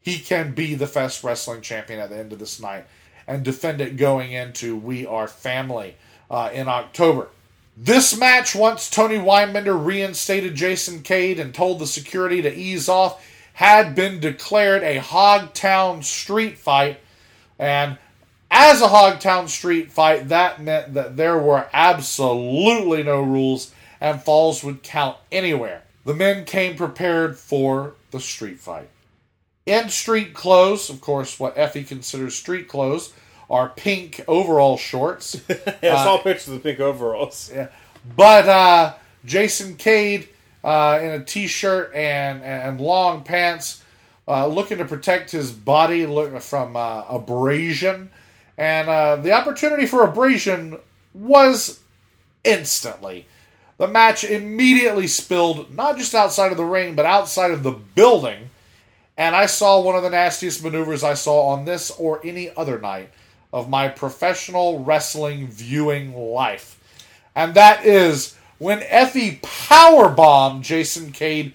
he can be the Fest Wrestling Champion at the end of this night and defend it going into We Are Family uh, in October. This match, once Tony Weinbender reinstated Jason Cade and told the security to ease off, had been declared a Hogtown street fight. And as a Hogtown street fight, that meant that there were absolutely no rules and falls would count anywhere. The men came prepared for the street fight. In street clothes, of course, what Effy considers street clothes are pink overall shorts. Yeah, I saw pictures of the pink overalls. Yeah. But uh, Jason Cade uh, in a t-shirt and and long pants, uh, looking to protect his body from uh, abrasion, and uh, the opportunity for abrasion was instantly. The match immediately spilled not just outside of the ring, but outside of the building. And I saw one of the nastiest maneuvers I saw on this or any other night of my professional wrestling viewing life. And that is when Effy powerbombed Jason Cade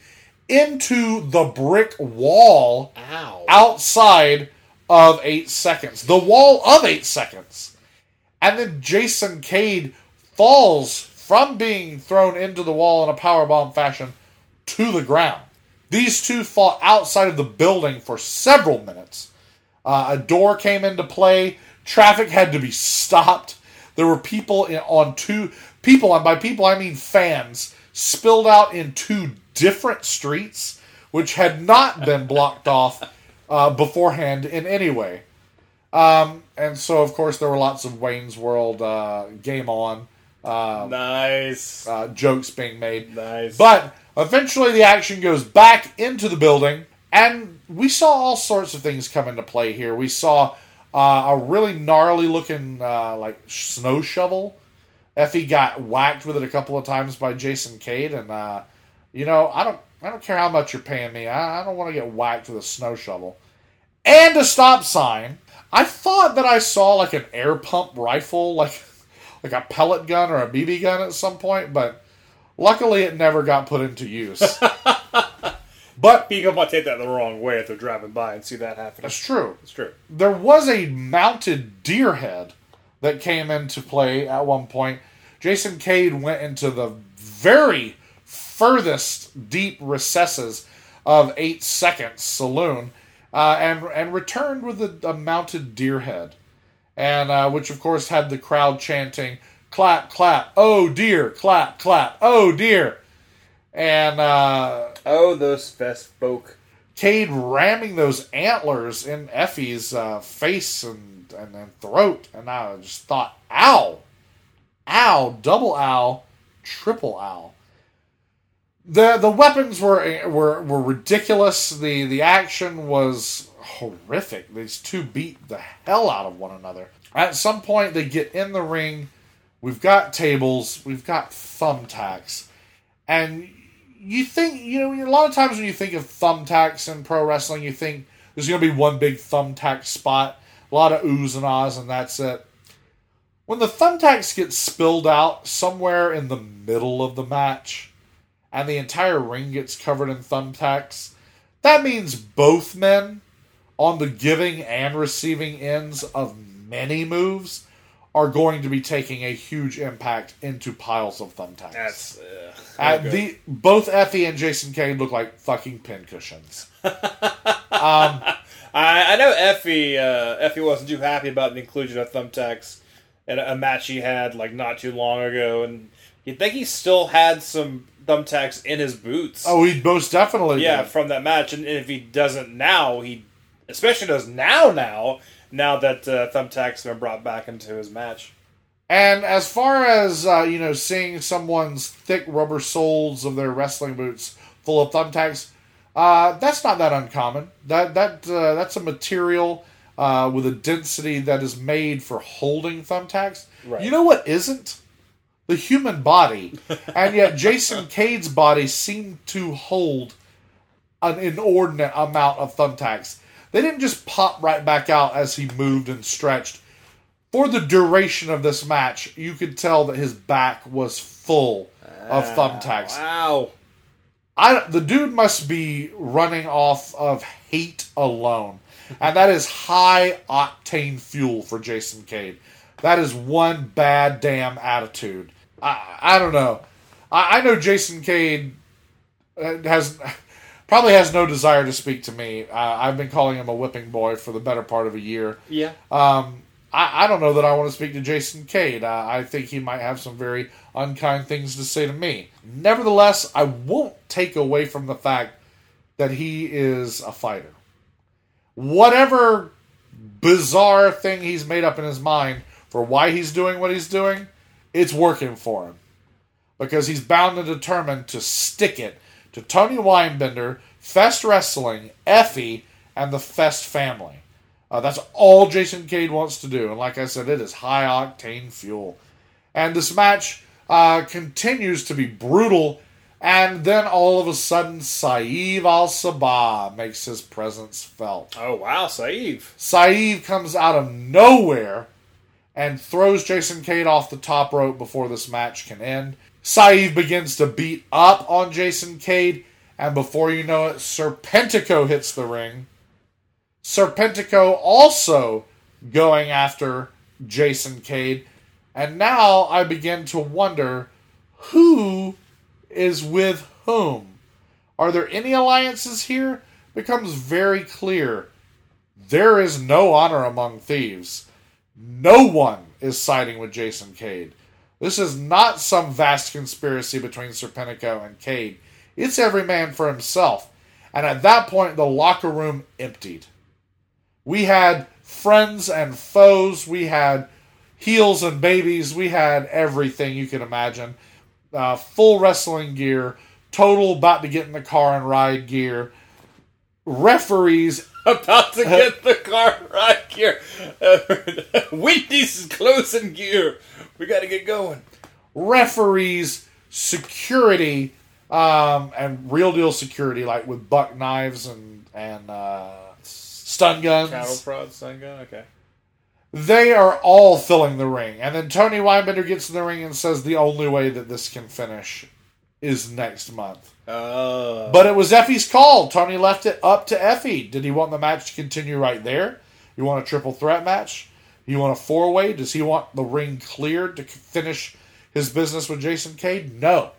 into the brick wall Ow. outside of eight seconds. The wall of eight seconds. And then Jason Cade falls from being thrown into the wall in a powerbomb fashion to the ground. These two fought outside of the building for several minutes. Uh, a door came into play. Traffic had to be stopped. There were people in, on two people, and by people I mean fans, spilled out in two different streets, which had not been blocked off uh, beforehand in any way. Um, and so, of course, there were lots of Wayne's World uh, game on uh, Nice. uh, jokes being made. nice. But eventually the action goes back into the building, and we saw all sorts of things come into play here. We saw uh, a really gnarly looking uh, like snow shovel. Effy got whacked with it a couple of times by Jason Cade, and uh, you know I don't I don't care how much you're paying me. I, I don't want to get whacked with a snow shovel. and a stop sign. I thought that I saw like an air pump rifle, like like a pellet gun or a BB gun at some point, but luckily it never got put into use. but People might take that the wrong way if they're driving by and see that happening. That's true. It's true. there was a mounted deer head that came into play at one point. Jason Cade went into the very furthest deep recesses of Eight Seconds Saloon uh, and and returned with a, a mounted deer head, and uh, which of course had the crowd chanting "clap clap oh dear clap clap oh dear," and. Uh, Oh, those fest folk. Cade ramming those antlers in Effy's uh, face and, and, and throat, and I just thought, ow, ow, double ow, triple ow. The the weapons were were were ridiculous. The the action was horrific. These two beat the hell out of one another. At some point, they get in the ring. We've got tables. We've got thumbtacks, and you think you know a lot of times when you think of thumbtacks in pro wrestling, you think there's going to be one big thumbtack spot, a lot of oohs and ahs, and that's it. When the thumbtacks get spilled out somewhere in the middle of the match, and the entire ring gets covered in thumbtacks, that means both men on the giving and receiving ends of many moves are going to be taking a huge impact into piles of thumbtacks. That's uh, Uh, the both Effy and Jason Cade look like fucking pincushions. I, I know Effy uh, Effy wasn't too happy about the inclusion of thumbtacks in a match he had like not too long ago, and you think he still had some thumbtacks in his boots. Oh, he most definitely yeah, did. from that match, and if he doesn't now, he especially does now. Now, now that uh, thumbtacks have been brought back into his match. And as far as uh, you know, seeing someone's thick rubber soles of their wrestling boots full of thumbtacks, uh, that's not that uncommon. That that uh, that's a material uh, with a density that is made for holding thumbtacks. Right. You know what isn't? The human body, and yet Jason Cade's body seemed to hold an inordinate amount of thumbtacks. They didn't just pop right back out as he moved and stretched. For the duration of this match, you could tell that his back was full of ah, thumbtacks. Wow. I, the dude must be running off of hate alone. And that is high octane fuel for Jason Cade. That is one bad damn attitude. I, I don't know. I, I know Jason Cade uh, has probably has no desire to speak to me. Uh, I've been calling him a whipping boy for the better part of a year. Yeah. Um, I, I don't know that I want to speak to Jason Cade. Uh, I think he might have some very unkind things to say to me. Nevertheless, I won't take away from the fact that he is a fighter. Whatever bizarre thing he's made up in his mind for why he's doing what he's doing, it's working for him. Because he's bound and determined to stick it to Tony Weinbender, Fest Wrestling, Effy, and the Fest family. Uh, that's all Jason Cade wants to do. And like I said, it is high octane fuel. And this match uh, continues to be brutal. And then all of a sudden, Saeed Al Sabah makes his presence felt. Oh wow, Saeed. Saeed comes out of nowhere and throws Jason Cade off the top rope before this match can end. Saeed begins to beat up on Jason Cade, and before you know it, Serpentico hits the ring. Serpentico also going after Jason Cade, and now I begin to wonder who is with whom. Are there any alliances here? Becomes very clear. There is no honor among thieves. No one is siding with Jason Cade. This is not some vast conspiracy between Serpentico and Cade. It's every man for himself. And at that point, the locker room emptied. We had friends and foes. We had heels and babies. We had everything you can imagine. Uh, full wrestling gear. Total about to get in the car and ride gear. Referees About to get the car right here. Uh, Wendy's is closing gear. We got to get going. referees, security, um, and real deal security, like with buck knives and and uh, stun guns. Cattle prod, sun gun. Okay. They are all filling the ring. And then Tony Weinbender gets in the ring and says the only way that this can finish is next month. Uh, But it was Effy's call. Tony left it up to Effy. Did he want the match to continue right there? You want a triple threat match? You want a four way? Does he want the ring cleared to finish his business with Jason Cade? No.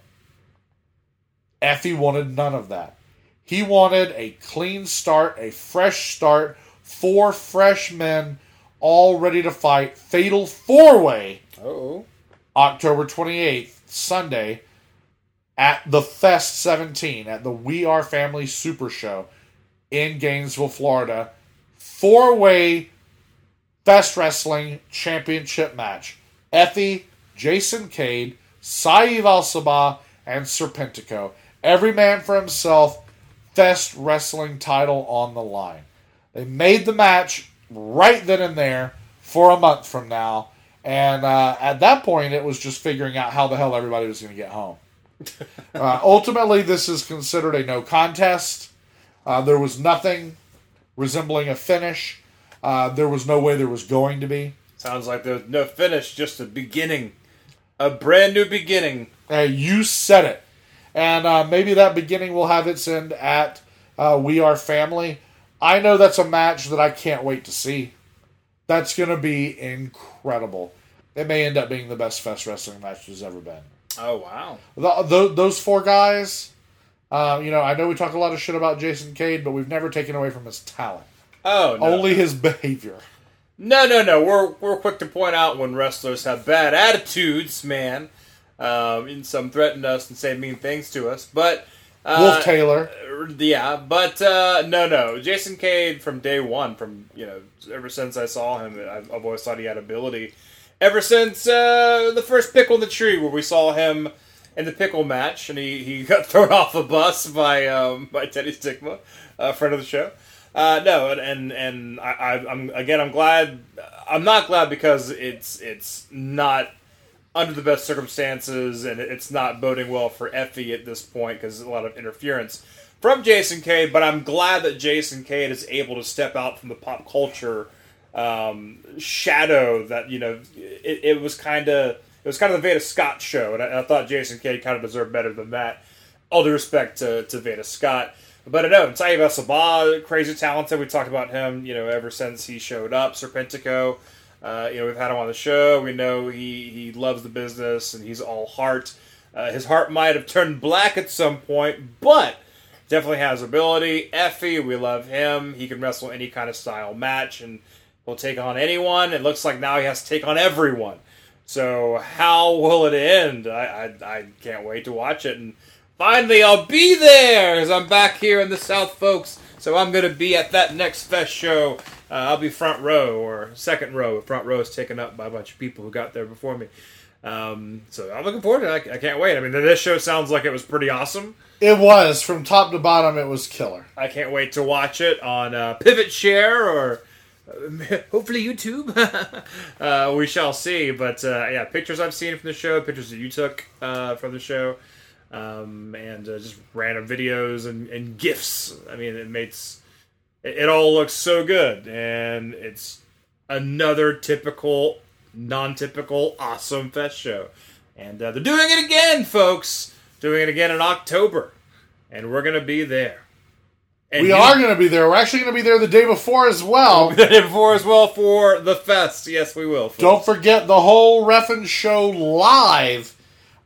Effy wanted none of that. He wanted a clean start, a fresh start, four fresh men all ready to fight. Fatal four way. oh. October 28th, Sunday, at the Fest 17 at the We Are Family Super Show in Gainesville, Florida. Four way Fest Wrestling Championship match. Effy, Jason Cade, Saeed Al Sabah, and Serpentico. Every man for himself. Fest Wrestling title on the line. They made the match right then and there for a month from now. And uh, at that point, it was just figuring out how the hell everybody was going to get home. uh, ultimately, this is considered a no contest. Uh, there was nothing resembling a finish. Uh, there was no way there was going to be. Sounds like there's no finish, just a beginning. A brand new beginning. You said it. And uh, maybe that beginning will have its end at uh, We Are Family. I know that's a match that I can't wait to see. That's going to be incredible. It may end up being the best Fest Wrestling match there's ever been. Oh wow. The, tho- those four guys, uh, you know, I know we talk a lot of shit about Jason Cade, but we've never taken away from his talent. Oh no. Only his behavior. No, no, no. We're we're quick to point out when wrestlers have bad attitudes, man. Um, and some threaten us and say mean things to us, but uh, Wolf Taylor. Yeah, but uh, no, no. Jason Cade from day one, from you know, ever since I saw him, I've, I've always thought he had ability. Ever since uh, the first pickle in the tree, where we saw him in the pickle match, and he, he got thrown off a bus by um, by Teddy Stigma, a friend of the show. Uh, no, and and, and I, I'm again, I'm glad. I'm not glad because it's it's not under the best circumstances, and it's not boding well for Effy at this point because a lot of interference from Jason Cade. But I'm glad that Jason Cade is able to step out from the pop culture um, shadow that you know it, it was kind of it was kind of the Veda Scott show, and I, I thought Jason Cade kind of deserved better than that. All due respect to, to Veda Scott. But I know Taib Sabah, crazy talented. We talked about him, you know, ever since he showed up. Serpentico, uh, you know, we've had him on the show. We know he he loves the business and he's all heart. Uh, his heart might have turned black at some point, but definitely has ability. Effy, we love him. He can wrestle any kind of style match and he'll take on anyone. It looks like now he has to take on everyone. So how will it end? I I, I can't wait to watch it and. Finally, I'll be there as I'm back here in the South, folks. So I'm going to be at that next fest show. Uh, I'll be front row or second row. Front row is taken up by a bunch of people who got there before me. Um, so I'm looking forward to it. I, I can't wait. I mean, this show sounds like it was pretty awesome. It was from top to bottom. It was killer. I can't wait to watch it on uh, Pivot Share or hopefully YouTube. uh, we shall see. But uh, yeah, pictures I've seen from the show, pictures that you took uh, from the show, um, and uh, just random videos and, and. I mean, it makes it, it all looks so good, and it's another typical, non-typical, awesome fest show. And uh, they're doing it again, folks. Doing it again in October, and we're gonna be there. And we are going to be there. We're actually going to be there the day before as well. the day before as well for the fest. Yes, we will. folks. Don't forget the whole Ref'n show live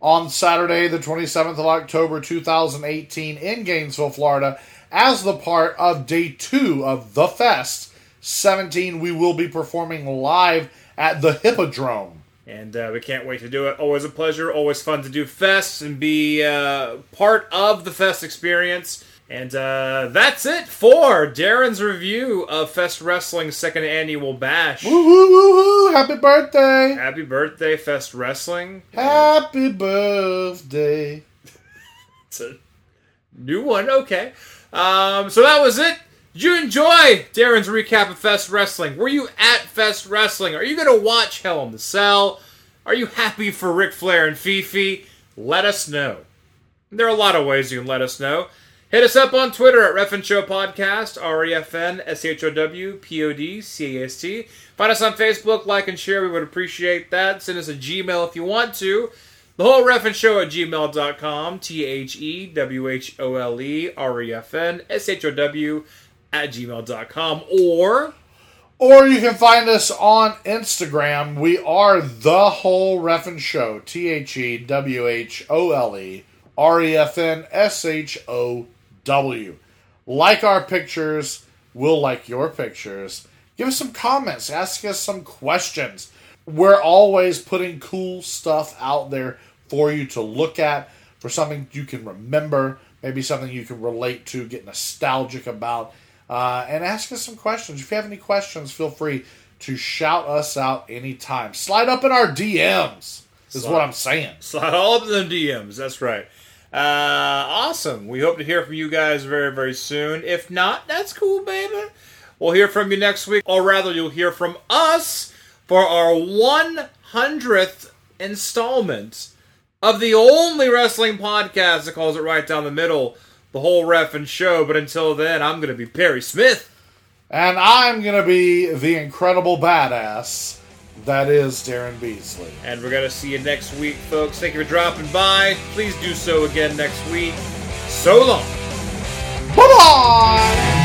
on Saturday, the 27th of October, 2018, in Gainesville, Florida, as the part of day two of the Fest 17. We will be performing live at the Hippodrome. And uh, we can't wait to do it. Always a pleasure. Always fun to do fests and be uh, part of the fest experience. And uh, that's it for Daryn's review of Fest Wrestling's second annual bash. Woo woo woo woo! Happy birthday! Happy birthday, Fest Wrestling. Happy birthday! It's a new one. Okay. Um, so that was it. Did you enjoy Daryn's recap of Fest Wrestling? Were you at Fest Wrestling? Are you going to watch Hell in the Cell? Are you happy for Ric Flair and Fifi? Let us know. There are a lot of ways you can let us know. Hit us up on Twitter at Refn Show Podcast, R E F N S H O W P O D C A S T. Find us on Facebook, like and share. We would appreciate that. Send us a Gmail if you want to. The whole Refn Show at gmail.com. T H E W H O L E R E F N S H O W at gmail.com. Or Or you can find us on Instagram. We are the whole Refn Show. T H E W H O L E R E F N S H O W. Like our pictures. We'll like your pictures. Give us some comments. Ask us some questions. We're always putting cool stuff out there for you to look at, for something you can remember, maybe something you can relate to, get nostalgic about uh, and ask us some questions. If you have any questions, feel free to shout us out anytime. Slide up in our DMs, is what I'm saying. slide all up in them DMs. That's right. Uh, awesome. We hope to hear from you guys very, very soon. If not, that's cool, baby. We'll hear from you next week, or rather, you'll hear from us for our 100th installment of the only wrestling podcast that calls it right down the middle, the whole Ref'n show. But until then, I'm going to be Perry Smith. And I'm going to be the incredible badass that is Daryn Beasley. And we're going to see you next week, folks. Thank you for dropping by. Please do so again next week. So long. Bye bye!